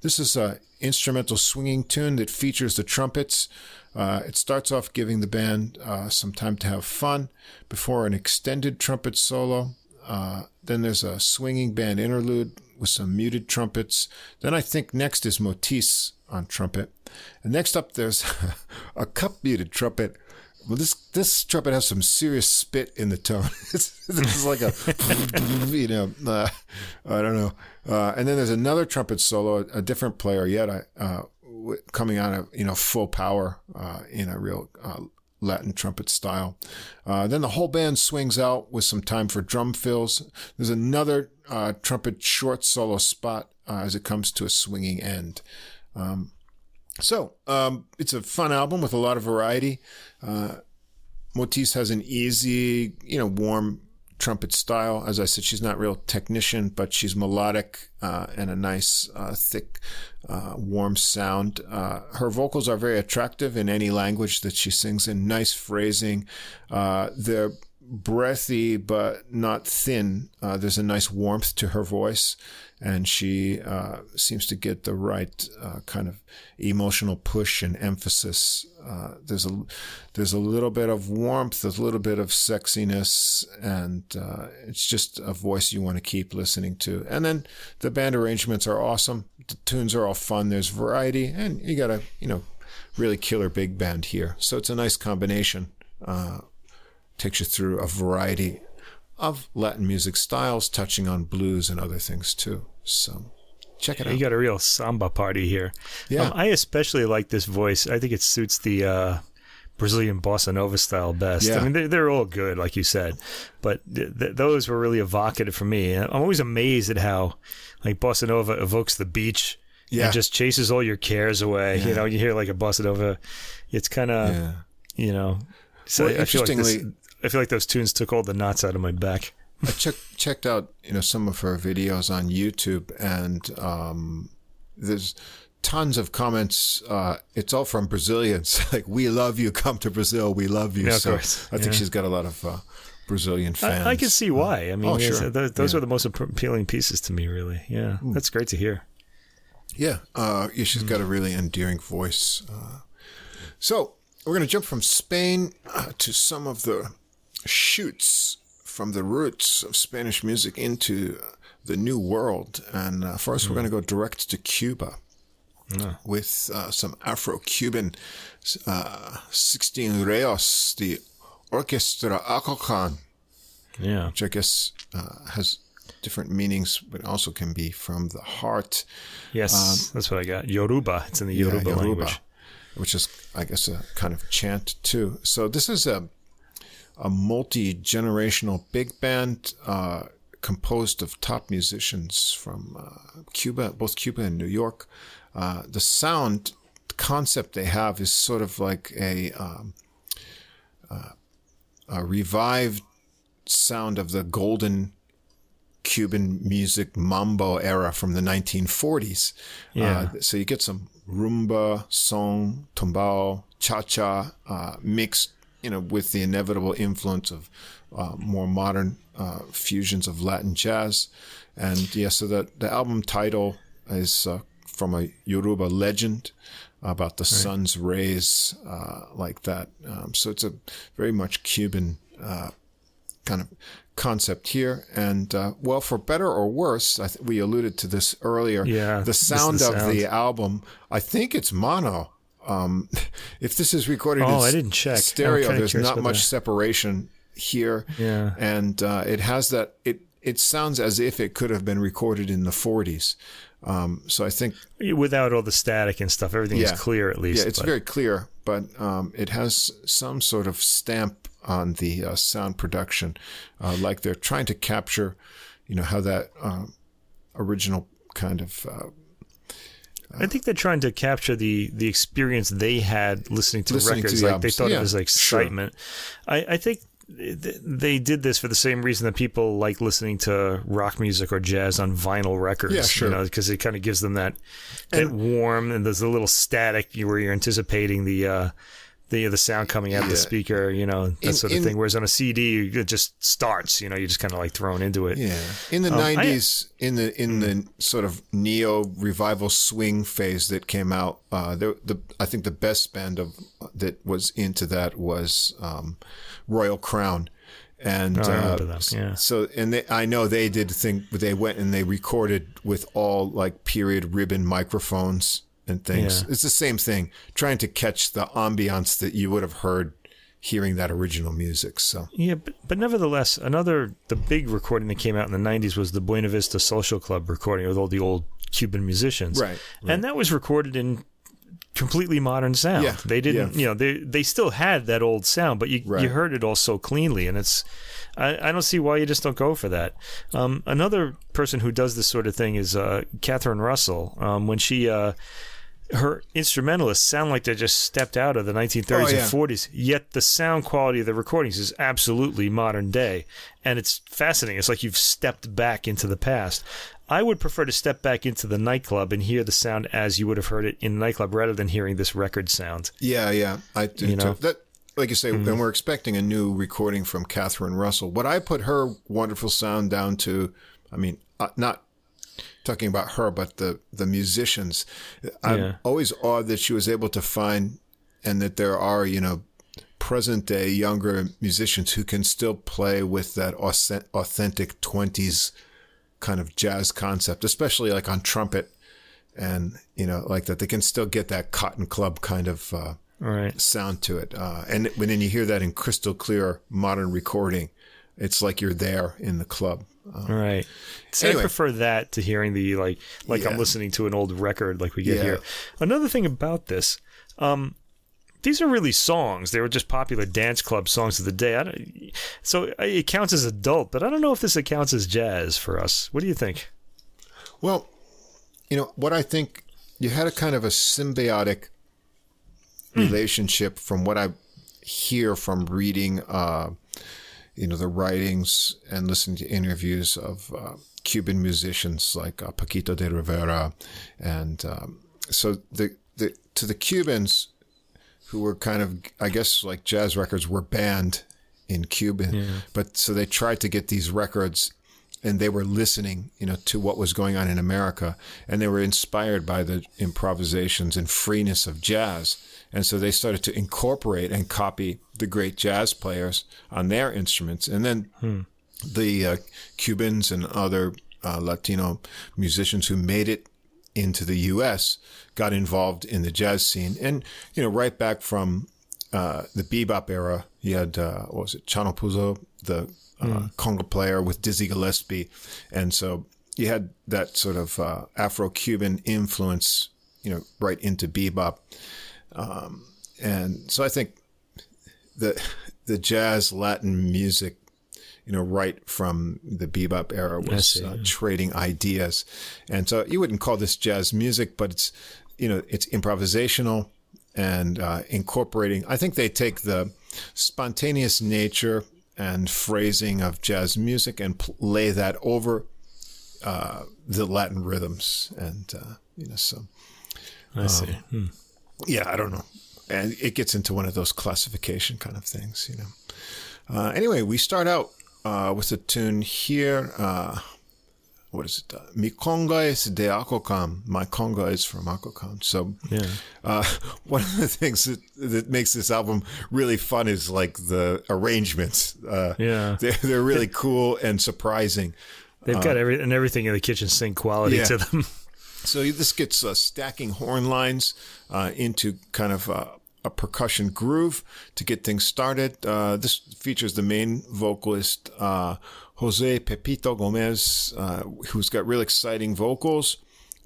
This is an instrumental swinging tune that features the trumpets. Uh, it starts off giving the band uh, some time to have fun before an extended trumpet solo. Uh, then there's a swinging band interlude with some muted trumpets. Then I think next is Motis on trumpet. And next up, there's a cup muted trumpet well, this this trumpet has some serious spit in the tone. this is like a, you know, uh, I don't know. Uh, and then there's another trumpet solo, a different player yet, uh, coming out of you know full power uh, in a real uh, Latin trumpet style. Uh, then the whole band swings out with some time for drum fills. There's another trumpet short solo spot as it comes to a swinging end. Um, so um, it's a fun album with a lot of variety. Uh, Motis has an easy, you know, warm trumpet style. As I said, she's not real technician, but she's melodic uh, and a nice, uh, thick, uh, warm sound. Uh, her vocals are very attractive in any language that she sings in. Nice phrasing. Uh, they're breathy but not thin. Uh, there's a nice warmth to her voice and she uh, seems to get the right uh, kind of emotional push and emphasis. Uh, there's a there's a little bit of warmth, there's a little bit of sexiness, and uh, it's just a voice you want to keep listening to. And then the band arrangements are awesome. The tunes are all fun. There's variety, and you got a you know really killer big band here. So it's a nice combination. Takes you through a variety of Latin music styles, touching on blues and other things too. So check it out. You got a real samba party here. Yeah. Um, I especially like this voice. I think it suits the uh, Brazilian bossa nova style best. Yeah. I mean, they're, they're all good, like you said, but th- th- those were really evocative for me. I'm always amazed at how like bossa nova evokes the beach. Yeah. And just chases all your cares away. Yeah. You know, you hear like a bossa nova. It's kind of, yeah. you know, so well, I feel like this, I feel like those tunes took all the knots out of my back. I check, checked out you know some of her videos on YouTube, and um, there's tons of comments. Uh, it's all from Brazilians, like "We love you, come to Brazil, we love you." Yeah, so I think yeah. she's got a lot of uh, Brazilian fans. I, I, can see why. I mean, oh, sure. those, those yeah. are the most appealing pieces to me, really. Yeah, mm. that's great to hear. Yeah, uh, yeah, she's mm. got a really endearing voice. Uh, so we're going to jump from Spain uh, to some of the shoots from the roots of Spanish music into the New World. And uh, first, mm. we're going to go direct to Cuba. with uh, some Afro-Cuban uh, 16 Rayos, the Orchestra Akokan, Yeah. which I guess uh, has different meanings, but also can be from the heart. Yes, that's what I got. Yoruba. It's in the Yeah, Yoruba, language. which is, I guess, a kind of chant too. So this is a a multi generational big band uh, composed of top musicians from uh, Cuba, both Cuba and New York. Uh, the sound concept they have is sort of like a um, uh, a revived sound of the golden Cuban music mambo era from the 1940s. Yeah. Uh, so you get some rumba, song, tumbao, cha-cha uh, mixed, you know, with the inevitable influence of uh, more modern uh, fusions of Latin jazz. And yeah, so the, the album title is uh, from a Yoruba legend about the sun's rays, uh, like that. Um, so it's a very much Cuban uh, kind of concept here. And uh, well, for better or worse, I th- we alluded to this earlier. Yeah, the sound the of sound. the album, I think it's mono. Um, if this is recorded Oh, in I didn't check. Stereo, there's not much that. separation here. Yeah. and uh, it has that. It it sounds as if it could have been recorded in the 40s. Um, so I think Without all the static and stuff, everything Yeah. is clear at least. yeah, it's but- very clear, but um, it has some sort of stamp on the uh, sound production, uh, like they're trying to capture, you know, how that um, original kind of uh, I think they're trying to capture the the experience they had listening to Listening to records. the like albums. they thought Yeah, it was like sure. excitement. I, I think they did this for the same reason that people like listening to rock music or jazz on vinyl records. Yeah, sure. You know, because it kind of gives them that that warm and there's a little static where you're anticipating the. Uh, the, the sound coming out of the speaker, you know, that In- sort of in- thing. Whereas on a CD, it just starts, you know, you're just kind of like thrown into it. Yeah, in the Um, I- '90s, in the in the sort of neo revival swing phase that came out, uh, the, the I think the best band of that was into that was um, Royal Crown, and Oh, I remember uh, them, yeah. so and they, I know they did think they went and they recorded with all like period ribbon microphones and things. Yeah. It's the same thing, trying to catch the ambiance that you would have heard hearing that original music. So Yeah, but, but nevertheless, another the big recording that came out in the '90s was the Buena Vista Social Club recording with all the old Cuban musicians, Right, And that was recorded in completely modern sound. Yeah, they didn't, yeah. you know, they they still had that old sound, but you Right. you heard it all so cleanly, and it's. I, I don't see why you just don't go for that. Um, another person who does this sort of thing is uh, Catherine Russell. Um, when she uh, her instrumentalists sound like they just stepped out of the 1930s Oh, yeah. and 40s, yet the sound quality of the recordings is absolutely modern day. And it's fascinating. It's like you've stepped back into the past. I would prefer to step back into the nightclub and hear the sound as you would have heard it in the nightclub rather than hearing this record sound. Yeah, yeah, I do You know? too. That, like you say, and we're expecting a new recording from Catherine Russell. What I put her wonderful sound down to, I mean, uh, not talking about her, but the the musicians. I'm Yeah. always awed that she was able to find, and that there are, you know, present day younger musicians who can still play with that authentic twenties kind of jazz concept, especially like on trumpet. And you know, like that, they can still get that Cotton Club kind of uh, right. sound to it. Uh, and when then you hear that in crystal clear modern recording, it's like you're there in the club. All right. So Anyway. I prefer that to hearing the like like I'm listening to an old record like we get Yeah. here. Another thing about this, um, these are really songs. They were just popular dance club songs of the day. I don't, so it counts as adult, but I don't know if this accounts as jazz for us. What do you think? well, you know what I think you had a kind of a symbiotic relationship from what I hear from reading, uh, you know, the writings and listening to interviews of uh, Cuban musicians like uh, Paquito D'Rivera, and um, so the the to the Cubans who were kind of, I guess, like jazz records were banned in Cuba, but so they tried to get these records and they were listening, you know, to what was going on in America, and they were inspired by the improvisations and freeness of jazz, and so they started to incorporate and copy the great jazz players on their instruments, and then the uh, Cubans and other uh, Latino musicians who made it into the U.S., got involved in the jazz scene, and you know, right back from uh, the bebop era, you had uh, what was it, Chano Pozo, the uh, conga player with Dizzy Gillespie, and so you had that sort of uh, Afro-Cuban influence, you know, right into bebop, um, and so I think the the jazz Latin music you know, right from the bebop era was uh, trading ideas. And so you wouldn't call this jazz music, but it's, you know, it's improvisational and uh, incorporating. I think they take the spontaneous nature and phrasing of jazz music and pl- lay that over uh, the Latin rhythms. And, uh, you know, so I see. Hmm. yeah, I don't know. And it gets into one of those classification kind of things, you know. Uh, anyway, we start out uh, with a tune here. Uh, what is it? Uh, Mi conga es de Akokan. My conga is from Akokan. So, Yeah. uh, one of the things that, that makes this album really fun is like the arrangements. Uh, Yeah. They're, they're really cool and surprising. They've got every and everything in the kitchen sink quality yeah. to them. So this gets uh, stacking horn lines uh, into kind of uh, a percussion groove to get things started. Uh, this features the main vocalist, uh, Jose Pepito Gomez, uh, who's got real exciting vocals.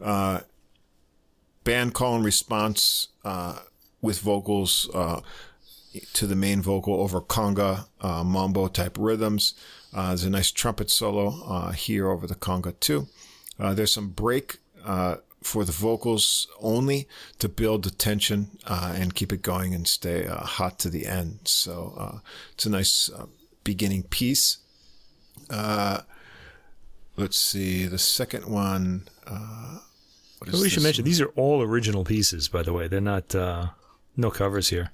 Uh, band call and response uh, with vocals uh, to the main vocal over conga, mambo type rhythms. There's a nice trumpet solo here over the conga too. There's some break for the vocals only to build the tension uh, and keep it going and stay uh, hot to the end. So uh, it's a nice uh, beginning piece. Uh, let's see the second one. Uh, what is we should mention these are all original pieces, by the way. They're not uh, no covers here.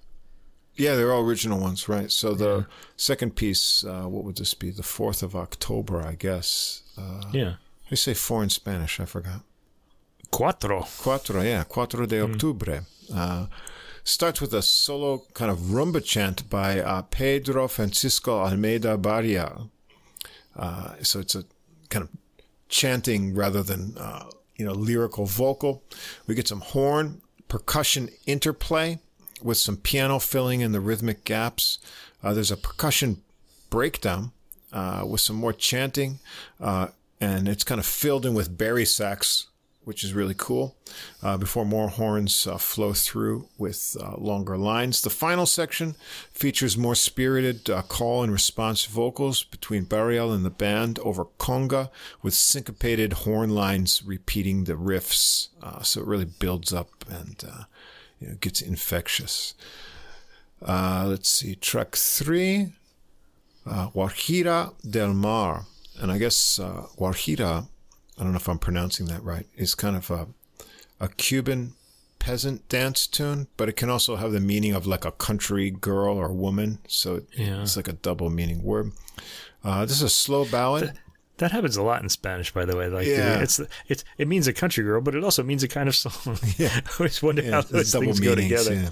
Yeah, they're all original ones, right? So the second piece, uh, what would this be? The 4th of October, I guess. Uh, Yeah. I say four in Spanish, I forgot. Cuatro. Cuatro, yeah, Cuatro de Octubre. Uh, starts with a solo kind of rumba chant by uh, Pedro Francisco Almeida Barria. Uh, so it's a kind of chanting rather than, uh, you know, lyrical vocal. We get some horn, percussion interplay with some piano filling in the rhythmic gaps. Uh, there's a percussion breakdown uh, with some more chanting, uh, and it's kind of filled in with bari sax, which is really cool. Uh, before more horns uh, flow through with uh, longer lines, the final section features more spirited uh, call and response vocals between Bariel and the band over conga, with syncopated horn lines repeating the riffs. Uh, so it really builds up and uh, you know, gets infectious. Let's see, track three, uh, Guajira del Mar. And I guess uh, Guajira, I don't know if I'm pronouncing that right, It's kind of a, a Cuban peasant dance tune, but it can also have the meaning of like a country girl or woman. So Yeah. it's like a double meaning word. Uh, this is a slow ballad. That happens a lot in Spanish, by the way. Like Yeah. it's it's it means a country girl, but it also means a kind of song. Yeah. I always wonder Yeah, how those things go meanings, together.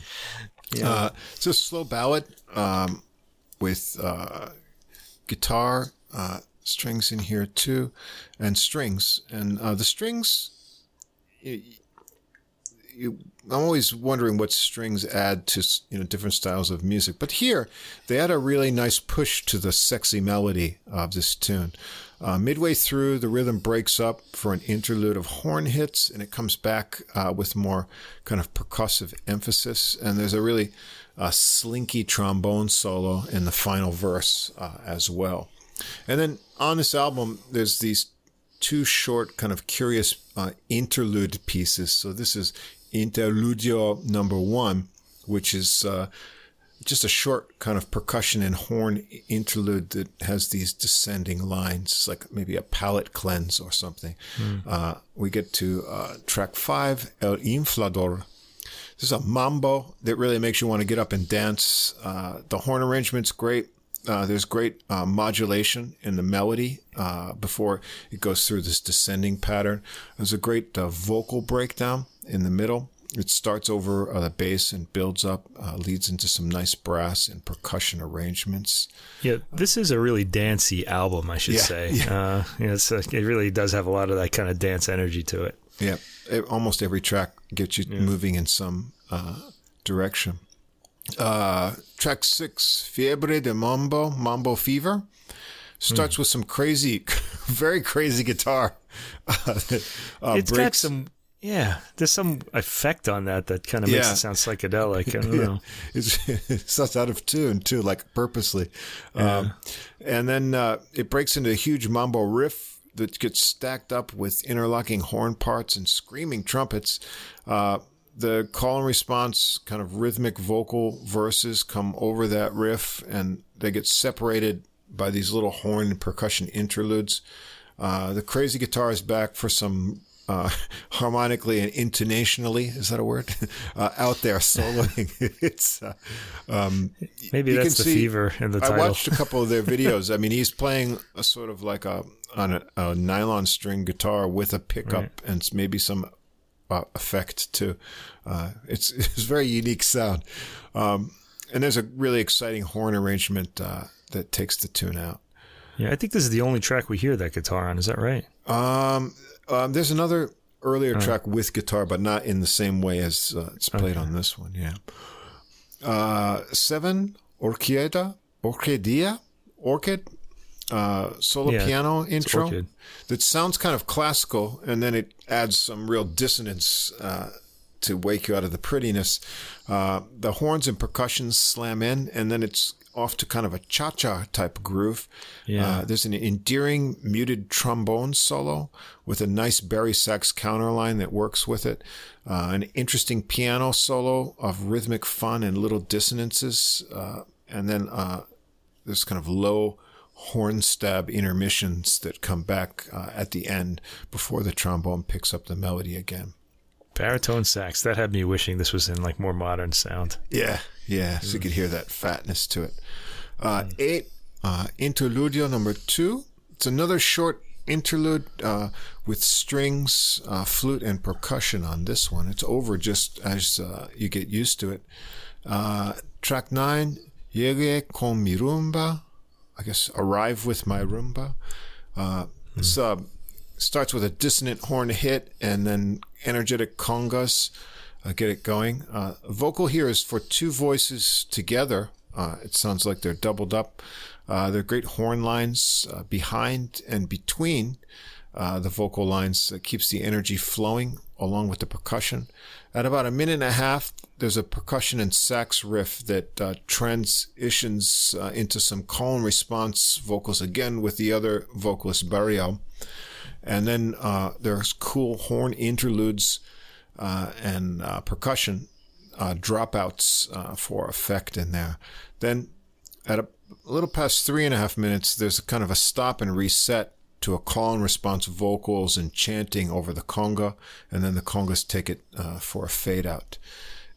yeah. Uh, it's a slow ballad um, with uh, guitar uh, strings in here too, and strings. And uh, the strings, you, you, I'm always wondering what strings add to you know different styles of music. But here, they add a really nice push to the sexy melody of this tune. Uh, midway through, the rhythm breaks up for an interlude of horn hits, and it comes back uh, with more kind of percussive emphasis. And there's a really uh, slinky trombone solo in the final verse uh, as well. And then on this album, there's these two short, kind of curious uh, interlude pieces. So this is Interludio number one, which is uh, just a short kind of percussion and horn interlude that has these descending lines, It's like maybe a palate cleanse or something. Uh, we get to uh, track five, El Inflador. This is a mambo that really makes you want to get up and dance. Uh, the horn arrangement's great. Uh, there's great uh, modulation in the melody uh, before it goes through this descending pattern. There's a great uh, vocal breakdown in the middle. It starts over uh, the bass and builds up, uh, leads into some nice brass and percussion arrangements. Yeah, this is a really dancey album, I should Yeah, say. yeah. Uh, yeah, it's, uh, it really does have a lot of that kind of dance energy to it. Yeah, it, almost every track gets you moving in some uh, direction. Uh, track six, Fiebre de Mambo, Mambo Fever, starts with some crazy, very crazy guitar. uh, It's got some, yeah. There's some effect on that that kind of makes it sound psychedelic. I don't Yeah. know. It's, it's out of tune too, like purposely. Um, and then uh, it breaks into a huge mambo riff that gets stacked up with interlocking horn parts and screaming trumpets. Uh, the call and response kind of rhythmic vocal verses come over that riff and they get separated by these little horn and percussion interludes. Uh, the crazy guitar is back for some uh, harmonically and intonationally, is that a word? uh, out there soloing. it's uh, um, Maybe that's the see- fever in the title. I watched a couple of their videos. I mean, he's playing a sort of like a on a, a nylon string guitar with a pickup and maybe some uh, effect too. Uh, it's it's a very unique sound, um, and there's a really exciting horn arrangement uh, that takes the tune out. Yeah, I think this is the only track we hear that guitar on. Is that right? Um, um, there's another earlier track with guitar, but not in the same way as uh, it's played on this one. Yeah. Uh, seven Orqueda, Orquedia, Orchid, uh, solo Yeah, piano intro that sounds kind of classical, and then it adds some real dissonance uh, to wake you out of the prettiness. Uh, the horns and percussions slam in, and then it's off to kind of a cha-cha type groove. Yeah. Uh, there's an endearing muted trombone solo with a nice Barry sax counterline that works with it. Uh, an interesting piano solo of rhythmic fun and little dissonances. Uh, and then uh, there's kind of low horn stab intermissions that come back uh, at the end before the trombone picks up the melody again. Baritone sax. That had me wishing this was in like more modern sound. Yeah, yeah. So you could hear that fatness to it. Uh, eight, uh, Interludio number two. It's another short interlude uh, with strings, uh, flute, and percussion on this one. It's over just as uh, you get used to it. Uh, track nine, Llegue con mi rumba. I guess arrive with my Roomba. Uh, It's uh, starts with a dissonant horn hit and then energetic congas uh, get it going. Uh, vocal here is for two voices together. Uh, it sounds like they're doubled up. Uh, they're great horn lines uh, behind and between uh, the vocal lines that keeps the energy flowing along with the percussion. At about a minute and a half, there's a percussion and sax riff that uh, transitions uh, into some call and response vocals again with the other vocalist Barrio, And then uh, there's cool horn interludes uh, and uh, percussion uh, dropouts uh, for effect in there. Then at a, a little past three and a half minutes, there's a kind of a stop and reset to a call and response vocals and chanting over the conga, and then the congas take it uh, for a fade out.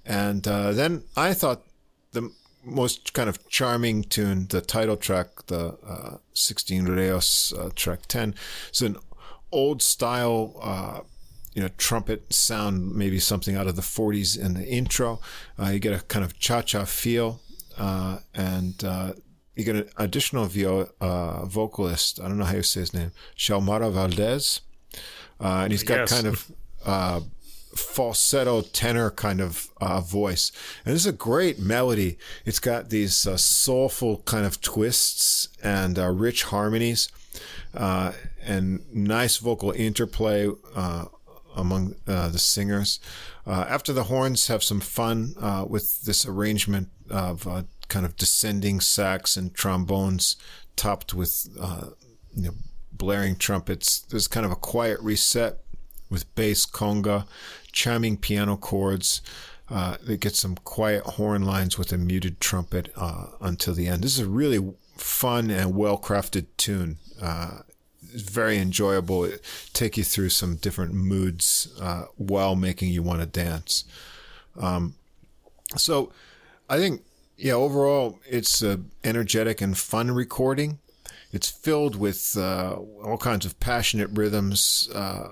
And uh, then I thought the most kind of charming tune, the title track, the uh, 16 Rayos uh, track 10, is an old style, uh, you know, trumpet sound, maybe something out of the 40s in the intro. Uh, you get a kind of cha cha feel, uh, and uh, you get an additional vo- uh, vocalist. I don't know how you say his name, Shalmara Valdez. Uh, and he's got Yes. kind of uh, falsetto tenor kind of uh, voice. And this is a great melody. It's got these uh, soulful kind of twists and uh, rich harmonies uh, and nice vocal interplay uh, among uh, the singers. Uh, after the horns have some fun uh, with this arrangement of uh, kind of descending sax and trombones topped with uh, you know, blaring trumpets. There's kind of a quiet reset with bass conga, chiming piano chords. Uh, they get some quiet horn lines with a muted trumpet uh, until the end. This is a really fun and well crafted tune. Uh, it's very enjoyable. It take you through some different moods uh, while making you want to dance. Um, so I think, yeah, overall, it's a energetic and fun recording. It's filled with uh, all kinds of passionate rhythms, uh,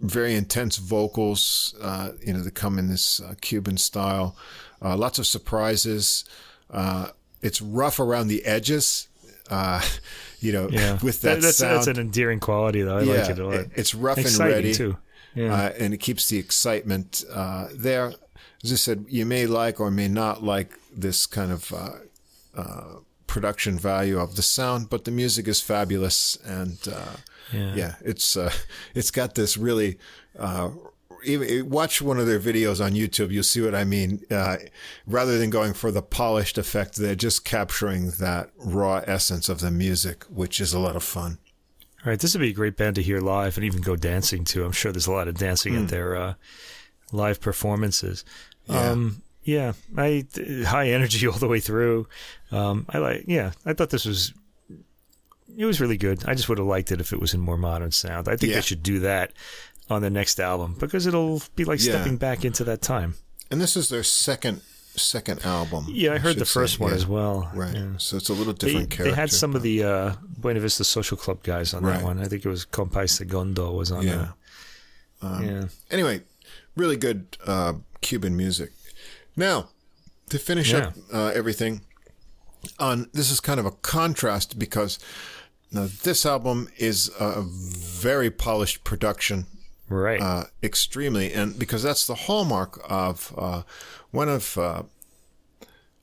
very intense vocals, uh, you know, that come in this uh, Cuban style. Uh, lots of surprises. Uh, it's rough around the edges, uh, you know, Yeah, with that that's sound. that's an endearing quality though. I like it a lot. It's rough Exciting and ready. too. Yeah. uh, and it keeps the excitement uh, there. As I said, you may like or may not like this kind of uh, uh, production value of the sound, but the music is fabulous, and uh, Yeah. yeah, it's uh, it's got this really. Uh, even, watch one of their videos on YouTube. You'll see what I mean. Uh, rather than going for the polished effect, they're just capturing that raw essence of the music, which is a lot of fun. All right, this would be a great band to hear live and even go dancing to. I'm sure there's a lot of dancing Hmm. at their uh, live performances. Yeah. Um, yeah, I high energy all the way through. Um, I like. Yeah, I thought this was. It was really good. I just would have liked it if it was in more modern sound. I think Yeah. they should do that on the next album because it'll be like Yeah. stepping back into that time. And this is their second second album. Yeah, I heard the should say. first one Yeah. as well. Right. Yeah. So it's a little different they character. had some of the uh, Buena Vista Social Club guys on Right. that one. I think it was Compay Segundo was on Yeah. that. yeah. Anyway, really good uh, Cuban music. Now, to finish up uh, everything, on this is kind of a contrast because now this album is a very polished production, Right. uh, extremely, and because that's the hallmark of uh, one of uh,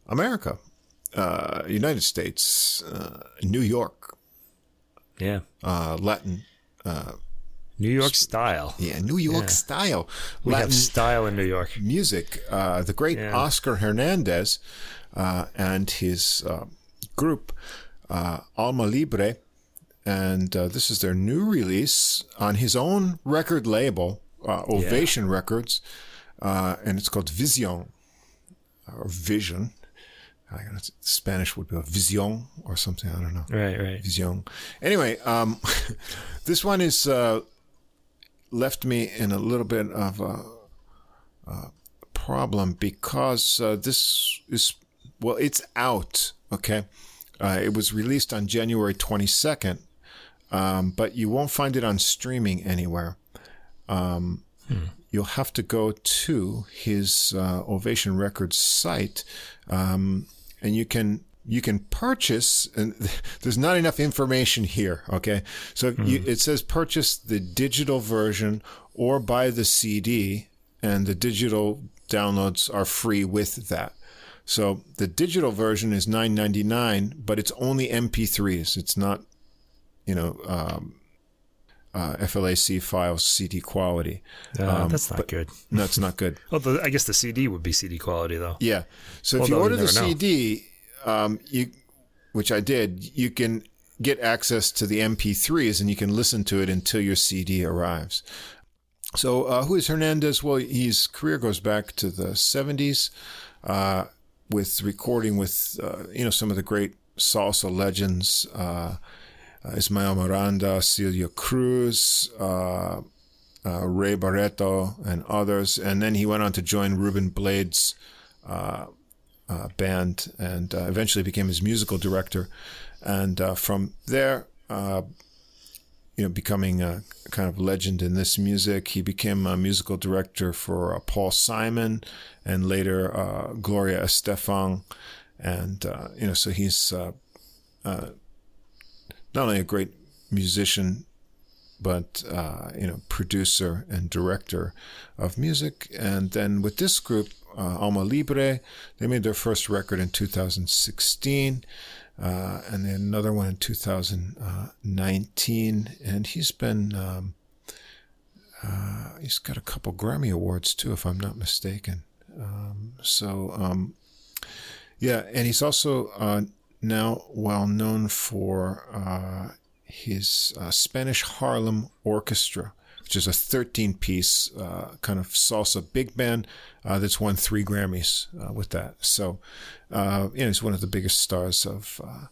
America, uh, United States, uh, New York, yeah. uh, Latin. New York style. Yeah, New York style. We Latin have style in New York. music. Uh, the great Yeah. Oscar Hernandez uh, and his uh, group, uh, Alma Libre, and uh, this is their new release on his own record label, uh, Ovation Records, uh, and it's called Vision, or Vision. Spanish would be a Vision or something. I don't know. Right, right. Vision. Anyway, um, this one is uh, left me in a little bit of a, a problem because uh, this is well, it's out. Okay, uh, it was released on January twenty second, um, but you won't find it on streaming anywhere. Um, You'll have to go to his uh, Ovation Records site, um, and you can you can purchase. And there's not enough information here. Okay, so you, it says purchase the digital version or buy the CD, and the digital downloads are free with that. So the digital version is nine ninety nine, but it's only MP3s. It's not, you know, um, uh, FLAC files CD quality. Uh, Um, that's not good. No, it's not good. Although I guess the CD would be CD quality though. Yeah. So if Although you you order the. CD, um, you, which I did, you can get access to the MP3s and you can listen to it until your CD arrives. So uh, who is Hernandez? Well, his career goes back to the 70s uh, with recording with uh, you know some of the great salsa legends. Uh, Ismael Miranda, Celia Cruz, uh, uh, Ray Barretto, and others. And then he went on to join Ruben Blades' uh, band and uh, eventually became his musical director. And uh, from there, uh, you know, becoming a kind of legend in this music, he became a musical director for uh, Paul Simon and later Gloria Estefan. And, you know, so he's not only a great musician, but uh, you know, producer and director of music. And then with this group, uh, Alma Libre, they made their first record in 2016, uh, and then another one in 2019. And he's been um, uh, he's got a couple Grammy awards too, if I'm not mistaken. Um, so um, yeah, and he's also uh, now well known for uh, his uh, Spanish Harlem Orchestra, which is a 13 piece uh, kind of salsa big band uh, that's won three Grammys uh, with that. So, uh, you know, he's one of the biggest stars of uh,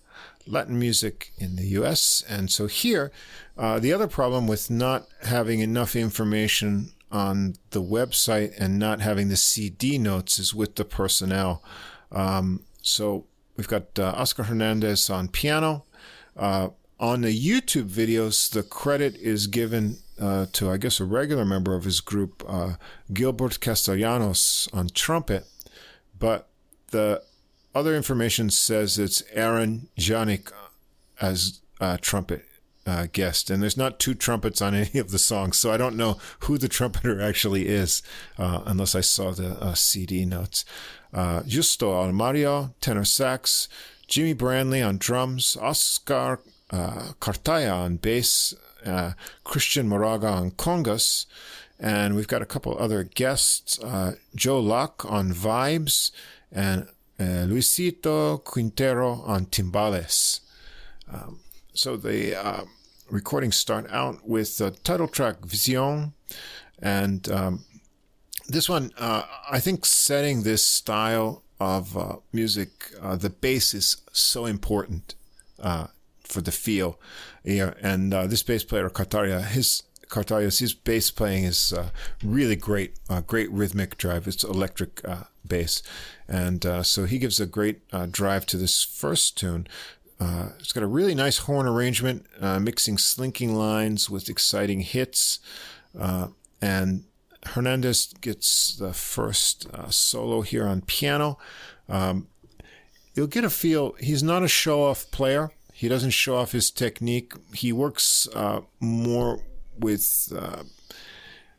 Latin music in the US. And so here, uh, the other problem with not having enough information on the website and not having the CD notes is with the personnel. Um, so we've got Oscar Hernandez on piano. On the YouTube videos, the credit is given uh, to, I guess, a regular member of his group, uh, Gilbert Castellanos, on trumpet. But the other information says it's Aaron Janik as trumpet uh, guest. And there's not two trumpets on any of the songs, so I don't know who the trumpeter actually is, uh, unless I saw the uh, CD notes. Justo Almario, tenor sax, Jimmy Branly on drums, Oscar uh, Cartaya on bass, uh, Christian Moraga on congas, and we've got a couple other guests, uh, Joe Locke on vibes, and uh, Luisito Quintero on timbales. Um, so the uh, recordings start out with the title track Vision, and um, this one, uh, I think, setting this style of music, the bass is so important uh, for the feel. Yeah, and uh, this bass player, Kataria, his Cartarius, his bass playing is uh, really great, uh, great rhythmic drive. It's electric bass, and so he gives a great drive to this first tune. it's got a really nice horn arrangement, mixing slinking lines with exciting hits, and Hernandez gets the first uh, solo here on piano. Um, you'll get a feel he's not a show off player. He doesn't show off his technique. He works uh, more with uh,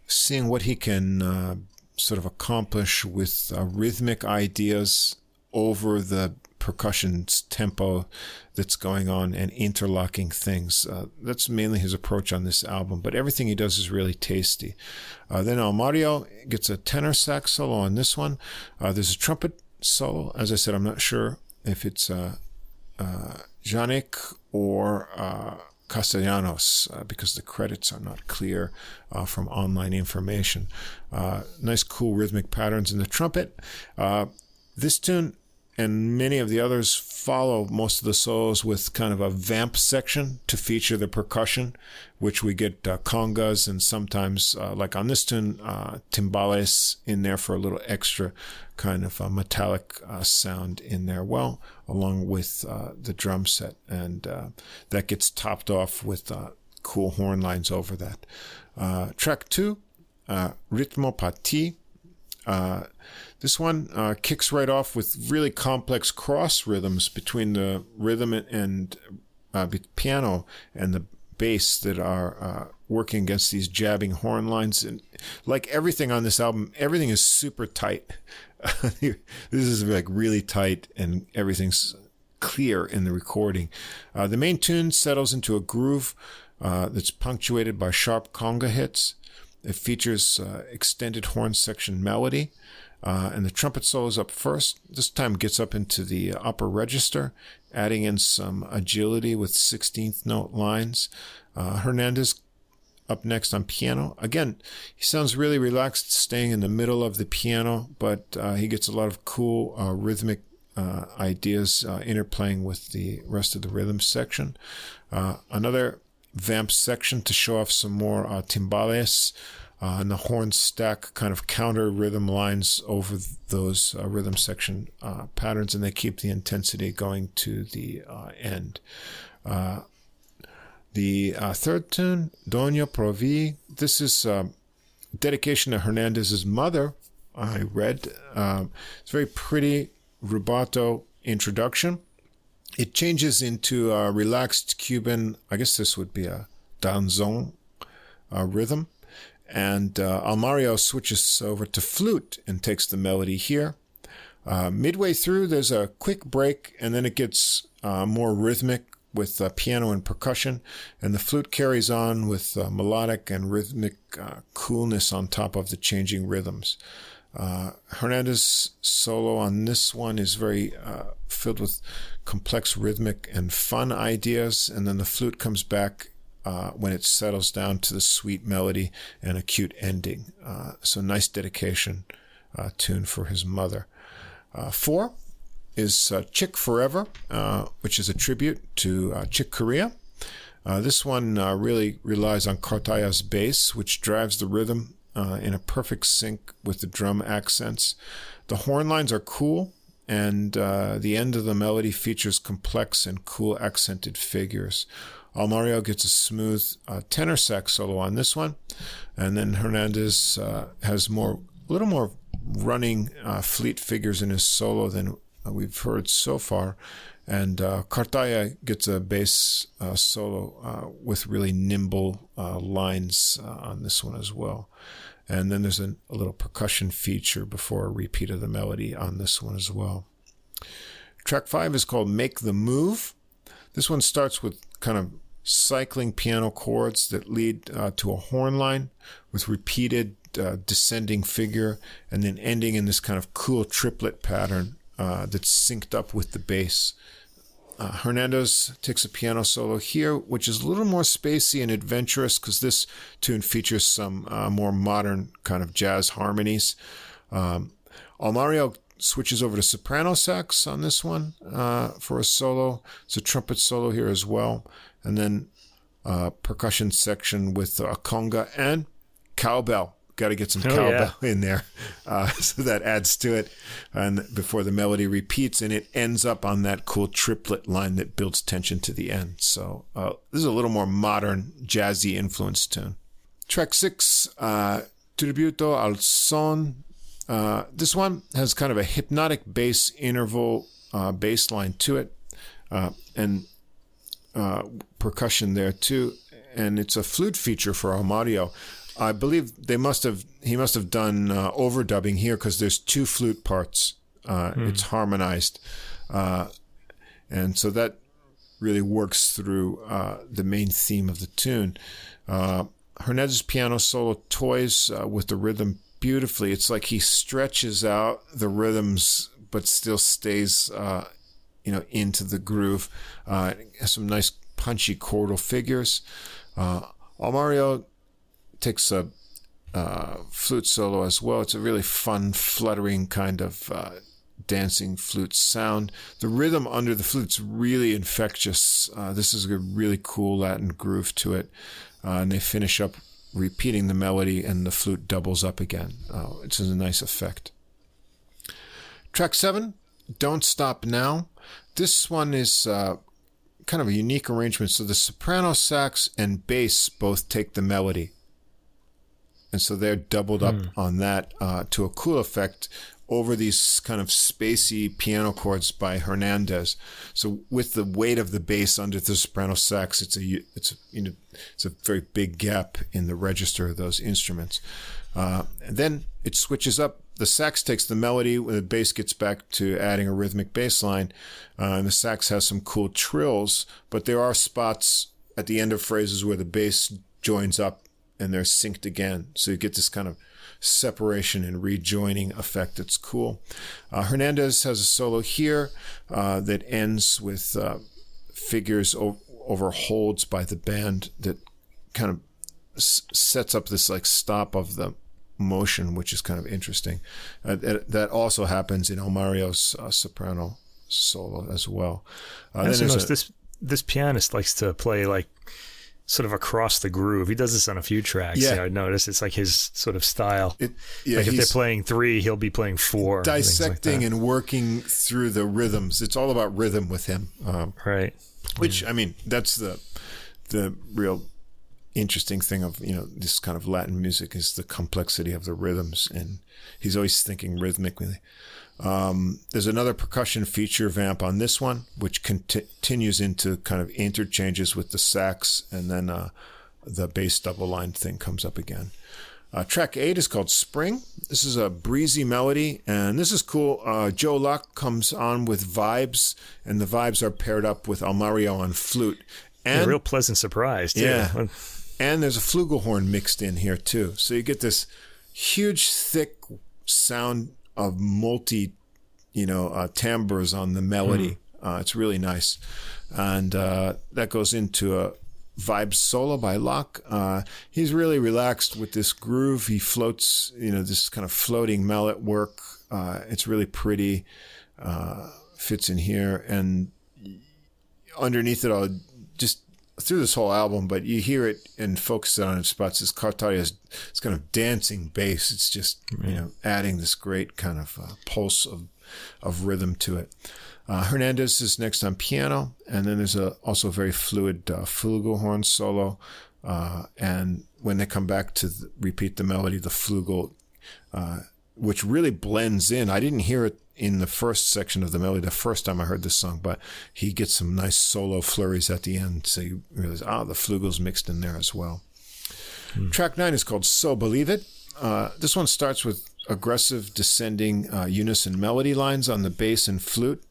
seeing what he can uh, sort of accomplish with uh, rhythmic ideas over the percussion tempo that's going on and interlocking things. Uh, that's mainly his approach on this album, but everything he does is really tasty. Uh, then Almario gets a tenor sax solo on this one. Uh, there's a trumpet solo. As I said, I'm not sure if it's uh, uh Janik or uh, Castellanos uh, because the credits are not clear uh, from online information. Uh, nice, cool rhythmic patterns in the trumpet. this tune and many of the others follow most of the solos with kind of a vamp section to feature the percussion, which we get uh, congas and sometimes, uh, like on this tune, uh, timbales in there for a little extra kind of a metallic uh, sound in there. Well, along with uh, the drum set, and uh, that gets topped off with cool horn lines over that. track two, Ritmo Pati. This one uh, kicks right off with really complex cross rhythms between the rhythm and uh, piano and the bass that are uh, working against these jabbing horn lines. And like everything on this album, everything is super tight. this is like really tight, and everything's clear in the recording. Uh, the main tune settles into a groove uh, that's punctuated by sharp conga hits. It features uh, extended horn section melody. Uh, and the trumpet solo is up first. This time gets up into the upper register, adding in some agility with 16th note lines. Uh, Hernandez up next on piano. Again, he sounds really relaxed, staying in the middle of the piano, but uh, he gets a lot of cool uh, rhythmic uh, ideas uh, interplaying with the rest of the rhythm section. another vamp section to show off some more timbales uh, and the horns stack kind of counter rhythm lines over those uh, rhythm section uh, patterns, and they keep the intensity going to the uh, end. Uh, the uh, third tune, Doña Provi, this is a dedication to Hernandez's mother. I read um, it's very pretty rubato introduction. It changes into a relaxed Cuban. I guess this would be a danzón rhythm and uh, Almario switches over to flute and takes the melody here. Uh, midway through, there's a quick break, and then it gets uh, more rhythmic with uh, piano and percussion, and the flute carries on with uh, melodic and rhythmic uh, coolness on top of the changing rhythms. Uh, Hernandez solo on this one is very filled with complex rhythmic and fun ideas, and then the flute comes back uh, when it settles down to the sweet melody and a cute ending. Uh, so nice dedication uh, tune for his mother. Uh, four is uh, Chick Forever, uh, which is a tribute to Chick Corea. this one really relies on Cartaya's bass, which drives the rhythm in a perfect sync with the drum accents. The horn lines are cool, and the end of the melody features complex and cool accented figures. Almario gets a smooth uh, tenor sax solo on this one, and then Hernandez uh, has more, a little more running uh, fleet figures in his solo than we've heard so far, And uh, Cartaya gets a bass uh, solo uh, with really nimble uh, lines uh, on this one as well. And then there's a, a little percussion feature before a repeat of the melody on this one as well. Track five is called Make the Move. This one starts with kind of cycling piano chords that lead uh, to a horn line with repeated uh, descending figure and then ending in this kind of cool triplet pattern uh, that's synced up with the bass. Uh, Hernandez takes a piano solo here, which is a little more spacey and adventurous because this tune features some uh, more modern kind of jazz harmonies. Um, Almario switches over to soprano sax on this one uh, for a solo. It's a trumpet solo here as well. And then uh, percussion section with a conga and cowbell got to get some oh, cowbell yeah. in there. Uh, so that adds to it. And before the melody repeats, and it ends up on that cool triplet line that builds tension to the end. So uh, this is a little more modern, jazzy influenced tune. Track six, uh, Tributo al Son. Uh, this one has kind of a hypnotic bass interval uh, bass line to it, uh, and uh, percussion there too. And it's a flute feature for Almario. I believe they must have he must have done uh, overdubbing here because there's two flute parts. Uh, hmm. It's harmonized, uh, and so that really works through uh, the main theme of the tune. Uh, Hernandez's piano solo toys uh, with the rhythm beautifully. It's like he stretches out the rhythms, but still stays, you know, into the groove. has some nice punchy chordal figures. Uh, Almario takes a uh, flute solo as well. It's a really fun, fluttering kind of uh, dancing flute sound. The rhythm under the flute's really infectious. Uh, this is a really cool Latin groove to it. Uh, and they finish up repeating the melody, and the flute doubles up again. Uh, it's a nice effect. Track seven, Don't Stop Now. This one is uh, kind of a unique arrangement. So the soprano sax and bass both take the melody and so they're doubled up mm. on that uh, to a cool effect over these kind of spacey piano chords by Hernandez. So with the weight of the bass under the soprano sax, it's a it's you know it's a very big gap in the register of those instruments. Uh, and then it switches up. The sax takes the melody when the bass gets back to adding a rhythmic bass line. Uh, and the sax has some cool trills, but there are spots at the end of phrases where the bass joins up and they're synced again. So you get this kind of separation and rejoining effect that's cool. Uh, Hernandez has a solo here uh, that ends with uh, figures o- over holds by the band that kind of s- sets up this like stop of the motion, which is kind of interesting. Uh, that also happens in Almario's uh, soprano solo as well. Uh, a, this this pianist likes to play like sort of across the groove. He does this on a few tracks. Yeah, I notice it's like his sort of style. It, yeah, like if they're playing three, he'll be playing four. Dissecting like and working through the rhythms. It's all about rhythm with him. Um, right. Which I mean, that's the the real interesting thing of you know this kind of Latin music is the complexity of the rhythms, and he's always thinking rhythmically. Um, there's another percussion feature vamp on this one, which continues into kind of interchanges with the sax, and then uh, the bass double line thing comes up again. Uh, track eight is called Spring. This is a breezy melody, and this is cool. Uh, Joe Locke comes on with vibes, and the vibes are paired up with Almario on flute. And a real pleasant surprise, too. Yeah. And there's a flugelhorn mixed in here, too. So you get this huge, thick sound of multi, you know, uh, timbres on the melody. Mm. Uh, it's really nice, and uh, that goes into a vibe solo by Locke. Uh, he's really relaxed with this groove. He floats, you know, this kind of floating mallet work. Uh, it's really pretty. Uh, fits in here, and underneath it all, through this whole album, but you hear it and focus on it spots. This Cartaria's it's kind of dancing bass. It's just you know adding this great kind of uh, pulse of of rhythm to it. Uh, Hernandez is next on piano, and then there's a also a very fluid uh, flugelhorn solo. Uh, and when they come back to the, repeat the melody, the flugel, uh, which really blends in. I didn't hear it in the first section of the melody the first time I heard this song, but he gets some nice solo flurries at the end. So you realize, ah, the flugel's mixed in there as well. Hmm. Track nine is called So Believe It. Uh, this one starts with aggressive descending uh, unison melody lines on the bass and flute,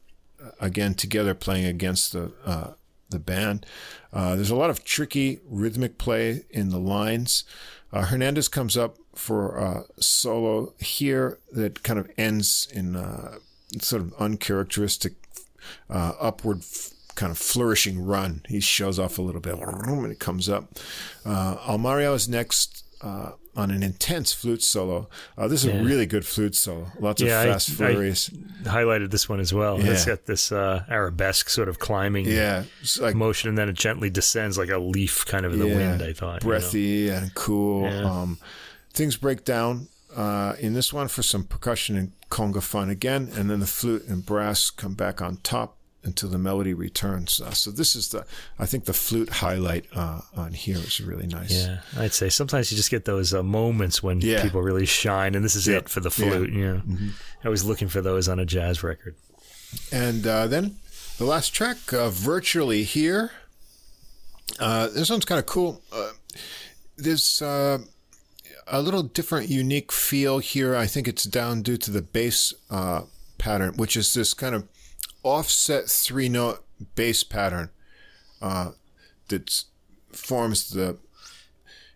uh, again together playing against the uh, the band. Uh, there's a lot of tricky rhythmic play in the lines. Uh, Hernandez comes up for a solo here that kind of ends in a sort of uncharacteristic upward kind of flourishing run. He shows off a little bit and it comes up. Uh, Almario is next uh, on an intense flute solo. Uh, this is yeah. a really good flute solo. Lots yeah, of fast I, flurries. I highlighted this one as well. Yeah. It's got this uh, arabesque sort of climbing yeah, like, motion, and then it gently descends like a leaf kind of in the wind. I thought breathy you know? and cool. Um, things break down uh, in this one for some percussion and conga fun again, and then the flute and brass come back on top until the melody returns. Uh, so this is the, I think the flute highlight uh, on here is really nice. Yeah, I'd say sometimes you just get those uh, moments when yeah. people really shine, and this is it for the flute. Yeah. Mm-hmm. I was looking for those on a jazz record. And uh, then the last track, uh, virtually here. Uh, this one's kind of cool. there's a little different, unique feel here. I think it's down due to the bass pattern, which is this kind of offset three note bass pattern uh, that forms the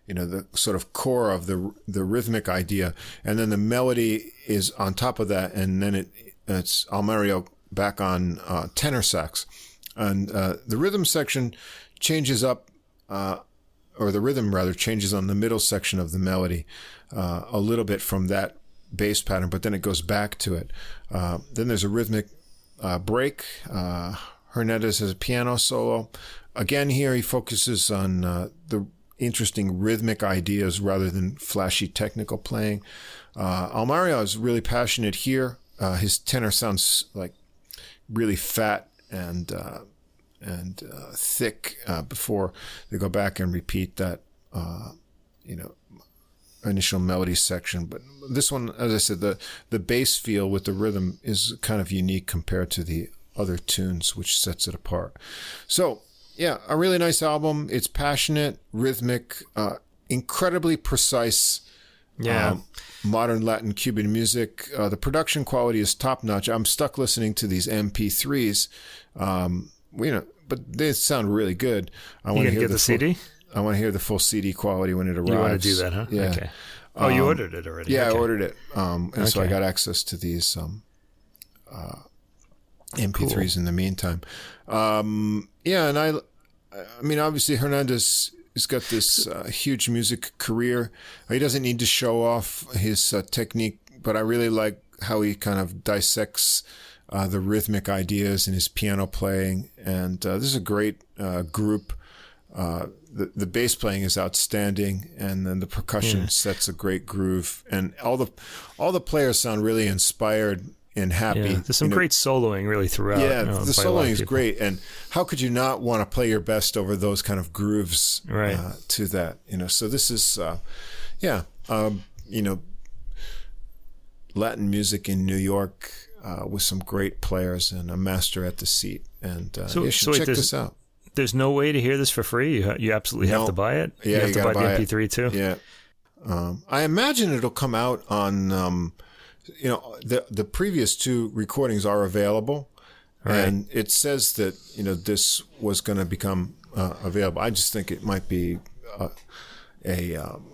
you know the sort of core of the the rhythmic idea, and then the melody is on top of that, and then it it's Almario back on uh, tenor sax, and uh, the rhythm section changes up, uh, or the rhythm rather changes on the middle section of the melody uh, a little bit from that bass pattern, but then it goes back to it. Uh, then there's a rhythmic uh, break. Uh, Hernandez has a piano solo. Again, here he focuses on uh, the interesting rhythmic ideas rather than flashy technical playing. Uh, Almario is really passionate here. His tenor sounds like really fat and and uh, thick uh, before they go back and repeat that, you know, initial melody section. But this one, as I said, the the bass feel with the rhythm is kind of unique compared to the other tunes, which sets it apart. So yeah, a really nice album. It's passionate, rhythmic, uh, incredibly precise. Yeah. Um, modern Latin Cuban music. Uh, the production quality is top notch. I'm stuck listening to these MP3s. Um, you know, but they sound really good. I want to hear the, the CD. I want to hear the full CD quality when it arrives. You want to do that, huh? Yeah. Okay. Oh, um, you ordered it already. Yeah, okay. I ordered it, um, and okay. so I got access to these um, uh, MP3s cool. in the meantime. Um, yeah, and I, I mean, obviously Hernandez has got this uh, huge music career. He doesn't need to show off his uh, technique, but I really like how he kind of dissects uh, the rhythmic ideas in his piano playing. And uh, this is a great uh, group. Uh, the, the bass playing is outstanding, and then the percussion yeah. sets a great groove, and all the all the players sound really inspired and happy. Yeah, there's some you great know, soloing really throughout. Yeah, the soloing is great, and how could you not want to play your best over those kind of grooves right. uh, to that? You know, so this is, uh, yeah, um, you know, Latin music in New York uh, with some great players and a master at the seat, and uh, so, you should so check this out there's no way to hear this for free. You, you absolutely have to buy it. Yeah, you have you to buy, buy the MP3 it. too. Yeah. Um, I imagine it'll come out on, um, you know, the the previous two recordings are available, right. and it says that you know this was going to become uh, available. I just think it might be uh, a, um,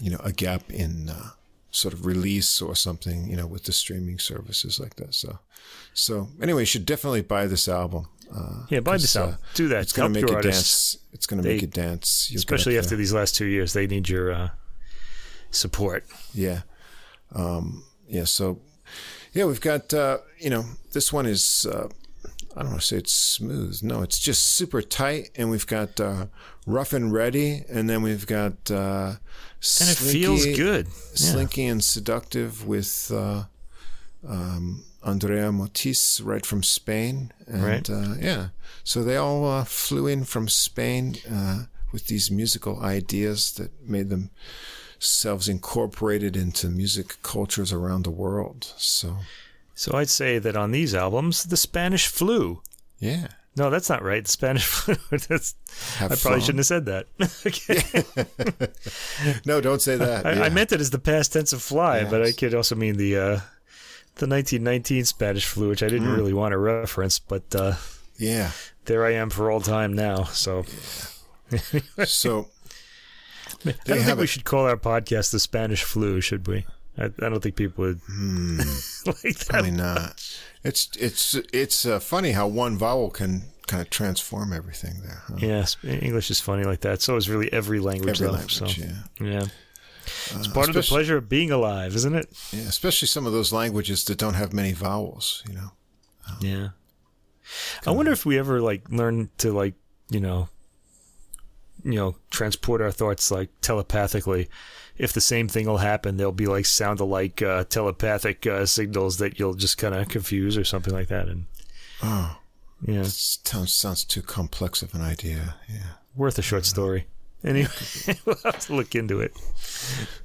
you know, a gap in uh, sort of release or something, you know, with the streaming services like that. So, so anyway, you should definitely buy this album. Uh, yeah, buy this album. Uh, Do that. It's going to make it dance. It's going to make it dance. You'll especially after these last two years, they need your uh, support. Yeah, um, yeah. So, yeah, we've got uh, you know this one is uh, I don't want to say it's smooth. No, it's just super tight, and we've got uh, rough and ready, and then we've got uh, and it feels good, yeah. slinky and seductive with. Um, Andrea Motis, right from Spain. And right. uh, yeah, so they all uh, flew in from Spain uh, with these musical ideas that made themselves incorporated into music cultures around the world. So. So I'd say that on these albums, the Spanish flu. Yeah. No, that's not right. The Spanish flu. that's, I probably fun. shouldn't have said that. No, don't say that. I, yeah. I meant it as the past tense of fly, but I could also mean the uh, the 1919 Spanish flu, which I didn't Mm. really want to reference, but uh, Yeah. there I am for all time now. So So I don't think we it. should call our podcast the Spanish flu, should we? I, I don't think people would Hmm. like that. probably not. It's it's it's uh, funny how one vowel can kind of transform everything there. Huh? Yeah, English is funny like that. So is really every language, Every though. language, so yeah. yeah, Uh, it's part of the pleasure of being alive, isn't it? Yeah, especially some of those languages that don't have many vowels. You know. Yeah. I wonder if we ever like learn to like you know, you know, transport our thoughts like telepathically. If the same thing will happen, there'll be like sound alike uh, telepathic uh, signals that you'll just kind of confuse or something like that. And Oh, yeah, sounds sounds too complex of an idea. Yeah, worth a short story. Anyway, we'll have to look into it.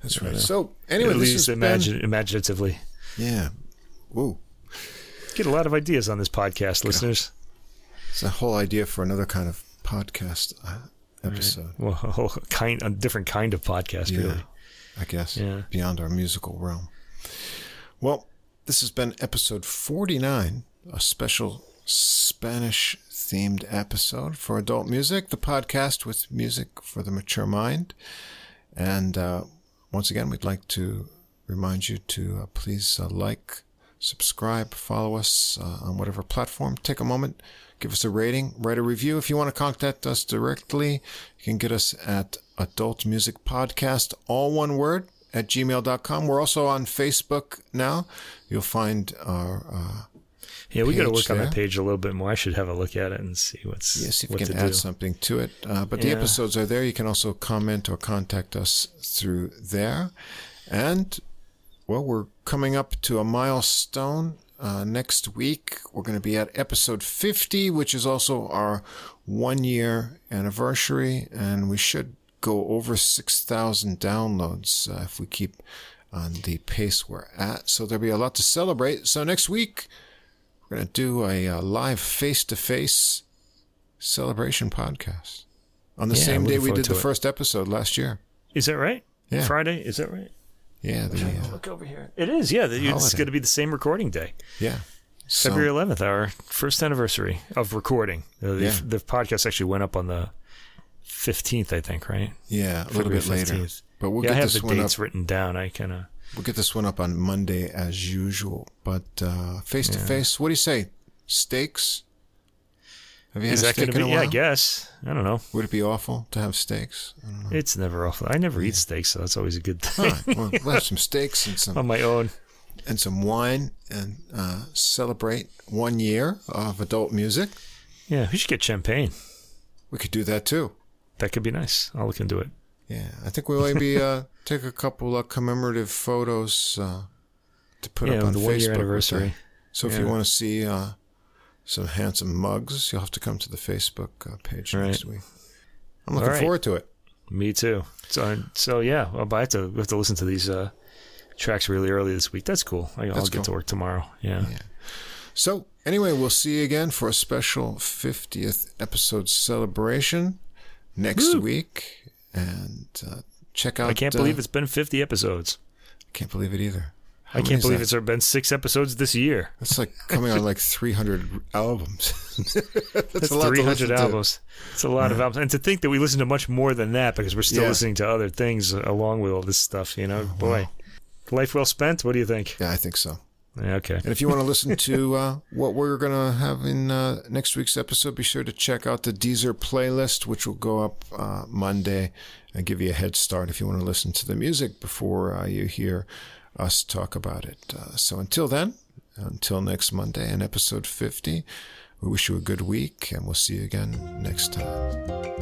that's right. So anyway, At least imagine imaginatively. yeah. Woo. Get a lot of ideas on this podcast, listeners. It's a whole idea for another kind of podcast uh, episode. Well, a whole kind, a different kind of podcast, Yeah, really. I guess Yeah. beyond our musical realm. Well, this has been episode 49, a special Spanish themed episode for adult music, the podcast with music for the mature mind. And uh, once again, we'd like to remind you to uh, please uh, like, subscribe, follow us uh, on whatever platform. Take a moment, give us a rating, write a review. If you want to contact us directly, you can get us at Adult Music Podcast, all one word, at gmail.com. We're also on Facebook now. You'll find our, uh, Yeah, we got to work on that page a little bit more. I should have a look at it and see what's yes, if you can to add do. something to it. Uh, but the episodes are there. You can also comment or contact us through there. And, well, we're coming up to a milestone. Uh, next week, we're going to be at episode 50, which is also our one year anniversary. And we should go over 6,000 downloads uh, if we keep on the pace we're at. So there'll be a lot to celebrate. So next week, we're going to do a, uh live face to face celebration podcast on the Yeah, same day we did the it. first episode last year. Is that right? Yeah. Friday? Is that right? Yeah, the, uh, Look over here. It is. Yeah, the- it's going to be the same recording day, yeah. So, February 11th, our first anniversary of recording. Uh, The, Yeah. the podcast actually went up on the 15th, I think. Right? yeah, a little bit February later. 15th. But we'll yeah, I get have this the one up. dates written down. I kind of. We'll get this one up on Monday as usual. But face to face, what do you say? Steaks? Have you had Is a that steak going to in be? a Yeah, I guess. I don't know. Would it be awful to have steaks? I don't know. It's never awful. I never eat steaks, so that's always a good thing right, well, we'll have some steaks and some on my own. and some wine and uh, celebrate one year of adult music. Yeah, we should get champagne. We could do that too. That could be nice. I'll look into it. Yeah, I think we'll maybe uh, take a couple of commemorative photos uh, to put yeah, up on the Facebook. one year anniversary. So if you want to see uh, some handsome mugs, you'll have to come to the Facebook uh, page Right. next week. I'm looking right. forward to it. Me too. So, so yeah, well, but I have to we have to listen to these uh, tracks really early this week. That's cool. I, I'll That's get cool. to work tomorrow. Yeah. Yeah. So anyway, we'll see you again for a special 50th episode celebration next Woo. week, and uh, check out. I can't uh, believe it's been 50 episodes. I can't believe it either. How I can't believe that? it's been six episodes this year. That's like coming on like 300 albums. That's, That's a lot 300 to. albums. It's a lot of albums. And to think that we listen to much more than that because we're still Yeah. listening to other things along with all this stuff, you know? Boy, life well spent. What do you think? Yeah, I think so. Okay. And if you want to listen to uh, what we're going to have in uh, next week's episode, be sure to check out the Deezer playlist, which will go up uh, Monday and give you a head start if you want to listen to the music before uh, you hear us talk about it. Uh, so until then, until next Monday in episode 50, we wish you a good week and we'll see you again next time.